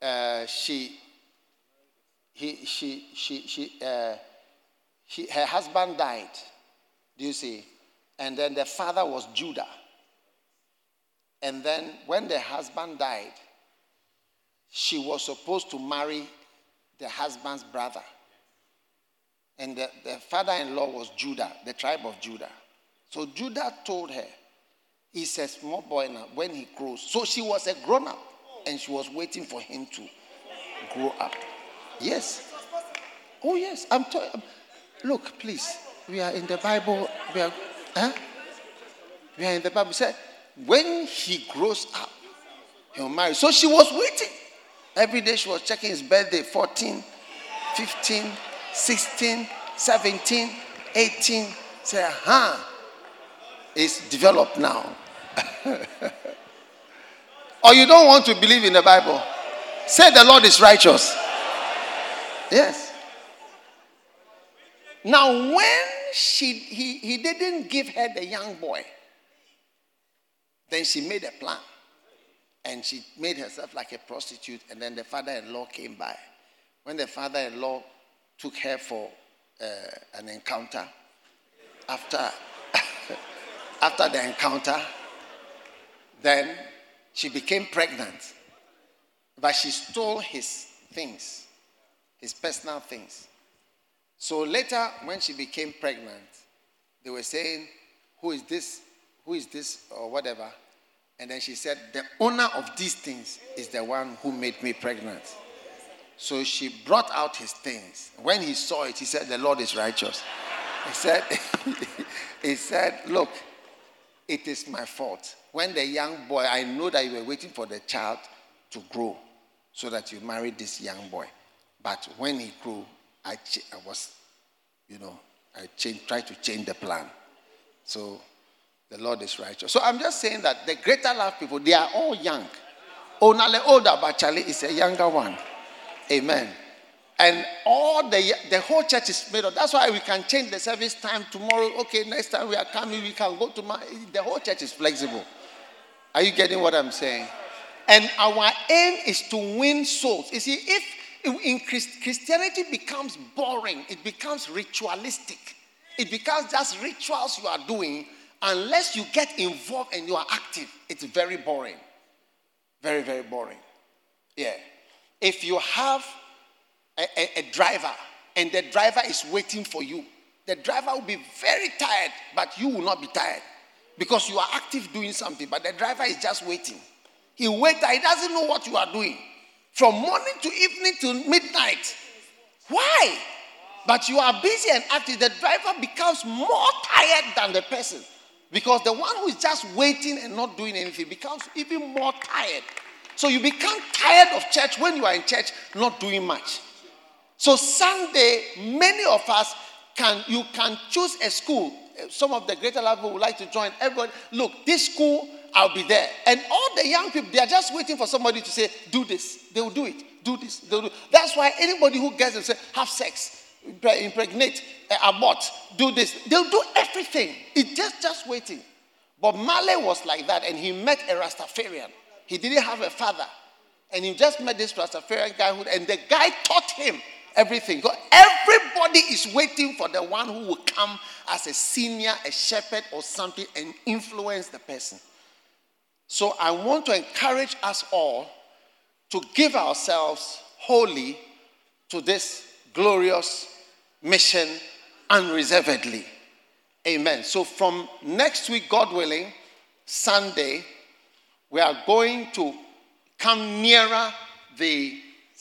Speaker 6: uh, she, he, she, she, she, uh, he, her husband died. Do you see? And then the father was Judah. And then when the husband died, she was supposed to marry the husband's brother. And the, the father in law was Judah, the tribe of Judah. So Judah told her, He's a small boy now when he grows. So she was a grown up and she was waiting for him to grow up. Yes. Oh, yes. I'm talking. Look, please. We are in the Bible. We are, huh? We are in the Bible. Said, when he grows up, he'll marry. So she was waiting. Every day she was checking his birthday 14, 15, 16, 17, 18. Say, huh? It's developed now. *laughs* or you don't want to believe in the Bible. Say the Lord is righteous. Yes. Now, when she he, he didn't give her the young boy, then she made a plan and she made herself like a prostitute. And then the father in law came by. When the father in law took her for uh, an encounter, after, after the encounter, then she became pregnant. But she stole his things, his personal things. So later, when she became pregnant, they were saying, Who is this? Who is this? Or whatever. And then she said, The owner of these things is the one who made me pregnant. So she brought out his things. When he saw it, he said, The Lord is righteous. He said, *laughs* he said, Look, it is my fault. When the young boy, I know that you were waiting for the child to grow so that you married this young boy. But when he grew, I, ch- I was, you know, I changed, tried to change the plan. So the Lord is righteous. So I'm just saying that the greater love people, they are all young. Onale older, but Charlie is a younger one. Amen. And all the the whole church is made up. That's why we can change the service time tomorrow. Okay, next time we are coming, we can go to my. The whole church is flexible. Are you getting what I'm saying? And our aim is to win souls. You see, if in Christianity becomes boring, it becomes ritualistic. It becomes just rituals you are doing unless you get involved and you are active, it's very boring. Very, very boring. Yeah. If you have a, a, a, driver and the driver is waiting for you, the driver will be very tired, but you will not be tired because you are active doing something, but the driver is just waiting. He waits, he doesn't know what you are doing. From morning to evening to midnight. Why? But you are busy and active. The driver becomes more tired than the person. Because the one who is just waiting and not doing anything becomes even more tired. So you become tired of church when you are in church not doing much. So Sunday, many of us can you can choose a school. Some of the greater level would like to join. Everybody, look, this school, I'll be there. And all the young people, they are just waiting for somebody to say, do this. They will do it. Do this. They'll do. That's why anybody who gets them say, have sex, impregnate, uh, abort, do this. They'll do everything. It's just just waiting. But Marley was like that, and he met a Rastafarian. He didn't have a father, and he just met this Rastafarian guy, who, and the guy taught him everything. God, everybody is waiting for the one who will come as a senior, a shepherd, or something and influence the person. So I want to encourage us all to give ourselves wholly to this glorious mission unreservedly. Amen. So from next week, God willing, Sunday, we are going to come nearer the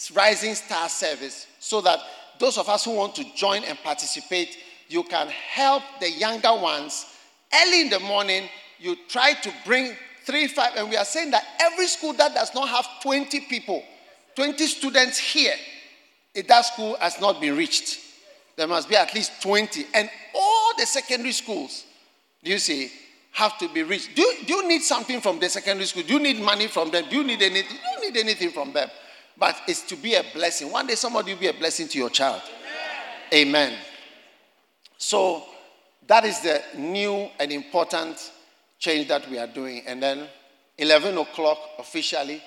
Speaker 6: Rising Star service so that those of us who want to join and participate, you can help the younger ones. Early in the morning, you try to bring three, five, and we are saying that every school that does not have 20 people, 20 students here, that school has not been reached. There must be at least 20. And all the secondary schools, do you see, have to be reached. Do, do you need something from the secondary school? Do you need money from them? Do you need anything? You don't need anything from them but it's to be a blessing. One day somebody will be a blessing to your child. Amen. Amen. So that is the new and important change that we are doing. And then 11 o'clock officially.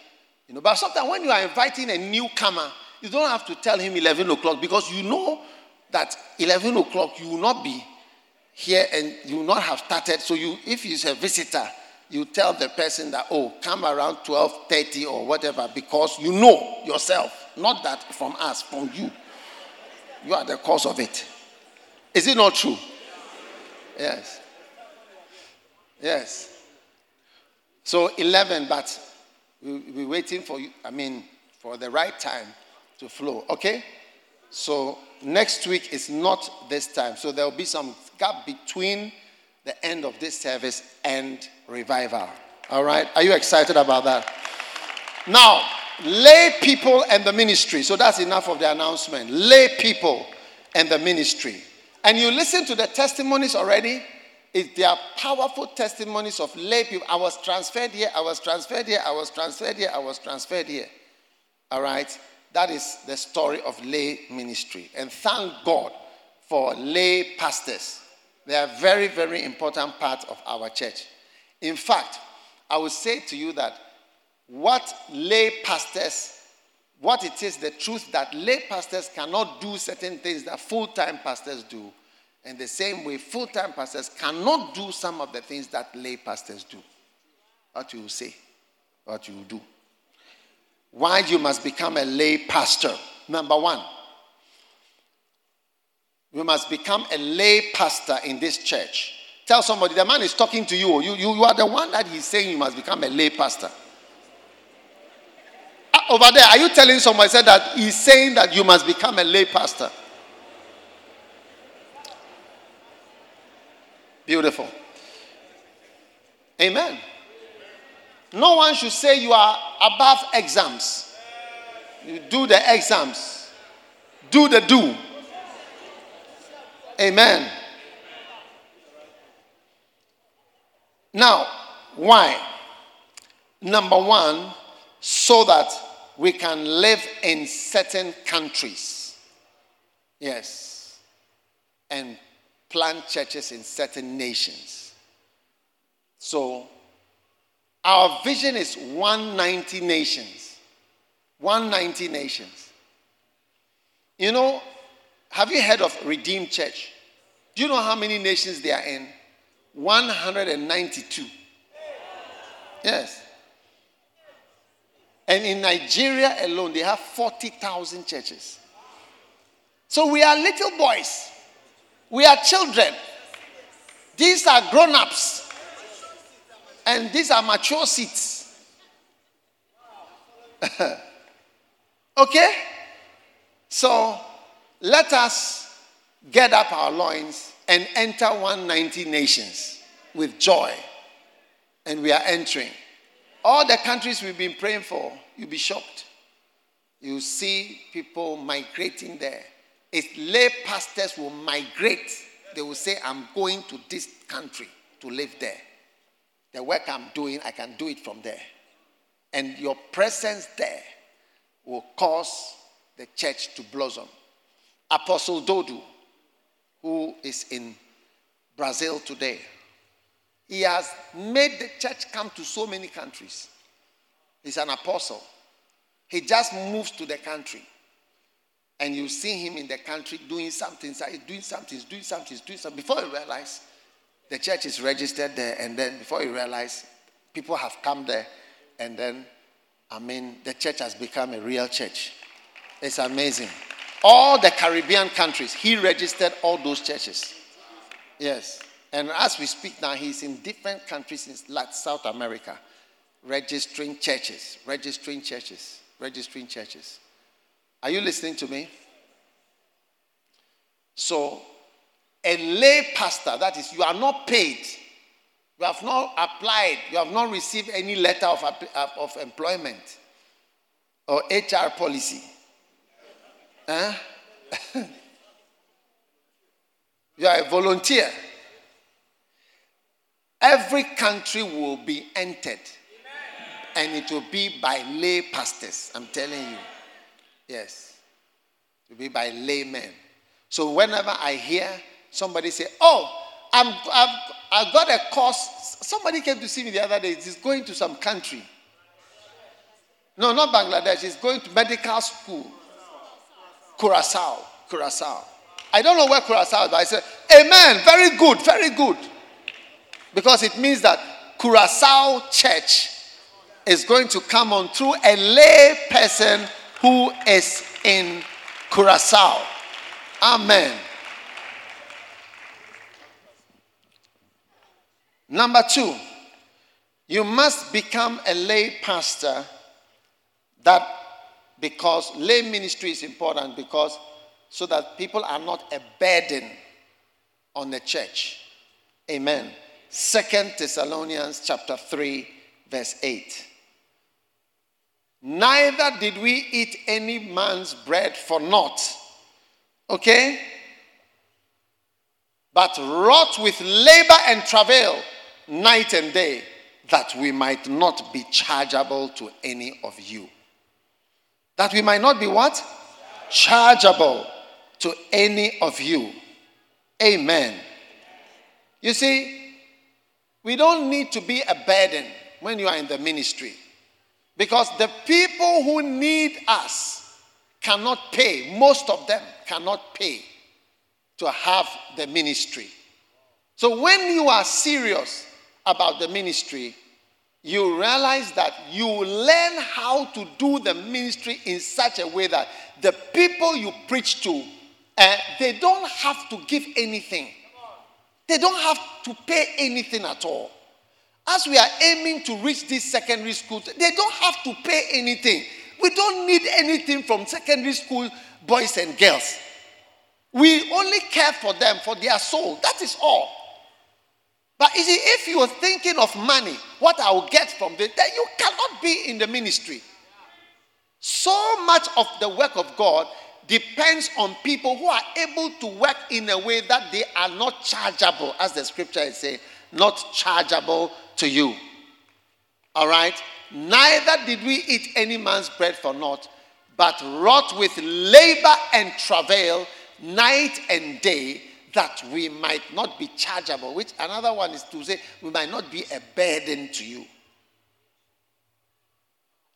Speaker 6: You know, but sometimes when you are inviting a newcomer, you don't have to tell him 11 o'clock because you know that 11 o'clock you will not be here and you will not have started. So you, if he's a visitor, you tell the person that, oh, come around 12.30 or whatever because you know yourself. Not that from us, from you. You are the cause of it. Is it not true? Yes. Yes. So 11, but we'll be waiting for you, I mean, for the right time to flow. Okay? So next week is not this time. So there will be some gap between the end of this service and revival. All right? Are you excited about that? Now, lay people and the ministry. So that's enough of the announcement. Lay people and the ministry. And you listen to the testimonies already. It, they are powerful testimonies of lay people. I was transferred here, I was transferred here, I was transferred here, I was transferred here. All right? That is the story of lay ministry. And thank God for lay pastors. They are very, very important part of our church. In fact, I would say to you that what lay pastors, what it is, the truth that lay pastors cannot do certain things that full time pastors do. In the same way, full time pastors cannot do some of the things that lay pastors do. What you will say, what you will do. Why you must become a lay pastor? Number one, you must become a lay pastor in this church. Tell somebody, the man is talking to you. You, you, you are the one that he's saying you must become a lay pastor. Uh, over there, are you telling somebody said that he's saying that you must become a lay pastor? Beautiful. Amen. No one should say you are above exams. You do the exams. Do the do. Amen. Now, why? Number one, so that we can live in certain countries. Yes. And plant churches in certain nations. So, our vision is 190 nations. 190 nations. You know, have you heard of Redeemed Church? Do you know how many nations they are in? 192. Yes. And in Nigeria alone, they have 40,000 churches. So we are little boys. We are children. These are grown ups. And these are mature seats. *laughs* okay? So let us get up our loins and enter 190 nations with joy. And we are entering. All the countries we've been praying for, you'll be shocked. You see people migrating there. If lay pastors will migrate, they will say, I'm going to this country to live there. The work I'm doing, I can do it from there. And your presence there will cause the church to blossom. Apostle Dodu, who is in Brazil today, he has made the church come to so many countries. He's an apostle. He just moves to the country. And you see him in the country doing something, doing something, doing something, doing something. Before you realize, the church is registered there. And then before you realize, people have come there. And then, I mean, the church has become a real church. It's amazing. All the Caribbean countries, he registered all those churches. Yes. And as we speak now, he's in different countries in South America, registering churches, registering churches, registering churches. Are you listening to me? So, a lay pastor, that is, you are not paid, you have not applied, you have not received any letter of, of employment or HR policy. Huh? Eh? *laughs* you are a volunteer. Every country will be entered. And it will be by lay pastors. I'm telling you. Yes. It will be by laymen. So whenever I hear somebody say, Oh, I'm, I've, I've got a course. Somebody came to see me the other day. He's going to some country. No, not Bangladesh. He's going to medical school. Curacao. Curacao. I don't know where Curacao is, but I said, Amen. Very good. Very good. Because it means that Curacao Church is going to come on through a lay person who is in Curacao. Amen. Number two, you must become a lay pastor that because lay ministry is important because so that people are not a burden on the church. Amen. Second Thessalonians chapter 3 verse 8. Neither did we eat any man's bread for naught. Okay? But wrought with labor and travail night and day that we might not be chargeable to any of you. That we might not be what? Chargeable to any of you. Amen. You see, we don't need to be a burden when you are in the ministry. Because the people who need us cannot pay, most of them cannot pay to have the ministry. So when you are serious about the ministry, you realize that you learn how to do the ministry in such a way that the people you preach to, uh, they don't have to give anything. They don't have to pay anything at all. As we are aiming to reach these secondary schools, they don't have to pay anything. We don't need anything from secondary school boys and girls. We only care for them, for their soul. That is all. But you see, if you are thinking of money, what I will get from this, then you cannot be in the ministry. So much of the work of God depends on people who are able to work in a way that they are not chargeable, as the scripture is saying, not chargeable to you. All right? Neither did we eat any man's bread for naught, but wrought with labor and travail night and day that we might not be chargeable. Which another one is to say, we might not be a burden to you.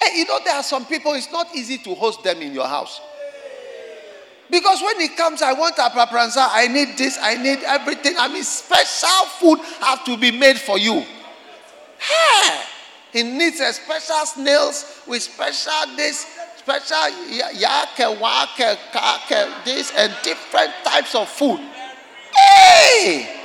Speaker 6: Hey, you know, there are some people, it's not easy to host them in your house. Because when it comes, I want a prapranza, I need this, I need everything. I mean, special food have to be made for you. Hey, he needs a special snails with special this, special yake, wake, kake, this, and different types of food. Hey!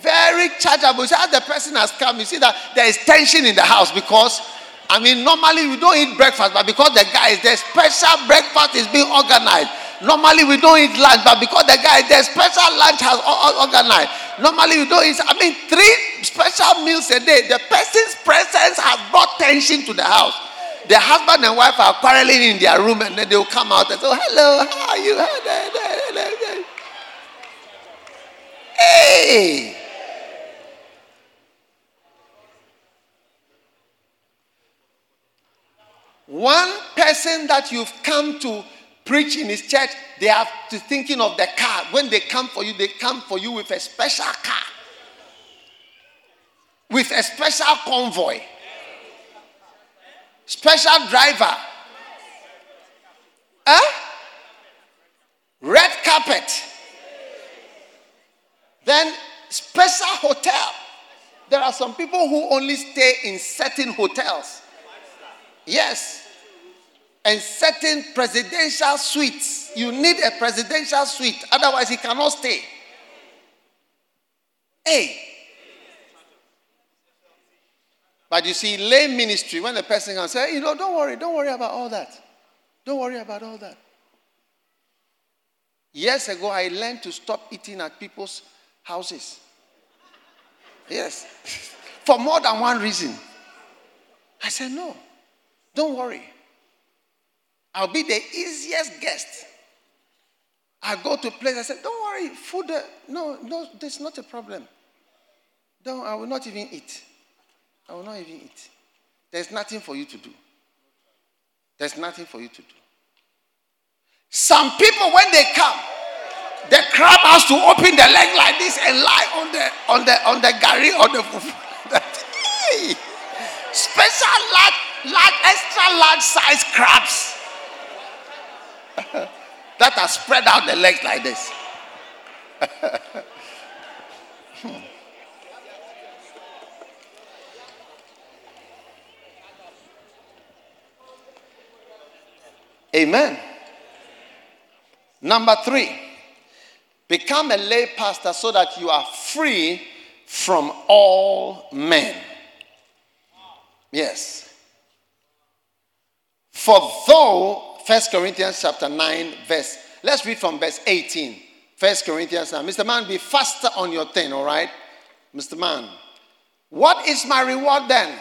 Speaker 6: Very chargeable. You see, as the person has come, you see that there is tension in the house because, I mean, normally we don't eat breakfast, but because the guy is there, special breakfast is being organized. Normally we don't eat lunch, but because the guy is there, special lunch has organized. Normally we don't eat, I mean, three special meals a day. The person's presence has brought tension to the house. The husband and wife are quarreling in their room and then they'll come out and say, oh, Hello, how are you? Hey! One person that you've come to preach in his church, they have to thinking of the car. When they come for you, they come for you with a special car, with a special convoy, special driver, huh? red carpet, then special hotel. There are some people who only stay in certain hotels. Yes. And certain presidential suites. You need a presidential suite, otherwise, he cannot stay. Hey. But you see, lay ministry, when the person can say, you know, don't worry, don't worry about all that. Don't worry about all that. Years ago, I learned to stop eating at people's houses. Yes. *laughs* For more than one reason. I said, no. Don't worry. I'll be the easiest guest. I go to a place, I said, Don't worry, food, uh, no, no, there's not a problem. Don't, I will not even eat. I will not even eat. There's nothing for you to do. There's nothing for you to do. Some people, when they come, the crab has to open the leg like this and lie on the on the on the gari on the. *laughs* Special large, large, extra large size crabs *laughs* that are spread out the legs like this. *laughs* Amen. Number three, become a lay pastor so that you are free from all men. Yes. For though, 1 Corinthians chapter 9, verse, let's read from verse 18. 1 Corinthians 9. Mr. Man, be faster on your thing, all right? Mr. Man. What is my reward then?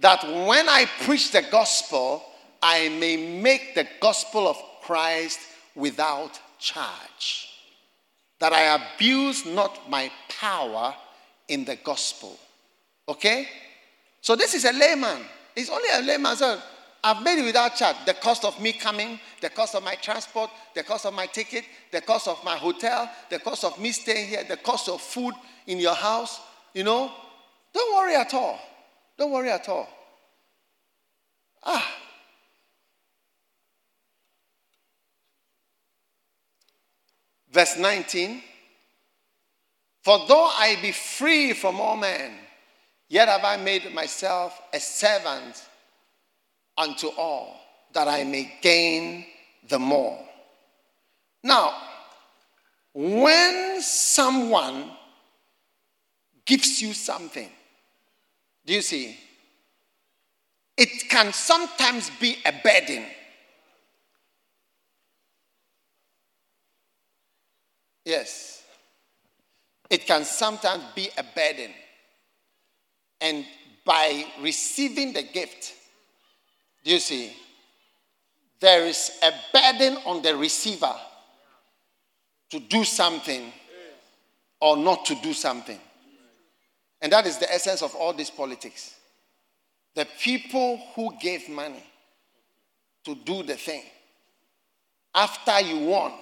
Speaker 6: That when I preach the gospel, I may make the gospel of Christ without charge. That I abuse not my power in the gospel. Okay? So this is a layman. It's only a layman. So I've made it without charge. The cost of me coming, the cost of my transport, the cost of my ticket, the cost of my hotel, the cost of me staying here, the cost of food in your house. You know, don't worry at all. Don't worry at all. Ah. Verse 19. For though I be free from all men, Yet have I made myself a servant unto all, that I may gain the more. Now, when someone gives you something, do you see? It can sometimes be a burden. Yes. It can sometimes be a burden. And by receiving the gift, do you see? There is a burden on the receiver to do something or not to do something. And that is the essence of all this politics. The people who gave money to do the thing, after you won,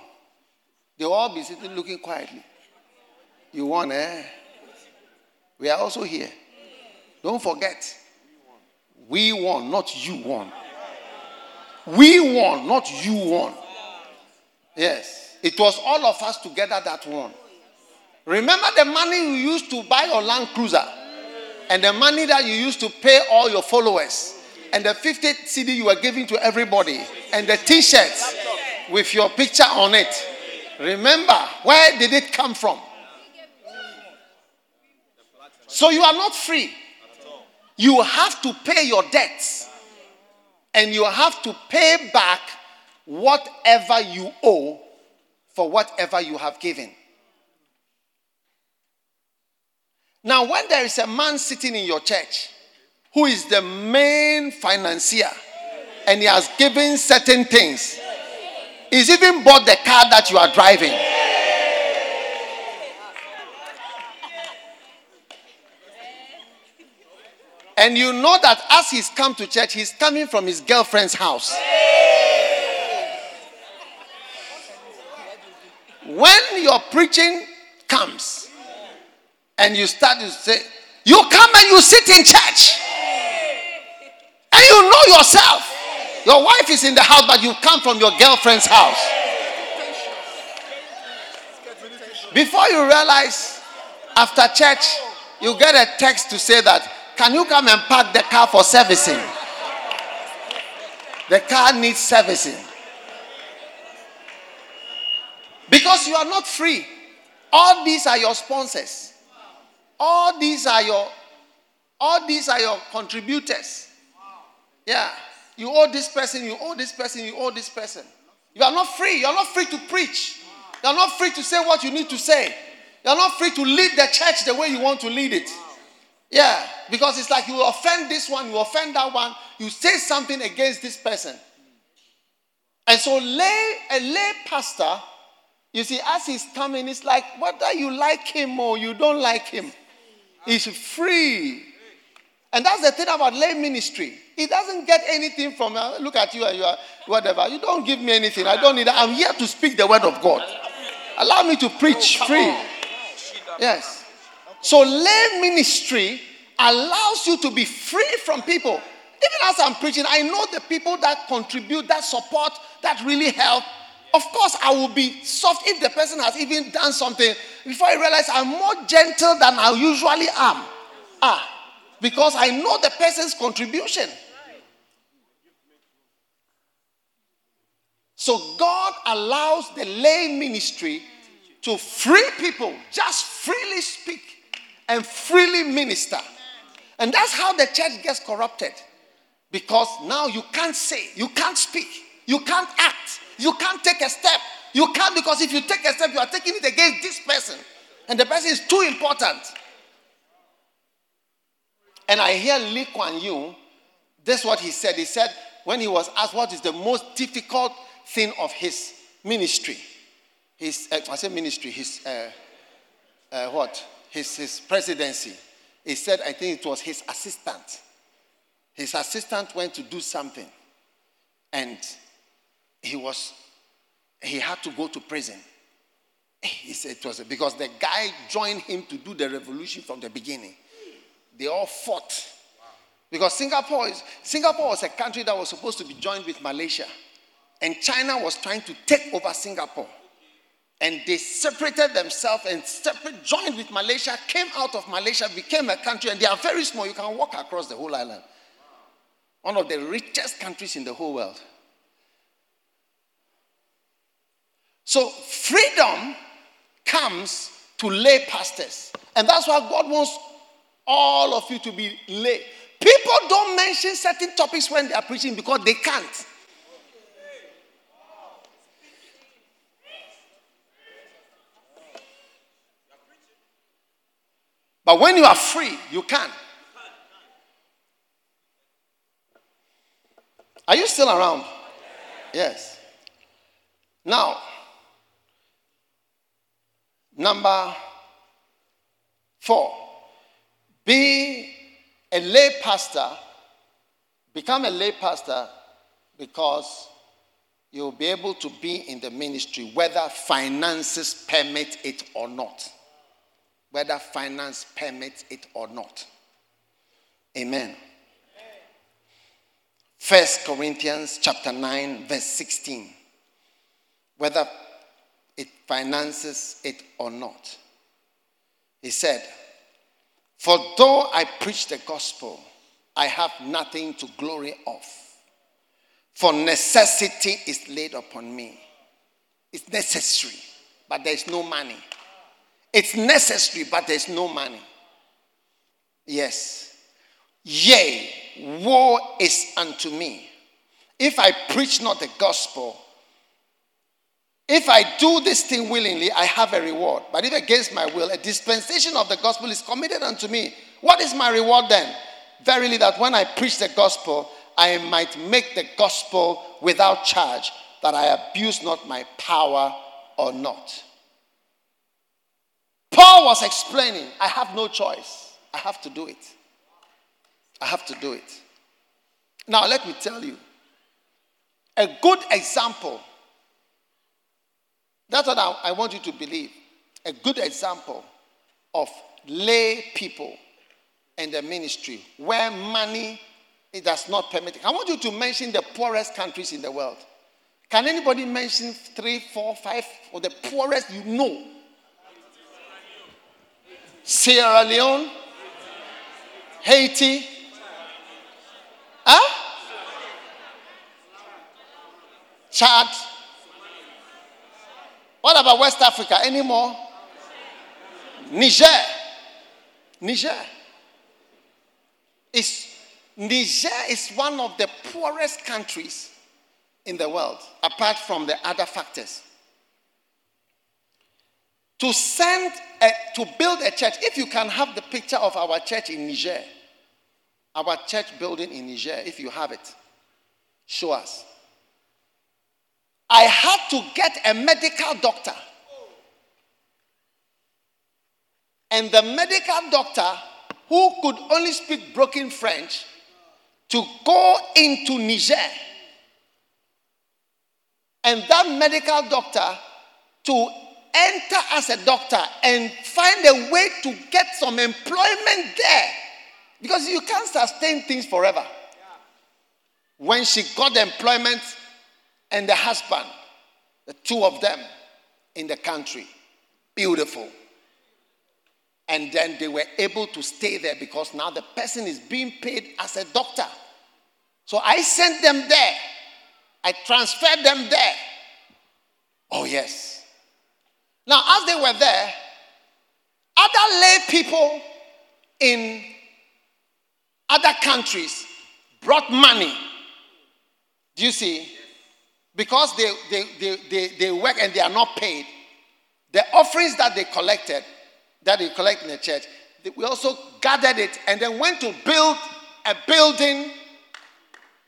Speaker 6: they'll all be sitting looking quietly. You won, eh? We are also here. Don't forget, we won, not you won. We won, not you won. Yes, it was all of us together that won. Remember the money you used to buy your Land Cruiser, and the money that you used to pay all your followers, and the 50 cedi you were giving to everybody, and the t shirts with your picture on it. Remember, where did it come from? So you are not free. You have to pay your debts. And you have to pay back whatever you owe for whatever you have given. Now, when there is a man sitting in your church who is the main financier and he has given certain things, he's even bought the car that you are driving. And you know that as he's come to church, he's coming from his girlfriend's house. When your preaching comes and you start to say, you come and you sit in church and you know yourself. Your wife is in the house, but you come from your girlfriend's house. Before you realize, after church, you get a text to say that, can you come and park the car for servicing? The car needs servicing. Because you are not free. All these are your sponsors. All these are your all these are your contributors. Yeah. You owe this person, you owe this person, you owe this person. You are not free. You are not free to preach. You are not free to say what you need to say. You are not free to lead the church the way you want to lead it. Yeah, because it's like you offend this one, you offend that one, you say something against this person. And so, lay, a lay pastor, you see, as he's coming, it's like whether you like him or you don't like him, he's free. And that's the thing about lay ministry. He doesn't get anything from uh, look at you and you are whatever. You don't give me anything. I don't need that. I'm here to speak the word of God. Allow me to preach free. Yes. So lay ministry allows you to be free from people. Even as I'm preaching, I know the people that contribute, that support, that really help. Of course, I will be soft if the person has even done something before I realize I'm more gentle than I usually am. Ah, because I know the person's contribution. So God allows the lay ministry to free people, just freely speak and freely minister. And that's how the church gets corrupted. Because now you can't say, you can't speak, you can't act, you can't take a step. You can't because if you take a step, you are taking it against this person. And the person is too important. And I hear Lee Kuan Yew, this is what he said. He said, when he was asked what is the most difficult thing of his ministry, his, uh, I say ministry, his, uh, uh, what? His, his presidency. He said, I think it was his assistant. His assistant went to do something. And he was, he had to go to prison. He said it was because the guy joined him to do the revolution from the beginning. They all fought. Because Singapore is Singapore was a country that was supposed to be joined with Malaysia. And China was trying to take over Singapore. And they separated themselves and separate, joined with Malaysia, came out of Malaysia, became a country, and they are very small. You can walk across the whole island. One of the richest countries in the whole world. So freedom comes to lay pastors. And that's why God wants all of you to be lay. People don't mention certain topics when they are preaching because they can't. But when you are free, you can. Are you still around? Yes. Now, number four, be a lay pastor, become a lay pastor because you'll be able to be in the ministry whether finances permit it or not whether finance permits it or not. Amen. First Corinthians chapter 9 verse 16. Whether it finances it or not. He said, For though I preach the gospel, I have nothing to glory of. For necessity is laid upon me. It's necessary, but there's no money. It's necessary, but there's no money. Yes. Yea, woe is unto me if I preach not the gospel. If I do this thing willingly, I have a reward. But if against my will, a dispensation of the gospel is committed unto me. What is my reward then? Verily, that when I preach the gospel, I might make the gospel without charge, that I abuse not my power or not. Paul was explaining, I have no choice. I have to do it. I have to do it. Now, let me tell you a good example. That's what I, I want you to believe. A good example of lay people in the ministry where money it does not permit. I want you to mention the poorest countries in the world. Can anybody mention three, four, five, or the poorest you know? Sierra Leone, Haiti, huh? Chad. What about West Africa? Any more? Niger. Niger. Is Niger is one of the poorest countries in the world, apart from the other factors. To send, a, to build a church, if you can have the picture of our church in Niger, our church building in Niger, if you have it, show us. I had to get a medical doctor. And the medical doctor, who could only speak broken French, to go into Niger. And that medical doctor to enter as a doctor and find a way to get some employment there. Because you can't sustain things forever. When she got employment and the husband, the two of them in the country, beautiful. And then they were able to stay there because now the person is being paid as a doctor. So I sent them there. I transferred them there. Oh, yes. Now, as they were there, other lay people in other countries brought money. Do you see? Because they, they, they, they, they work and they are not paid. The offerings that they collected, that they collect in the church, we also gathered it and then went to build a building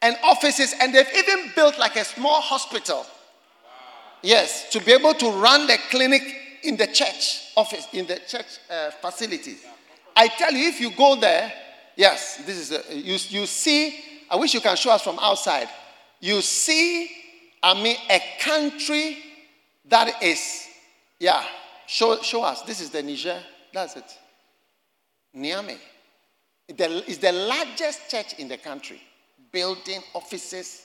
Speaker 6: and offices, and they've even built like a small hospital. Yes, to be able to run the clinic in the church office, in the church uh, facilities. I tell you, if you go there, yes, this is a, you, you see. I wish you can show us from outside. You see, I mean, a country that is, yeah. Show, show us. This is the Niger. That's it. Niamey. It's the largest church in the country building, offices.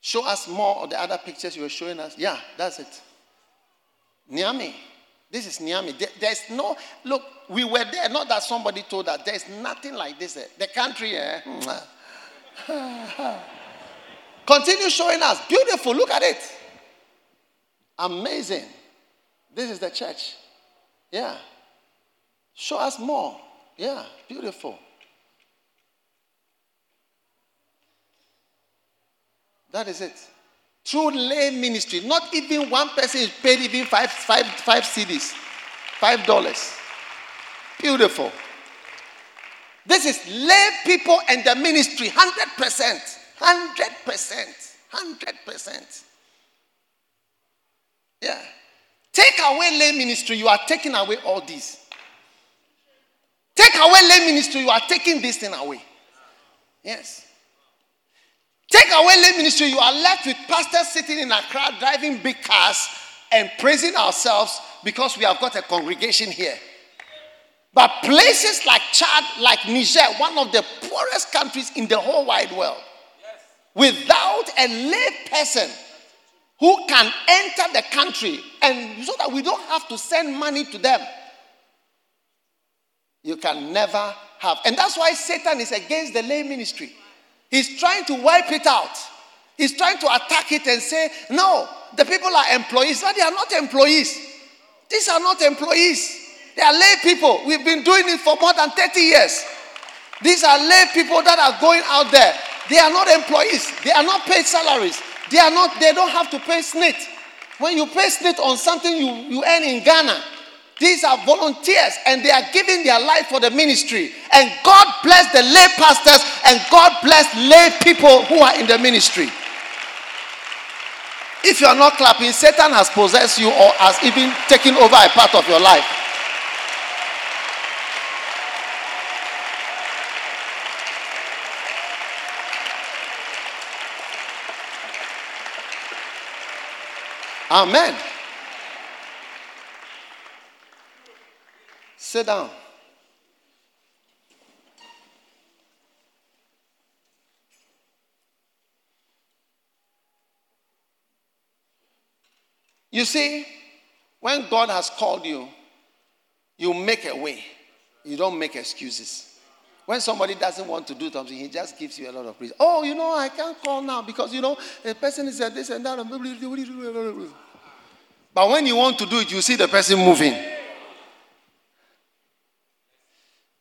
Speaker 6: Show us more of the other pictures you were showing us. Yeah, that's it. Niamey. This is Niamey. There, there's no, look, we were there, not that somebody told us, there's nothing like this. Eh? The country, eh? *laughs* *laughs* Continue showing us. Beautiful, look at it. Amazing. This is the church. Yeah. Show us more. Yeah, beautiful. That is it. Through lay ministry, not even one person is paid even five, five, five cedis, five dollars. Beautiful. This is lay people and the ministry, 100%. 100%. 100%. Yeah. Take away lay ministry, you are taking away all this. Take away lay ministry, you are taking this thing away. Yes. Take away lay ministry, you are left with pastors sitting in a crowd driving big cars and praising ourselves because we have got a congregation here. But places like Chad, like Niger, one of the poorest countries in the whole wide world, without a lay person who can enter the country and so that we don't have to send money to them, you can never have. And that's why Satan is against the lay ministry. He's trying to wipe it out. He's trying to attack it and say, no, the people are employees. No, they are not employees. These are not employees. They are lay people. We've been doing it for more than 30 years. These are lay people that are going out there. They are not employees. They are not paid salaries. They are not. They don't have to pay SSNIT. When you pay SSNIT on something you, you earn in Ghana, these are volunteers and they are giving their life for the ministry. And God bless the lay pastors and God bless lay people who are in the ministry. If you are not clapping, Satan has possessed you or has even taken over a part of your life. Amen. Sit down. You see, when God has called you, you make a way. You don't make excuses. When somebody doesn't want to do something, he just gives you a lot of reasons. Oh, you know, I can't call now because, you know, a person is at this and that. But when you want to do it, you see the person moving.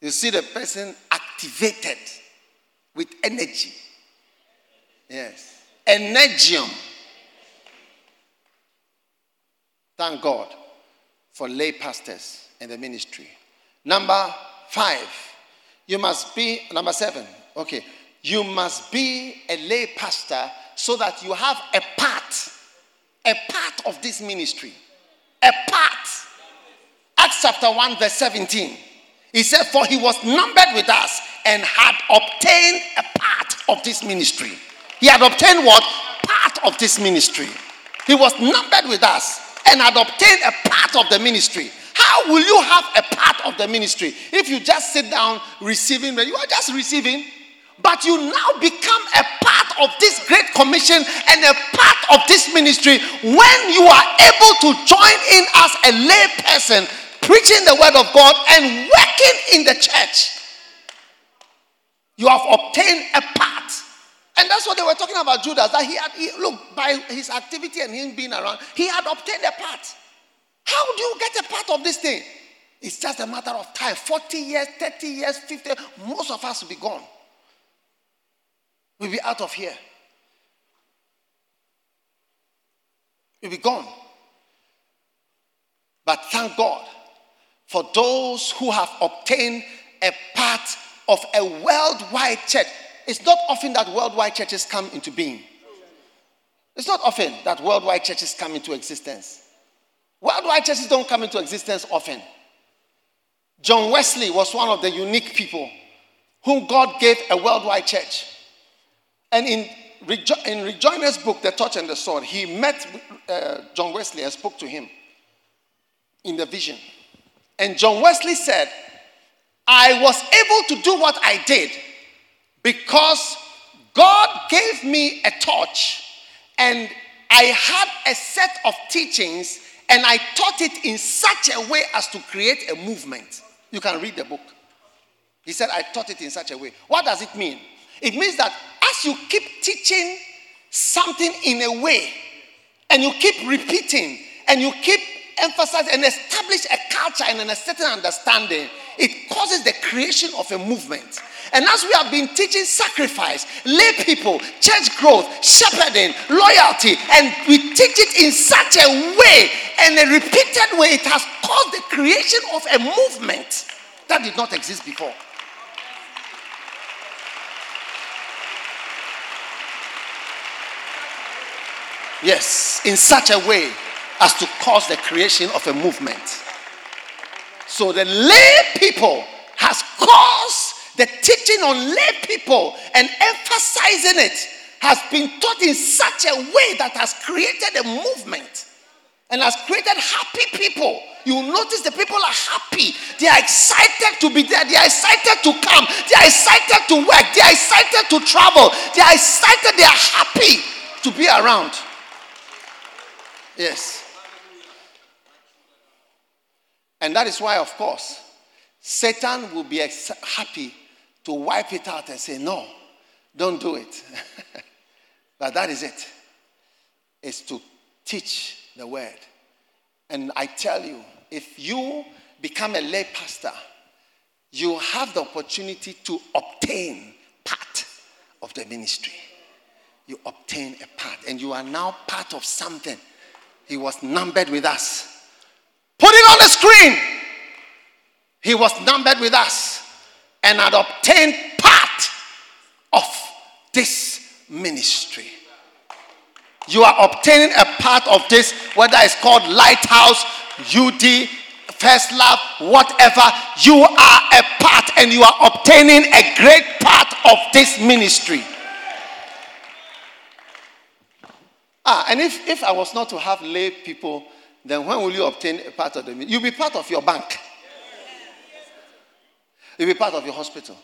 Speaker 6: You see the person activated with energy. Yes. Energium. Thank God for lay pastors in the ministry. Number five, you must be, number seven, okay, you must be a lay pastor so that you have a part, a part of this ministry. A part. Acts chapter 1, verse 17. He said, For he was numbered with us and had obtained a part of this ministry. He had obtained what? Part of this ministry. He was numbered with us and had obtained a part of the ministry. How will you have a part of the ministry if you just sit down receiving? You are just receiving, but you now become a part of this great commission and a part of this ministry when you are able to join in as a lay person preaching the word of God and working in the church. You have obtained a part. And that's what they were talking about Judas. That he had, he, look, by his activity and him being around, he had obtained a part. How do you get a part of this thing? It's just a matter of time 40 years, 30 years, 50, most of us will be gone. We'll be out of here. We'll be gone. But thank God for those who have obtained a part of a worldwide church. It's not often that worldwide churches come into being. It's not often that worldwide churches come into existence. Worldwide churches don't come into existence often. John Wesley was one of the unique people whom God gave a worldwide church. And in, Rejo- in Rick Joyner's book, The Torch and the Sword, he met uh, John Wesley and spoke to him in the vision. And John Wesley said, I was able to do what I did because God gave me a torch and I had a set of teachings and I taught it in such a way as to create a movement. You can read the book. He said, I taught it in such a way. What does it mean? It means that as you keep teaching something in a way and you keep repeating and you keep emphasizing and establish a culture and a certain understanding, it causes the creation of a movement. And as we have been teaching sacrifice, lay people, church growth, shepherding, loyalty, and we teach it in such a way and a repeated way, it has caused the creation of a movement that did not exist before. Yes, in such a way as to cause the creation of a movement. So the lay people has caused the teaching on lay people and emphasizing it has been taught in such a way that has created a movement and has created happy people. You notice the people are happy. They are excited to be there. They are excited to come. They are excited to work. They are excited to travel. They are excited. They are happy to be around. Yes. And that is why, of course, Satan will be happy to wipe it out and say, No, don't do it. *laughs* but that is it. It's to teach the word. And I tell you, if you become a lay pastor, you have the opportunity to obtain part of the ministry. You obtain a part, and you are now part of something. He was numbered with us. Put it on the screen. He was numbered with us and had obtained part of this ministry. You are obtaining a part of this, whether it's called Lighthouse, UD, First Love, whatever. You are a part and you are obtaining a great part of this ministry. Ah, and if, if I was not to have lay people, then when will you obtain a part of the ministry? You'll be part of your bank. You'll be part of your hospital.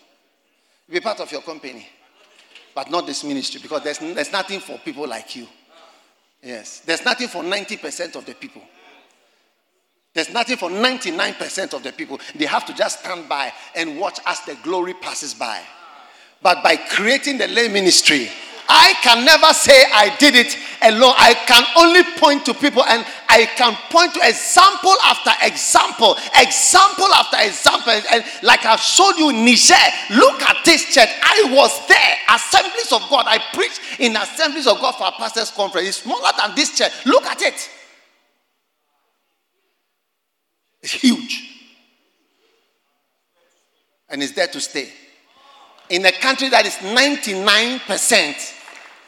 Speaker 6: You'll be part of your company. But not this ministry because there's, there's nothing for people like you. Yes. There's nothing for 90% of the people. There's nothing for 99% of the people. They have to just stand by and watch as the glory passes by. But by creating the lay ministry, I can never say I did it alone. I can only point to people and I can point to example after example, example after example. And like I've showed you Niger, look at this church. I was there, Assemblies of God. I preached in Assemblies of God for a pastor's conference. It's smaller than this church. Look at it. It's huge. And it's there to stay. In a country that is 99%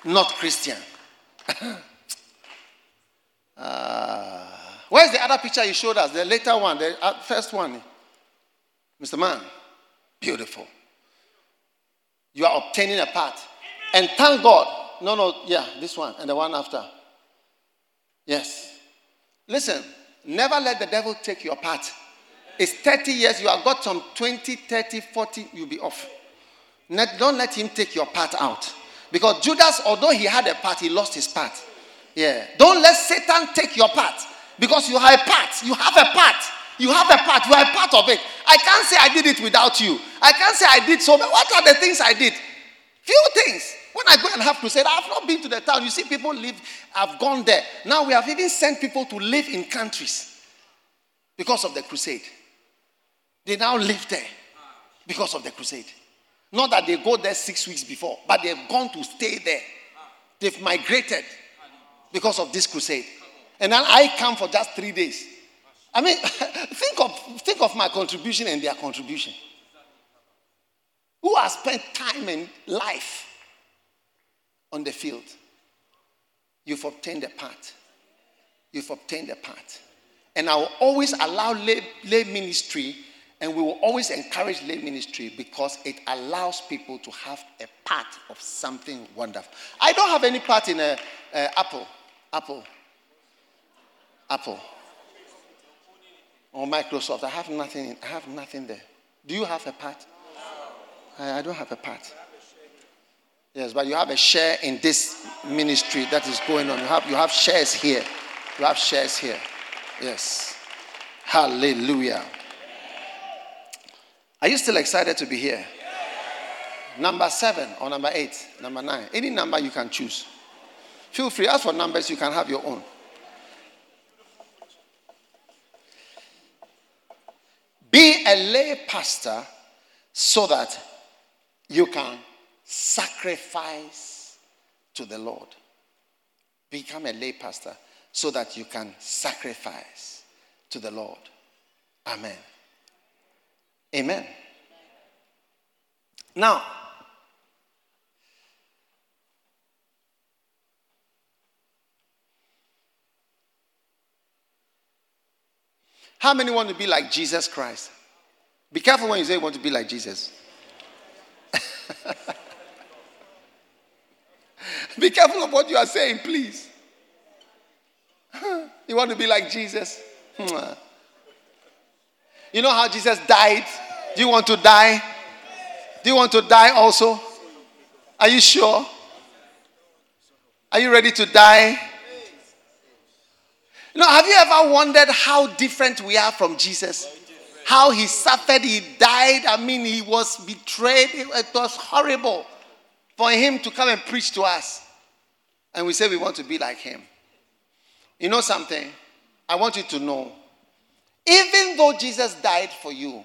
Speaker 6: not Christian. *laughs* uh, where's the other picture you showed us? The later one, the uh, first one. Mr. Man, beautiful. You are obtaining a part. And thank God. No, no, yeah, this one and the one after. Yes. Listen, never let the devil take your part. It's 30 years, you have got some 20, 30, 40, you'll be off. Don't let him take your part out. Because Judas, although he had a part, he lost his part. Yeah. Don't let Satan take your part. Because you have a part. You have a part. You have a part. You are a part of it. I can't say I did it without you. I can't say I did so. But what are the things I did? Few things. When I go and have crusade, I have not been to the town. You see, people live, I've gone there. Now we have even sent people to live in countries because of the crusade. They now live there because of the crusade. Not that they go there six weeks before, but they've gone to stay there. They've migrated because of this crusade. And then I come for just three days. I mean, *laughs* think of, think of my contribution and their contribution. Who has spent time and life on the field? You've obtained a part. You've obtained a part. And I will always allow lay, lay ministry and we will always encourage lay ministry because it allows people to have a part of something wonderful. I don't have any part in a, a Apple, Apple, Apple, or Microsoft. I have nothing. I have nothing there. Do you have a part? I, I don't have a part. Yes, but you have a share in this ministry that is going on. You have you have shares here. You have shares here. Yes. Hallelujah. Are you still excited to be here? Number seven or number eight, number nine, any number you can choose. Feel free. As for numbers, you can have your own. Be a lay pastor so that you can sacrifice to the Lord. Become a lay pastor so that you can sacrifice to the Lord. Amen. Amen. Now, how many want to be like Jesus Christ? Be careful when you say you want to be like Jesus. *laughs* be careful of what you are saying, please. *laughs* you want to be like Jesus? You know how Jesus died? Do you want to die? Do you want to die also? Are you sure? Are you ready to die? You know, have you ever wondered how different we are from Jesus? How he suffered, he died. I mean, he was betrayed. It was horrible for him to come and preach to us. And we say we want to be like him. You know something? I want you to know even though Jesus died for you,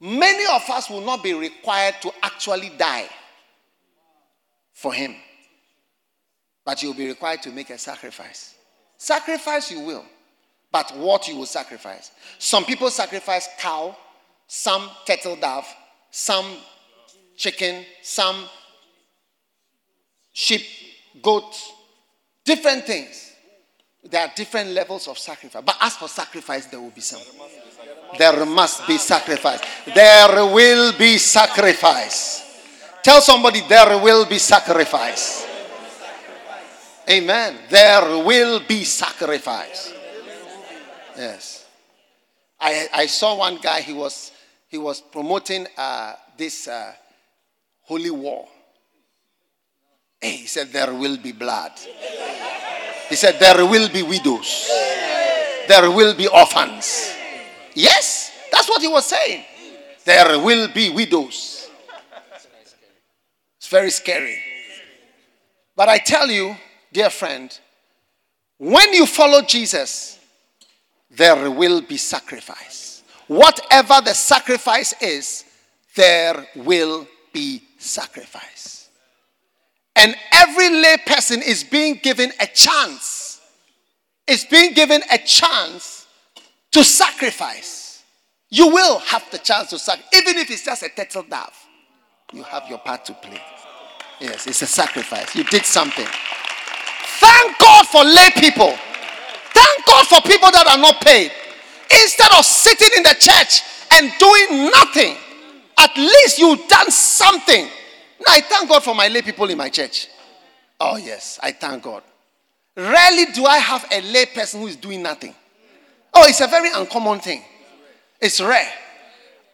Speaker 6: many of us will not be required to actually die for Him. But you'll be required to make a sacrifice. Sacrifice you will, but what you will sacrifice. Some people sacrifice cow, some turtle dove, some chicken, some sheep, goat, different things. There are different levels of sacrifice. But as for sacrifice, there will be some. There must be sacrifice. There will be sacrifice. Tell somebody there will be sacrifice. Amen. There will be sacrifice. Yes. I, I saw one guy, he was, he was promoting uh, this uh, holy war. He said, There will be blood. He said, There will be widows. There will be orphans. Yes, that's what he was saying. There will be widows. It's very scary. But I tell you, dear friend, when you follow Jesus, there will be sacrifice. Whatever the sacrifice is, there will be sacrifice. And every lay person is being given a chance, is being given a chance to sacrifice. You will have the chance to sacrifice, even if it's just a turtle dove. You have your part to play. Yes, it's a sacrifice. You did something. Thank God for lay people. Thank God for people that are not paid. Instead of sitting in the church and doing nothing, at least you've done something. Now, I thank God for my lay people in my church. Oh, yes, I thank God. Rarely do I have a lay person who is doing nothing. Oh, it's a very uncommon thing. It's rare.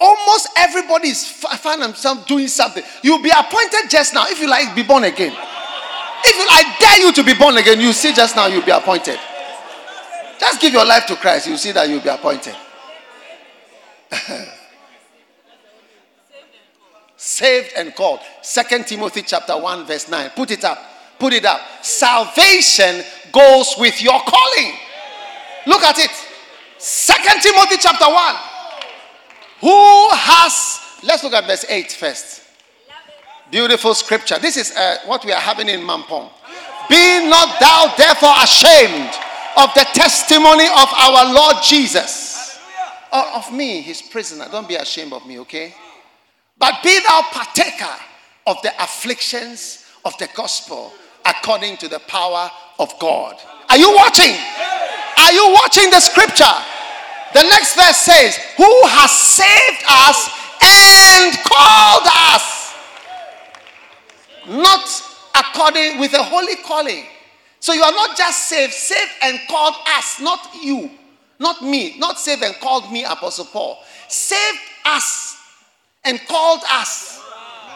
Speaker 6: Almost everybody is find themselves doing something. You'll be appointed just now if you like be born again. If you, I dare you to be born again, you see just now you'll be appointed. Just give your life to Christ, you see that you'll be appointed. *laughs* Saved and called. Second Timothy chapter 1, verse 9. Put it up. Put it up. Salvation goes with your calling. Look at it. Second Timothy chapter 1. Who has let's look at verse 8 first. Beautiful scripture. This is uh, what we are having in Mampong. Be not thou therefore ashamed of the testimony of our Lord Jesus. Or of me, his prisoner. Don't be ashamed of me, okay? But be thou partaker of the afflictions of the gospel according to the power of God. Are you watching? Are you watching the scripture? The next verse says, Who has saved us and called us? Not according with a holy calling. So you are not just saved, saved and called us, not you, not me, not saved and called me, Apostle Paul. Saved us and called us.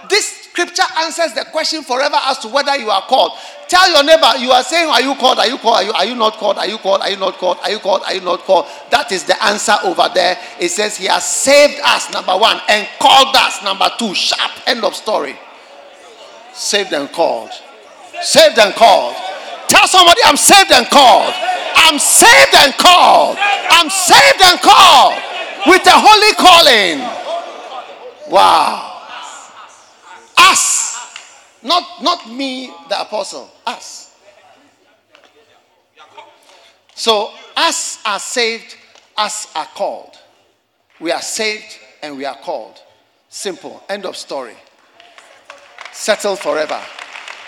Speaker 6: This scripture answers the question forever as to whether you are called. Tell your neighbor, you are saying, Are you called? Are you called? Are you, are you not called? Are you called? Are you not called? Are you called? Are you not called? That is the answer over there. It says, He has saved us, number one, and called us, number two. Sharp, end of story. Saved and called. Saved and called. Tell somebody, I'm saved and called. I'm saved and called. I'm saved and called with a holy calling. Wow. Us. Not, not me, the apostle. Us. So, us are saved, us are called. We are saved and we are called. Simple. End of story. Settled forever.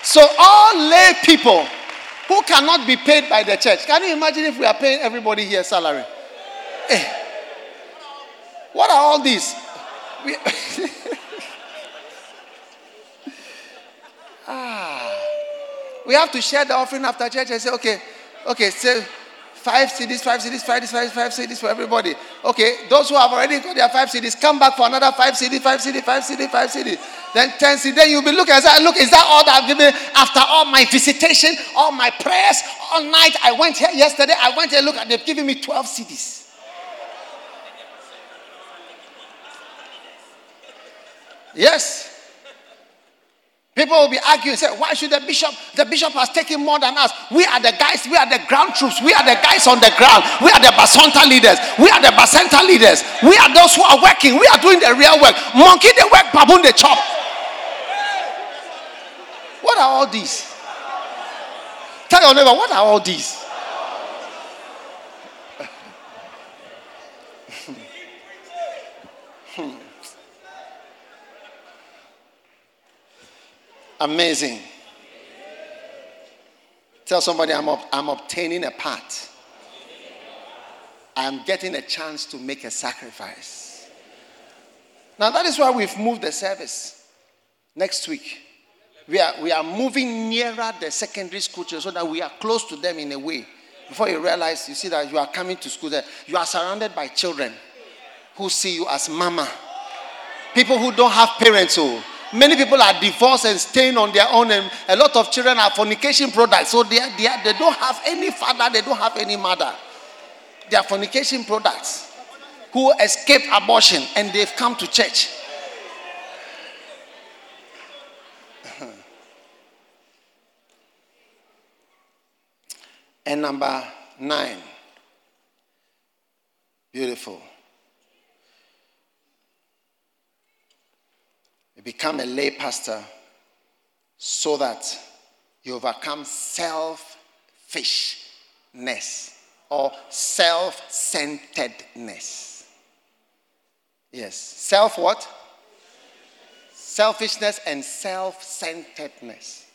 Speaker 6: So, all lay people who cannot be paid by the church. Can you imagine if we are paying everybody here salary? Eh. What are all these? We *laughs* ah. We have to share the offering after church and say, okay, okay, say five cedis, five cedis, five cedis, five, five cedis for everybody. Okay, those who have already got their five cedis, come back for another five cedi, five cedi, five cedi, five cedi. Then 10 cedi. Then you'll be looking and say, look, is that all that I've given after all my visitation, all my prayers, all night? I went here yesterday, I went here, look, at they've given me 12 cedis. Yes. People will be arguing, say, why should the bishop? The bishop has taken more than us. We are the guys, we are the ground troops, we are the guys on the ground, we are the Bacenta leaders, we are the Bacenta leaders, we are those who are working, we are doing the real work. Monkey the work, baboon the chop. What are all these? Tell your neighbor, what are all these? Amazing. Tell somebody I'm, up, I'm obtaining a part. I'm getting a chance to make a sacrifice. Now, that is why we've moved the service next week. We are, we are moving nearer the secondary school so that we are close to them in a way. Before you realize, you see that you are coming to school there, you are surrounded by children who see you as mama. People who don't have parents, oh, Many people are divorced and staying on their own, and a lot of children are fornication products. So they, are, they, are, they don't have any father, they don't have any mother. They are fornication products who escaped abortion and they've come to church. *laughs* and number nine, beautiful. Become a lay pastor so that you overcome selfishness or self centeredness. Yes. Self what? Selfishness and self centeredness.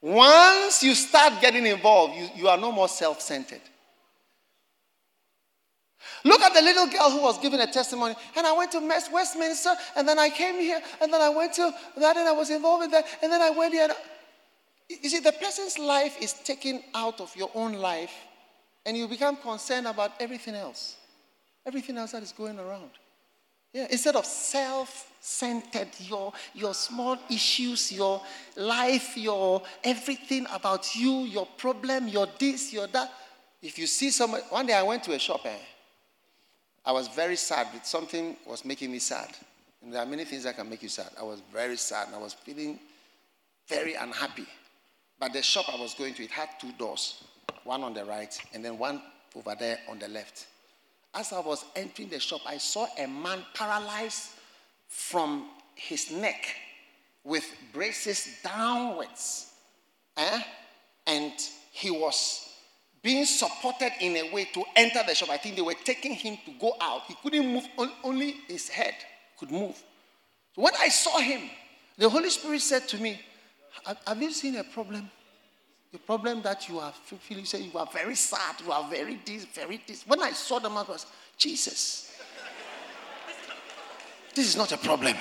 Speaker 6: Once you start getting involved, you, you are no more self centered. Look at the little girl who was giving a testimony. And I went to Westminster, and then I came here, and then I went to that, and I was involved in that, and then I went here. You see, the person's life is taken out of your own life, and you become concerned about everything else. Everything else that is going around. Yeah, instead of self centered, your, your small issues, your life, your everything about you, your problem, your this, your that. If you see someone, one day I went to a shop, eh? I was very sad. Something was making me sad. And there are many things that can make you sad. I was very sad. I was feeling very unhappy. But the shop I was going to, it had two doors one on the right and then one over there on the left. As I was entering the shop, I saw a man paralyzed from his neck with braces downwards. Eh? And he was being supported in a way to enter the shop. I think they were taking him to go out. He couldn't move, only his head could move. So when I saw him, the Holy Spirit said to me, Have you seen a problem? The problem that you are feeling, say you are very sad, you are very this, very this. When I saw the man, I was Jesus. This is not a problem.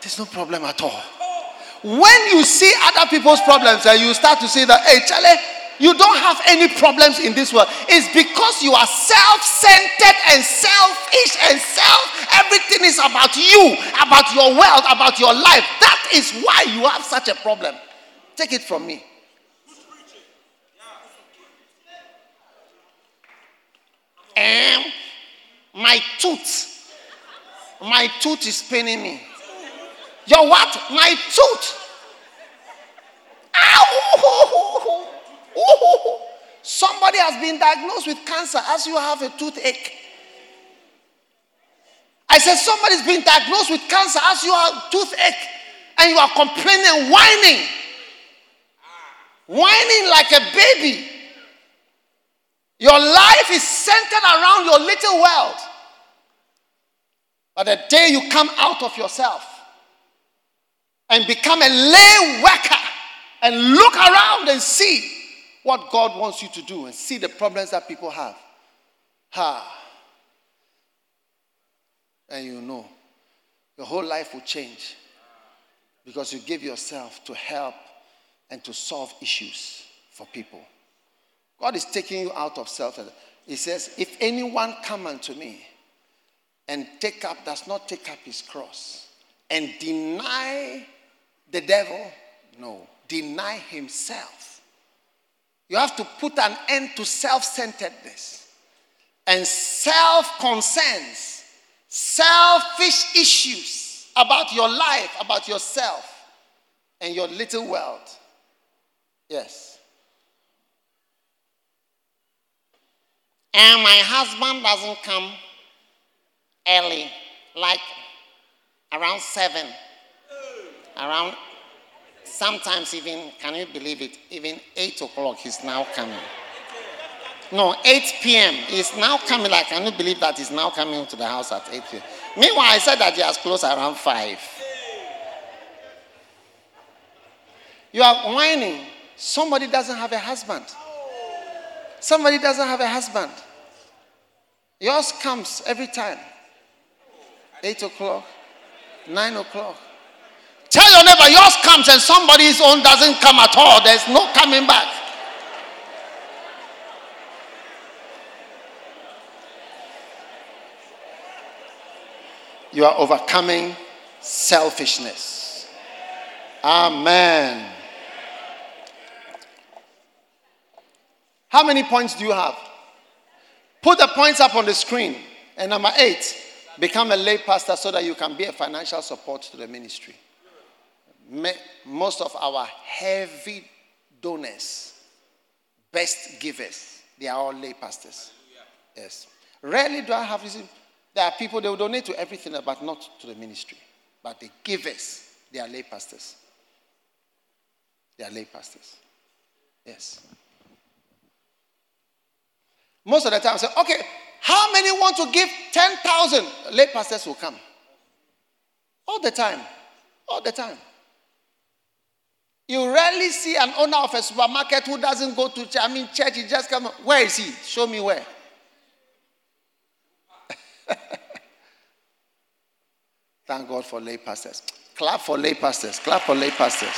Speaker 6: There's no problem at all. When you see other people's problems and you start to say that, hey, Charlie, you don't have any problems in this world. It's because you are self centered and selfish and self. Everything is about you, about your wealth, about your life. That is why you have such a problem. Take it from me. And my tooth, my tooth is paining me. Your what? My tooth. Ow! *laughs* Oh, somebody has been diagnosed with cancer as you have a toothache. I said, somebody's been diagnosed with cancer as you have a toothache and you are complaining, whining, whining like a baby. Your life is centered around your little world. But the day you come out of yourself and become a lay worker and look around and see what God wants you to do and see the problems that people have. Ha. And you know, your whole life will change because you give yourself to help and to solve issues for people. God is taking you out of self. He says, If anyone come unto me and take up, does not take up his cross and deny the devil, no, deny himself you have to put an end to self centeredness and self concerns, selfish issues about your life, about yourself. and your little world. Yes. And my husband doesn't come early, like around seven. Around sometimes even, can you believe it? Even eight o'clock he's now coming. No, 8 p.m. He's now coming. Like, can you believe that he's now coming to the house at 8 p.m.? Meanwhile, I said that he has closed around 5. You are whining. Somebody doesn't have a husband. Somebody doesn't have a husband. Yours comes every time. 8 o'clock, 9 o'clock. Tell your neighbor, yours comes and somebody's own doesn't come at all. There's no coming back. You are overcoming selfishness. Amen. How many points do you have? Put the points up on the screen. And number eight, become a lay pastor so that you can be a financial support to the ministry. Most of our heavy donors, best givers, they are all lay pastors. Yes. Rarely do I have this. there are people they will donate to everything, but not to the ministry. But the givers, they are lay pastors. They are lay pastors. Yes. Most of the time, I say, okay, how many want to give 10,000? Lay pastors will come. All the time. All the time. You rarely see an owner of a supermarket who doesn't go to church. I mean, church, he just come. Where is he? Show me where. *laughs* Thank God for lay pastors. Clap for lay pastors. Clap for lay pastors.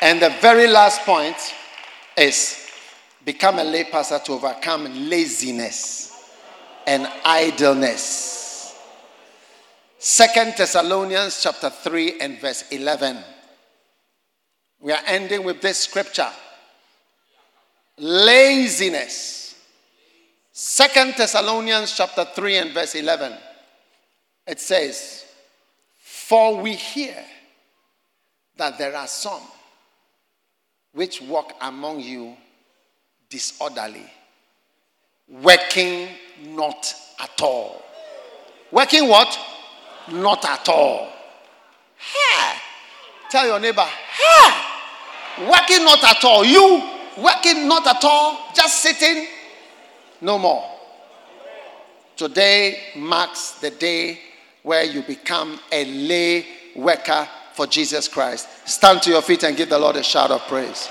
Speaker 6: And the very last point is become a lay pastor to overcome laziness and idleness. Second Thessalonians chapter 3 and verse 11. We are ending with this scripture. Laziness. Second Thessalonians chapter 3 and verse 11. It says, For we hear that there are some which walk among you disorderly, working not at all. Working what? Not at all. Hey. Tell your neighbor, hey. Working not at all. You working not at all, just sitting, no more. Today marks the day where you become a lay worker for Jesus Christ. Stand to your feet and give the Lord a shout of praise.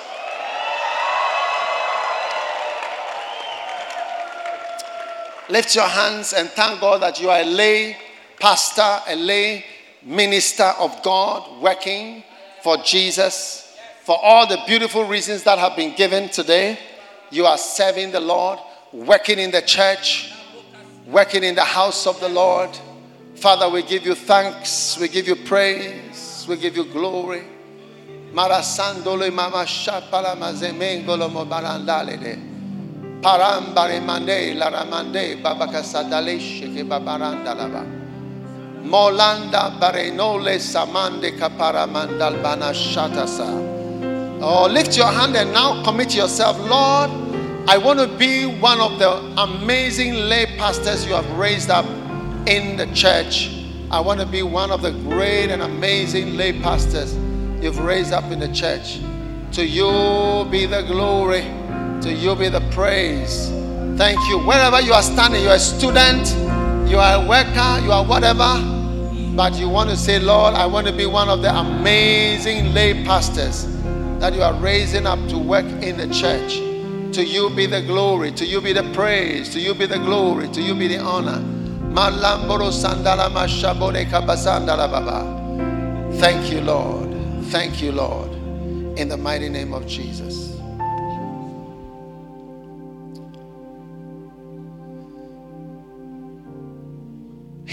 Speaker 6: Lift your hands and thank God that you are a lay pastor, a lay minister of God, working for Jesus. For all the beautiful reasons that have been given today, you are serving the Lord, working in the church, working in the house of the Lord. Father, we give you thanks, we give you praise we give you glory. Molanda barenole samande kaparamandal shatasa. Oh, lift your hand and now commit yourself, Lord. I want to be one of the amazing lay pastors you have raised up in the church. I want to be one of the great and amazing lay pastors you've raised up in the church. To you be the glory, to you be the praise. Thank you. Wherever you are standing, you're a student, you are a worker, you are whatever, but you want to say, Lord, I want to be one of the amazing lay pastors that you are raising up to work in the church. To you be the glory, to you be the praise, to you be the glory, to you be the honor. Thank you, Lord. Thank you, Lord. In the mighty name of Jesus.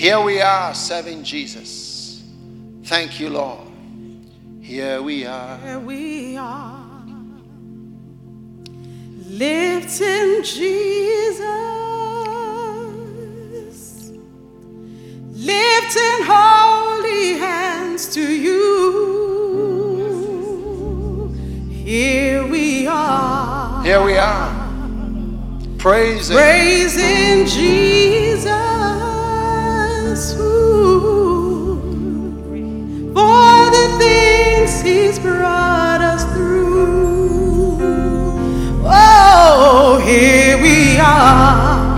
Speaker 6: Here we are serving Jesus. Thank you, Lord. Here we are.
Speaker 10: Here we are. Lifting Jesus lifting holy hands to you. Here we are,
Speaker 6: Here we are. Praise Him.
Speaker 10: praising Jesus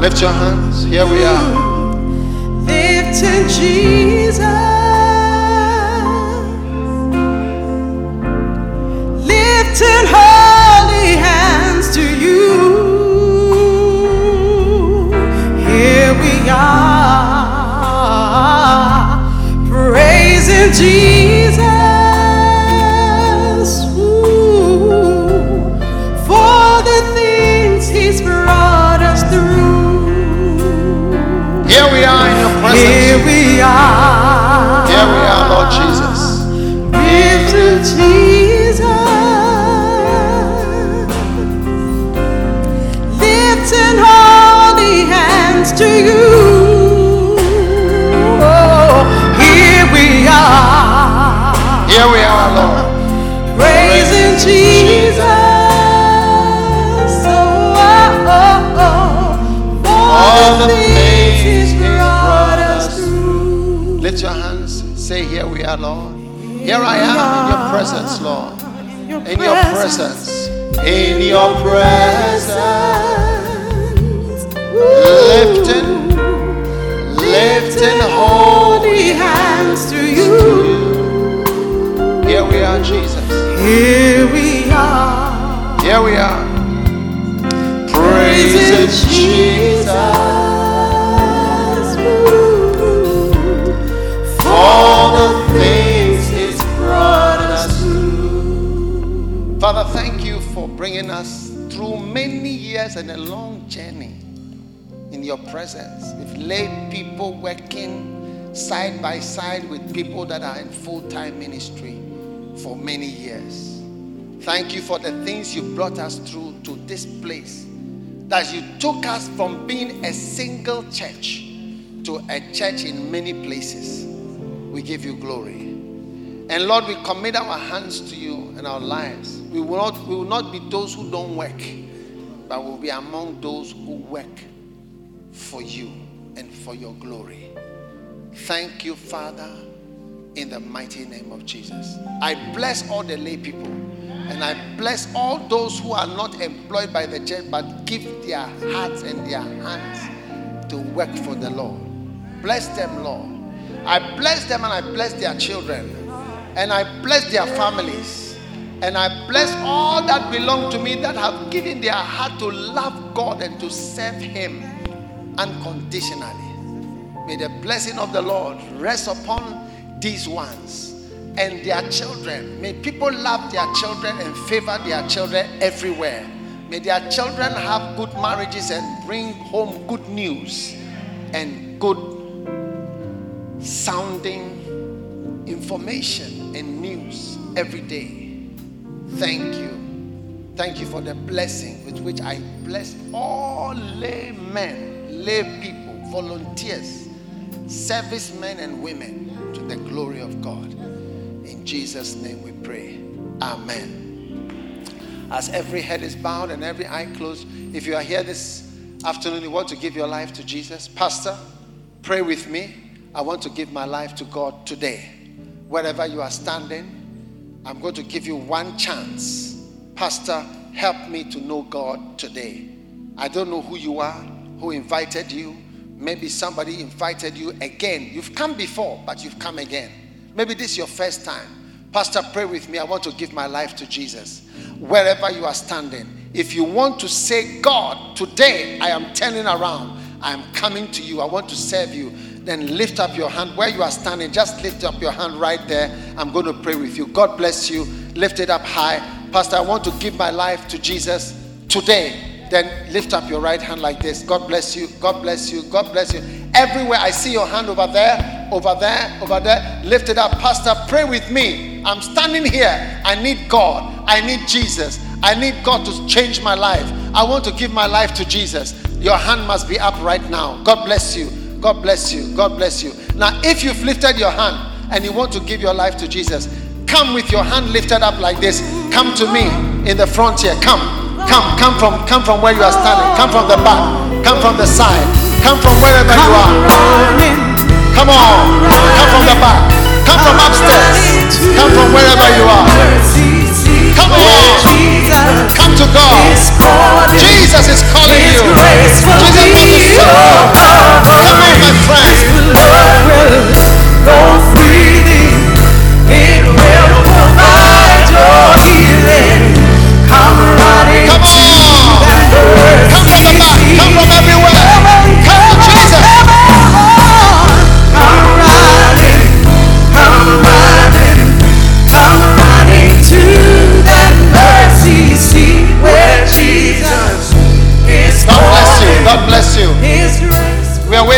Speaker 6: Lift your hands. Here we are.
Speaker 10: lifting Jesus, lifting holy
Speaker 6: Lift your hands. Say, Here we are, Lord. Here I am in your presence, Lord. In your presence. In your presence. Lifting, lifting holy
Speaker 10: hands to you.
Speaker 6: Here we are, Jesus.
Speaker 10: Here we are.
Speaker 6: Here we are. Praising Jesus. Father, thank you for bringing us through many years and a long journey in your presence. We've laid people working side by side with people that are in full time ministry for many years. Thank you for the things you brought us through to this place. That you took us from being a single church to a church in many places. We give you glory. And Lord, we commit our hands to you and our lives. We will not, we will not be those who don't work, but we'll be among those who work for you and for your glory. Thank you, Father, in the mighty name of Jesus. I bless all the lay people and I bless all those who are not employed by the church but give their hearts and their hands to work for the Lord. Bless them, Lord. I bless them and I bless their children and I bless their families and I bless all that belong to me that have given their heart to love God and to serve Him unconditionally. May the blessing of the Lord rest upon these ones and their children. May people love their children and favor their children everywhere. May their children have good marriages and bring home good news and good sounding information and news every day. Thank you. Thank you for the blessing with which I bless all laymen, lay people, volunteers, servicemen and women to the glory of God. In Jesus' name we pray. Amen. As every head is bowed and every eye closed, if you are here this afternoon, you want to give your life to Jesus, Pastor, pray with me. I want to give my life to God today. Wherever you are standing, I'm going to give you one chance. Pastor, help me to know God today. I don't know who you are, who invited you. Maybe somebody invited you again. You've come before, but you've come again. Maybe this is your first time. Pastor, pray with me. I want to give my life to Jesus. Wherever you are standing, if you want to say, God, today I am turning around, I am coming to you, I want to serve you, then lift up your hand where you are standing. Just lift up your hand right there. I'm going to pray with you. God bless you. Lift it up high. Pastor, I want to give my life to Jesus today. Then lift up your right hand like this. God bless you. God bless you. God bless you. Everywhere I see your hand over there, over there, over there, lift it up. Pastor, pray with me. I'm standing here. I need God. I need Jesus. I need God to change my life. I want to give my life to Jesus. Your hand must be up right now. God bless you. God bless you. God bless you. Now, if you've lifted your hand and you want to give your life to Jesus, come with your hand lifted up like this. Come to me in the front here. Come, come, come from, come from where you are standing. Come from the back. Come from the side. Come from wherever you are. Come on. Come from the back. Come from upstairs. Come from wherever you are. Come on. Come to God. Jesus is calling you. Jesus wants to save you. Come on, my friend. Come on. Come from the back. Come from everywhere.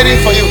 Speaker 6: Waiting for you.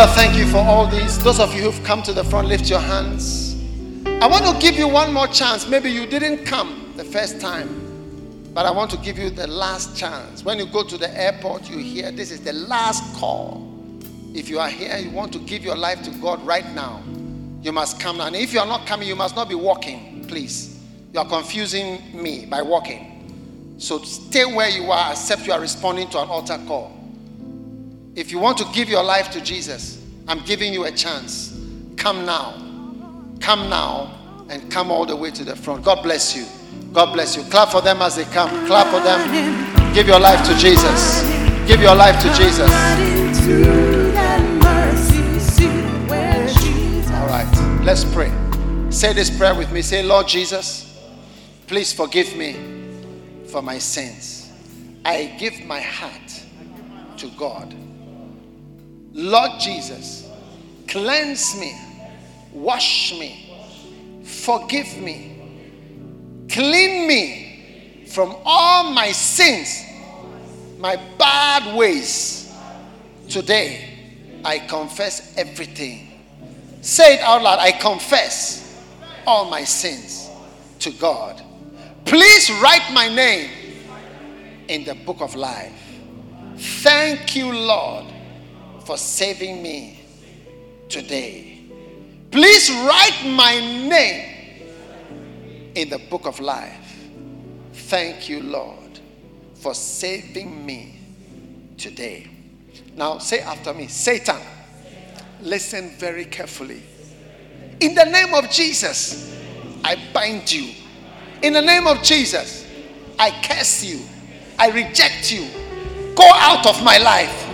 Speaker 6: Father, thank you for all these. Those of you who've come to the front, lift your hands. I want to give you one more chance. Maybe you didn't come the first time, but I want to give you the last chance. When you go to the airport, you hear this is the last call. If you are here you want to give your life to God right now, you must come now. And if you are not coming, you must not be walking, please. You are confusing me by walking. So stay where you are, except you are responding to an altar call. If you want to give your life to Jesus, I'm giving you a chance. Come now. Come now and come all the way to the front. God bless you. God bless you. Clap for them as they come. Clap for them. Give your life to Jesus. Give your life to Jesus. All right. Let's pray. Say this prayer with me. Say, Lord Jesus, please forgive me for my sins. I give my heart to God. Lord Jesus, cleanse me, wash me, forgive me, clean me from all my sins, my bad ways. Today, I confess everything. Say it out loud. I confess all my sins to God. Please write my name in the book of life. Thank you, Lord, for saving me today. Please write my name in the book of life. Thank you, Lord, for saving me today. Now, say after me Satan, listen very carefully. In the name of Jesus, I bind you. In the name of Jesus, I curse you. I reject you. Go out of my life.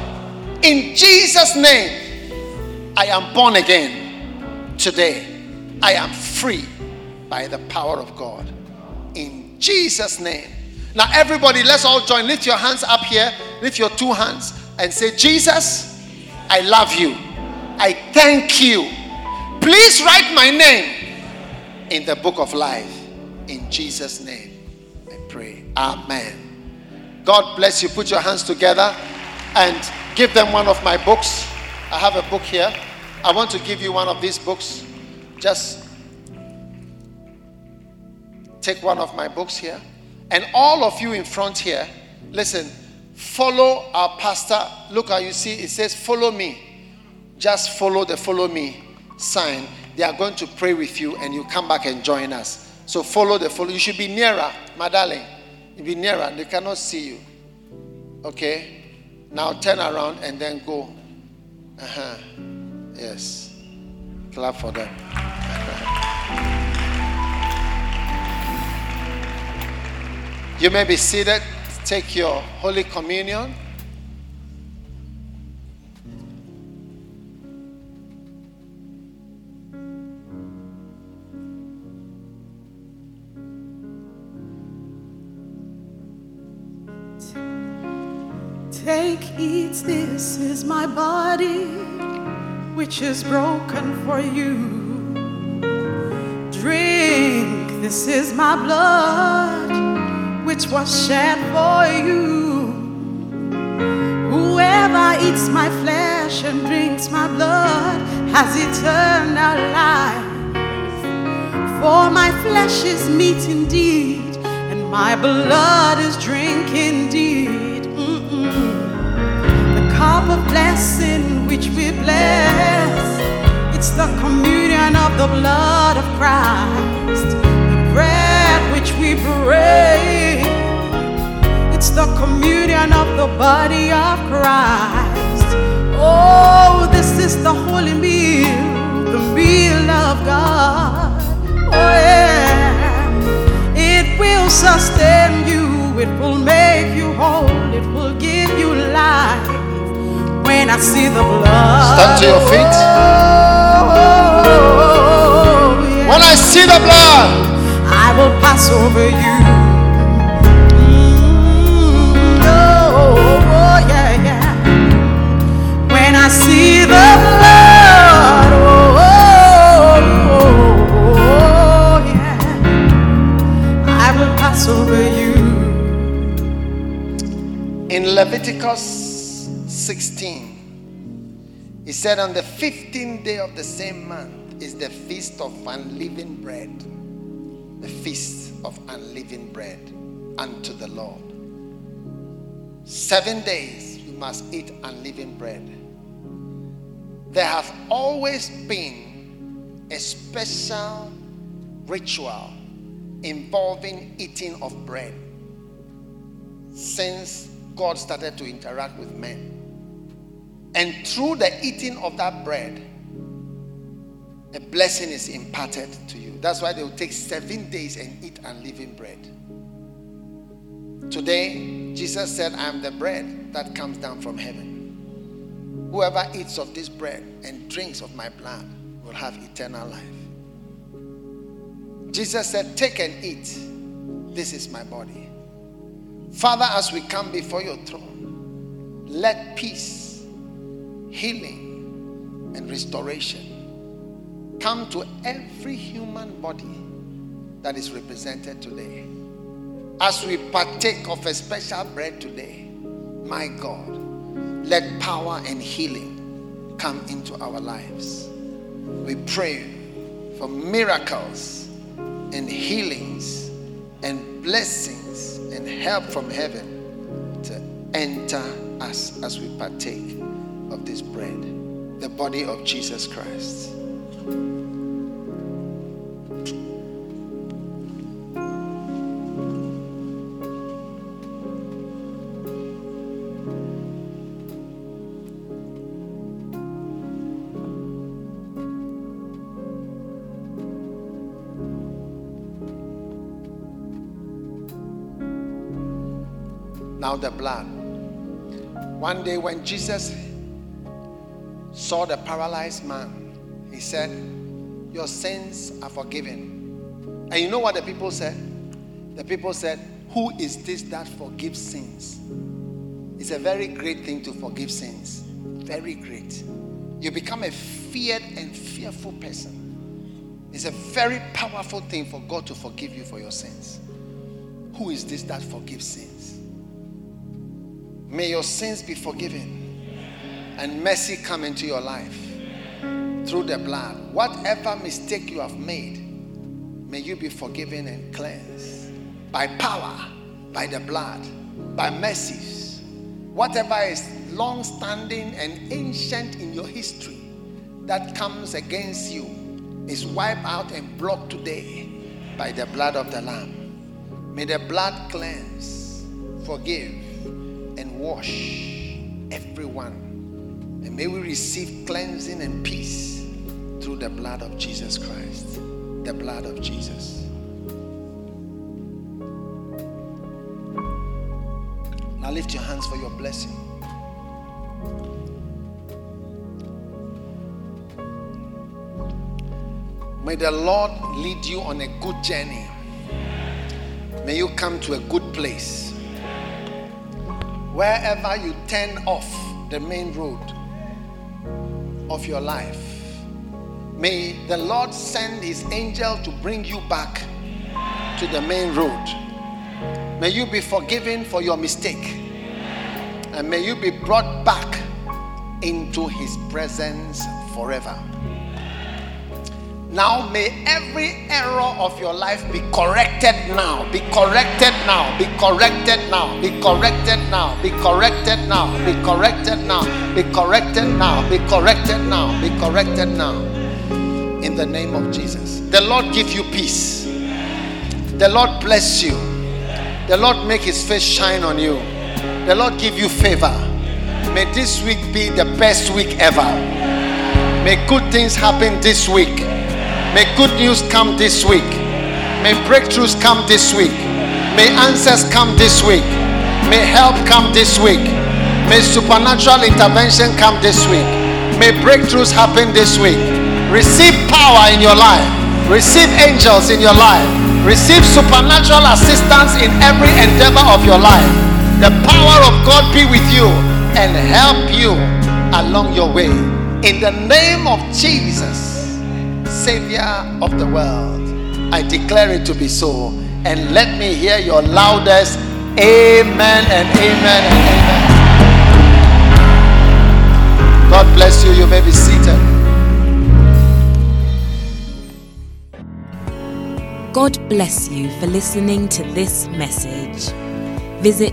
Speaker 6: In Jesus' name, I am born again today. I am free by the power of God. In Jesus' name. Now, everybody, let's all join. Lift your hands up here. Lift your two hands and say, Jesus, I love you. I thank you. Please write my name in the book of life. In Jesus' name, I pray. Amen. God bless you. Put your hands together and give them one of my books. I have a book here. I want to give you one of these books. Just take one of my books here. And all of you in front here, listen, follow our pastor. Look how you see it says, Follow me. Just follow the follow me sign. They are going to pray with you and you come back and join us. So follow the follow. You should be nearer, my darling. You be nearer. They cannot see you. Okay? Now turn around and then go. Uh-huh. Yes. Clap for them. *laughs* You may be seated. take your Holy Communion.
Speaker 10: Take, eat, this is my body, which is broken for you. Drink, this is my blood, which was shed for you. Whoever eats my flesh and drinks my blood has eternal life. For my flesh is meat indeed, and my blood is drink indeed. Of blessing which we bless, it's the communion of the blood of Christ. The bread which we break, it's the communion of the body of Christ. Oh, this is the holy meal, the meal of God. Oh, yeah. It will sustain you, it will make you whole, it will give you life. When I see the blood,
Speaker 6: Stand to your feet.
Speaker 10: Oh, yeah.
Speaker 6: When I see the blood,
Speaker 10: I will pass over you. Mm, oh, oh, yeah, yeah. When I see the blood, oh, oh, yeah. I will pass over you.
Speaker 6: in Leviticus 16, he said, On the 15th day of the same month is the feast of unleavened bread. The feast of unleavened bread unto the Lord. Seven days you must eat unleavened bread. There have always been a special ritual involving eating of bread since God started to interact with men. And through the eating of that bread, a blessing is imparted to you. That's why they will take seven days and eat unleavened bread. Today, Jesus said, I am the bread that comes down from heaven. Whoever eats of this bread and drinks of my blood will have eternal life. Jesus said, Take and eat. This is my body. Father, as we come before your throne, let peace, healing, and restoration come to every human body that is represented today. As we partake of a special bread today, my God, let power and healing come into our lives. We pray for miracles and healings and blessings and help from heaven to enter us as we partake this bread, the body of Jesus Christ. Now, the blood. One day, when Jesus saw the paralyzed man, he said, Your sins are forgiven. And you know what the people said? The people said, Who is this that forgives sins? It's a very great thing to forgive sins. Very great. You become a feared and fearful person. It's a very powerful thing for God to forgive you for your sins. Who is this that forgives sins? May your sins be forgiven and mercy come into your life through the blood. Whatever mistake you have made, may you be forgiven and cleansed by power, by the blood, by mercies. Whatever is long standing and ancient in your history that comes against you is wiped out and blocked today by the blood of the Lamb. May the blood cleanse, forgive, and wash everyone. And may we receive cleansing and peace through the blood of Jesus Christ. The blood of Jesus. Now lift your hands for your blessing. May the Lord lead you on a good journey. May you come to a good place. Wherever you turn off the main road of your life, may the Lord send his angel to bring you back to the main road. May you be forgiven for your mistake. And may you be brought back into his presence forever. Now, may every error of your life be corrected now. Be corrected now. Be corrected now. Be corrected now. Be corrected now. Be corrected now. Be corrected now. Be corrected now. Be corrected now. In the name of Jesus. The Lord give you peace. The Lord bless you. The Lord make his face shine on you. The Lord give you favor. May this week be the best week ever. May good things happen this week. May good news come this week. May breakthroughs come this week. May answers come this week. May help come this week. May supernatural intervention come this week. May breakthroughs happen this week. Receive power in your life. Receive angels in your life. Receive supernatural assistance in every endeavor of your life. The power of God be with you and help you along your way. In the name of Jesus. Savior of the world. I declare it to be so. And let me hear your loudest amen and amen and amen. God bless you. You may be seated.
Speaker 1: God bless you for listening to this message. Visit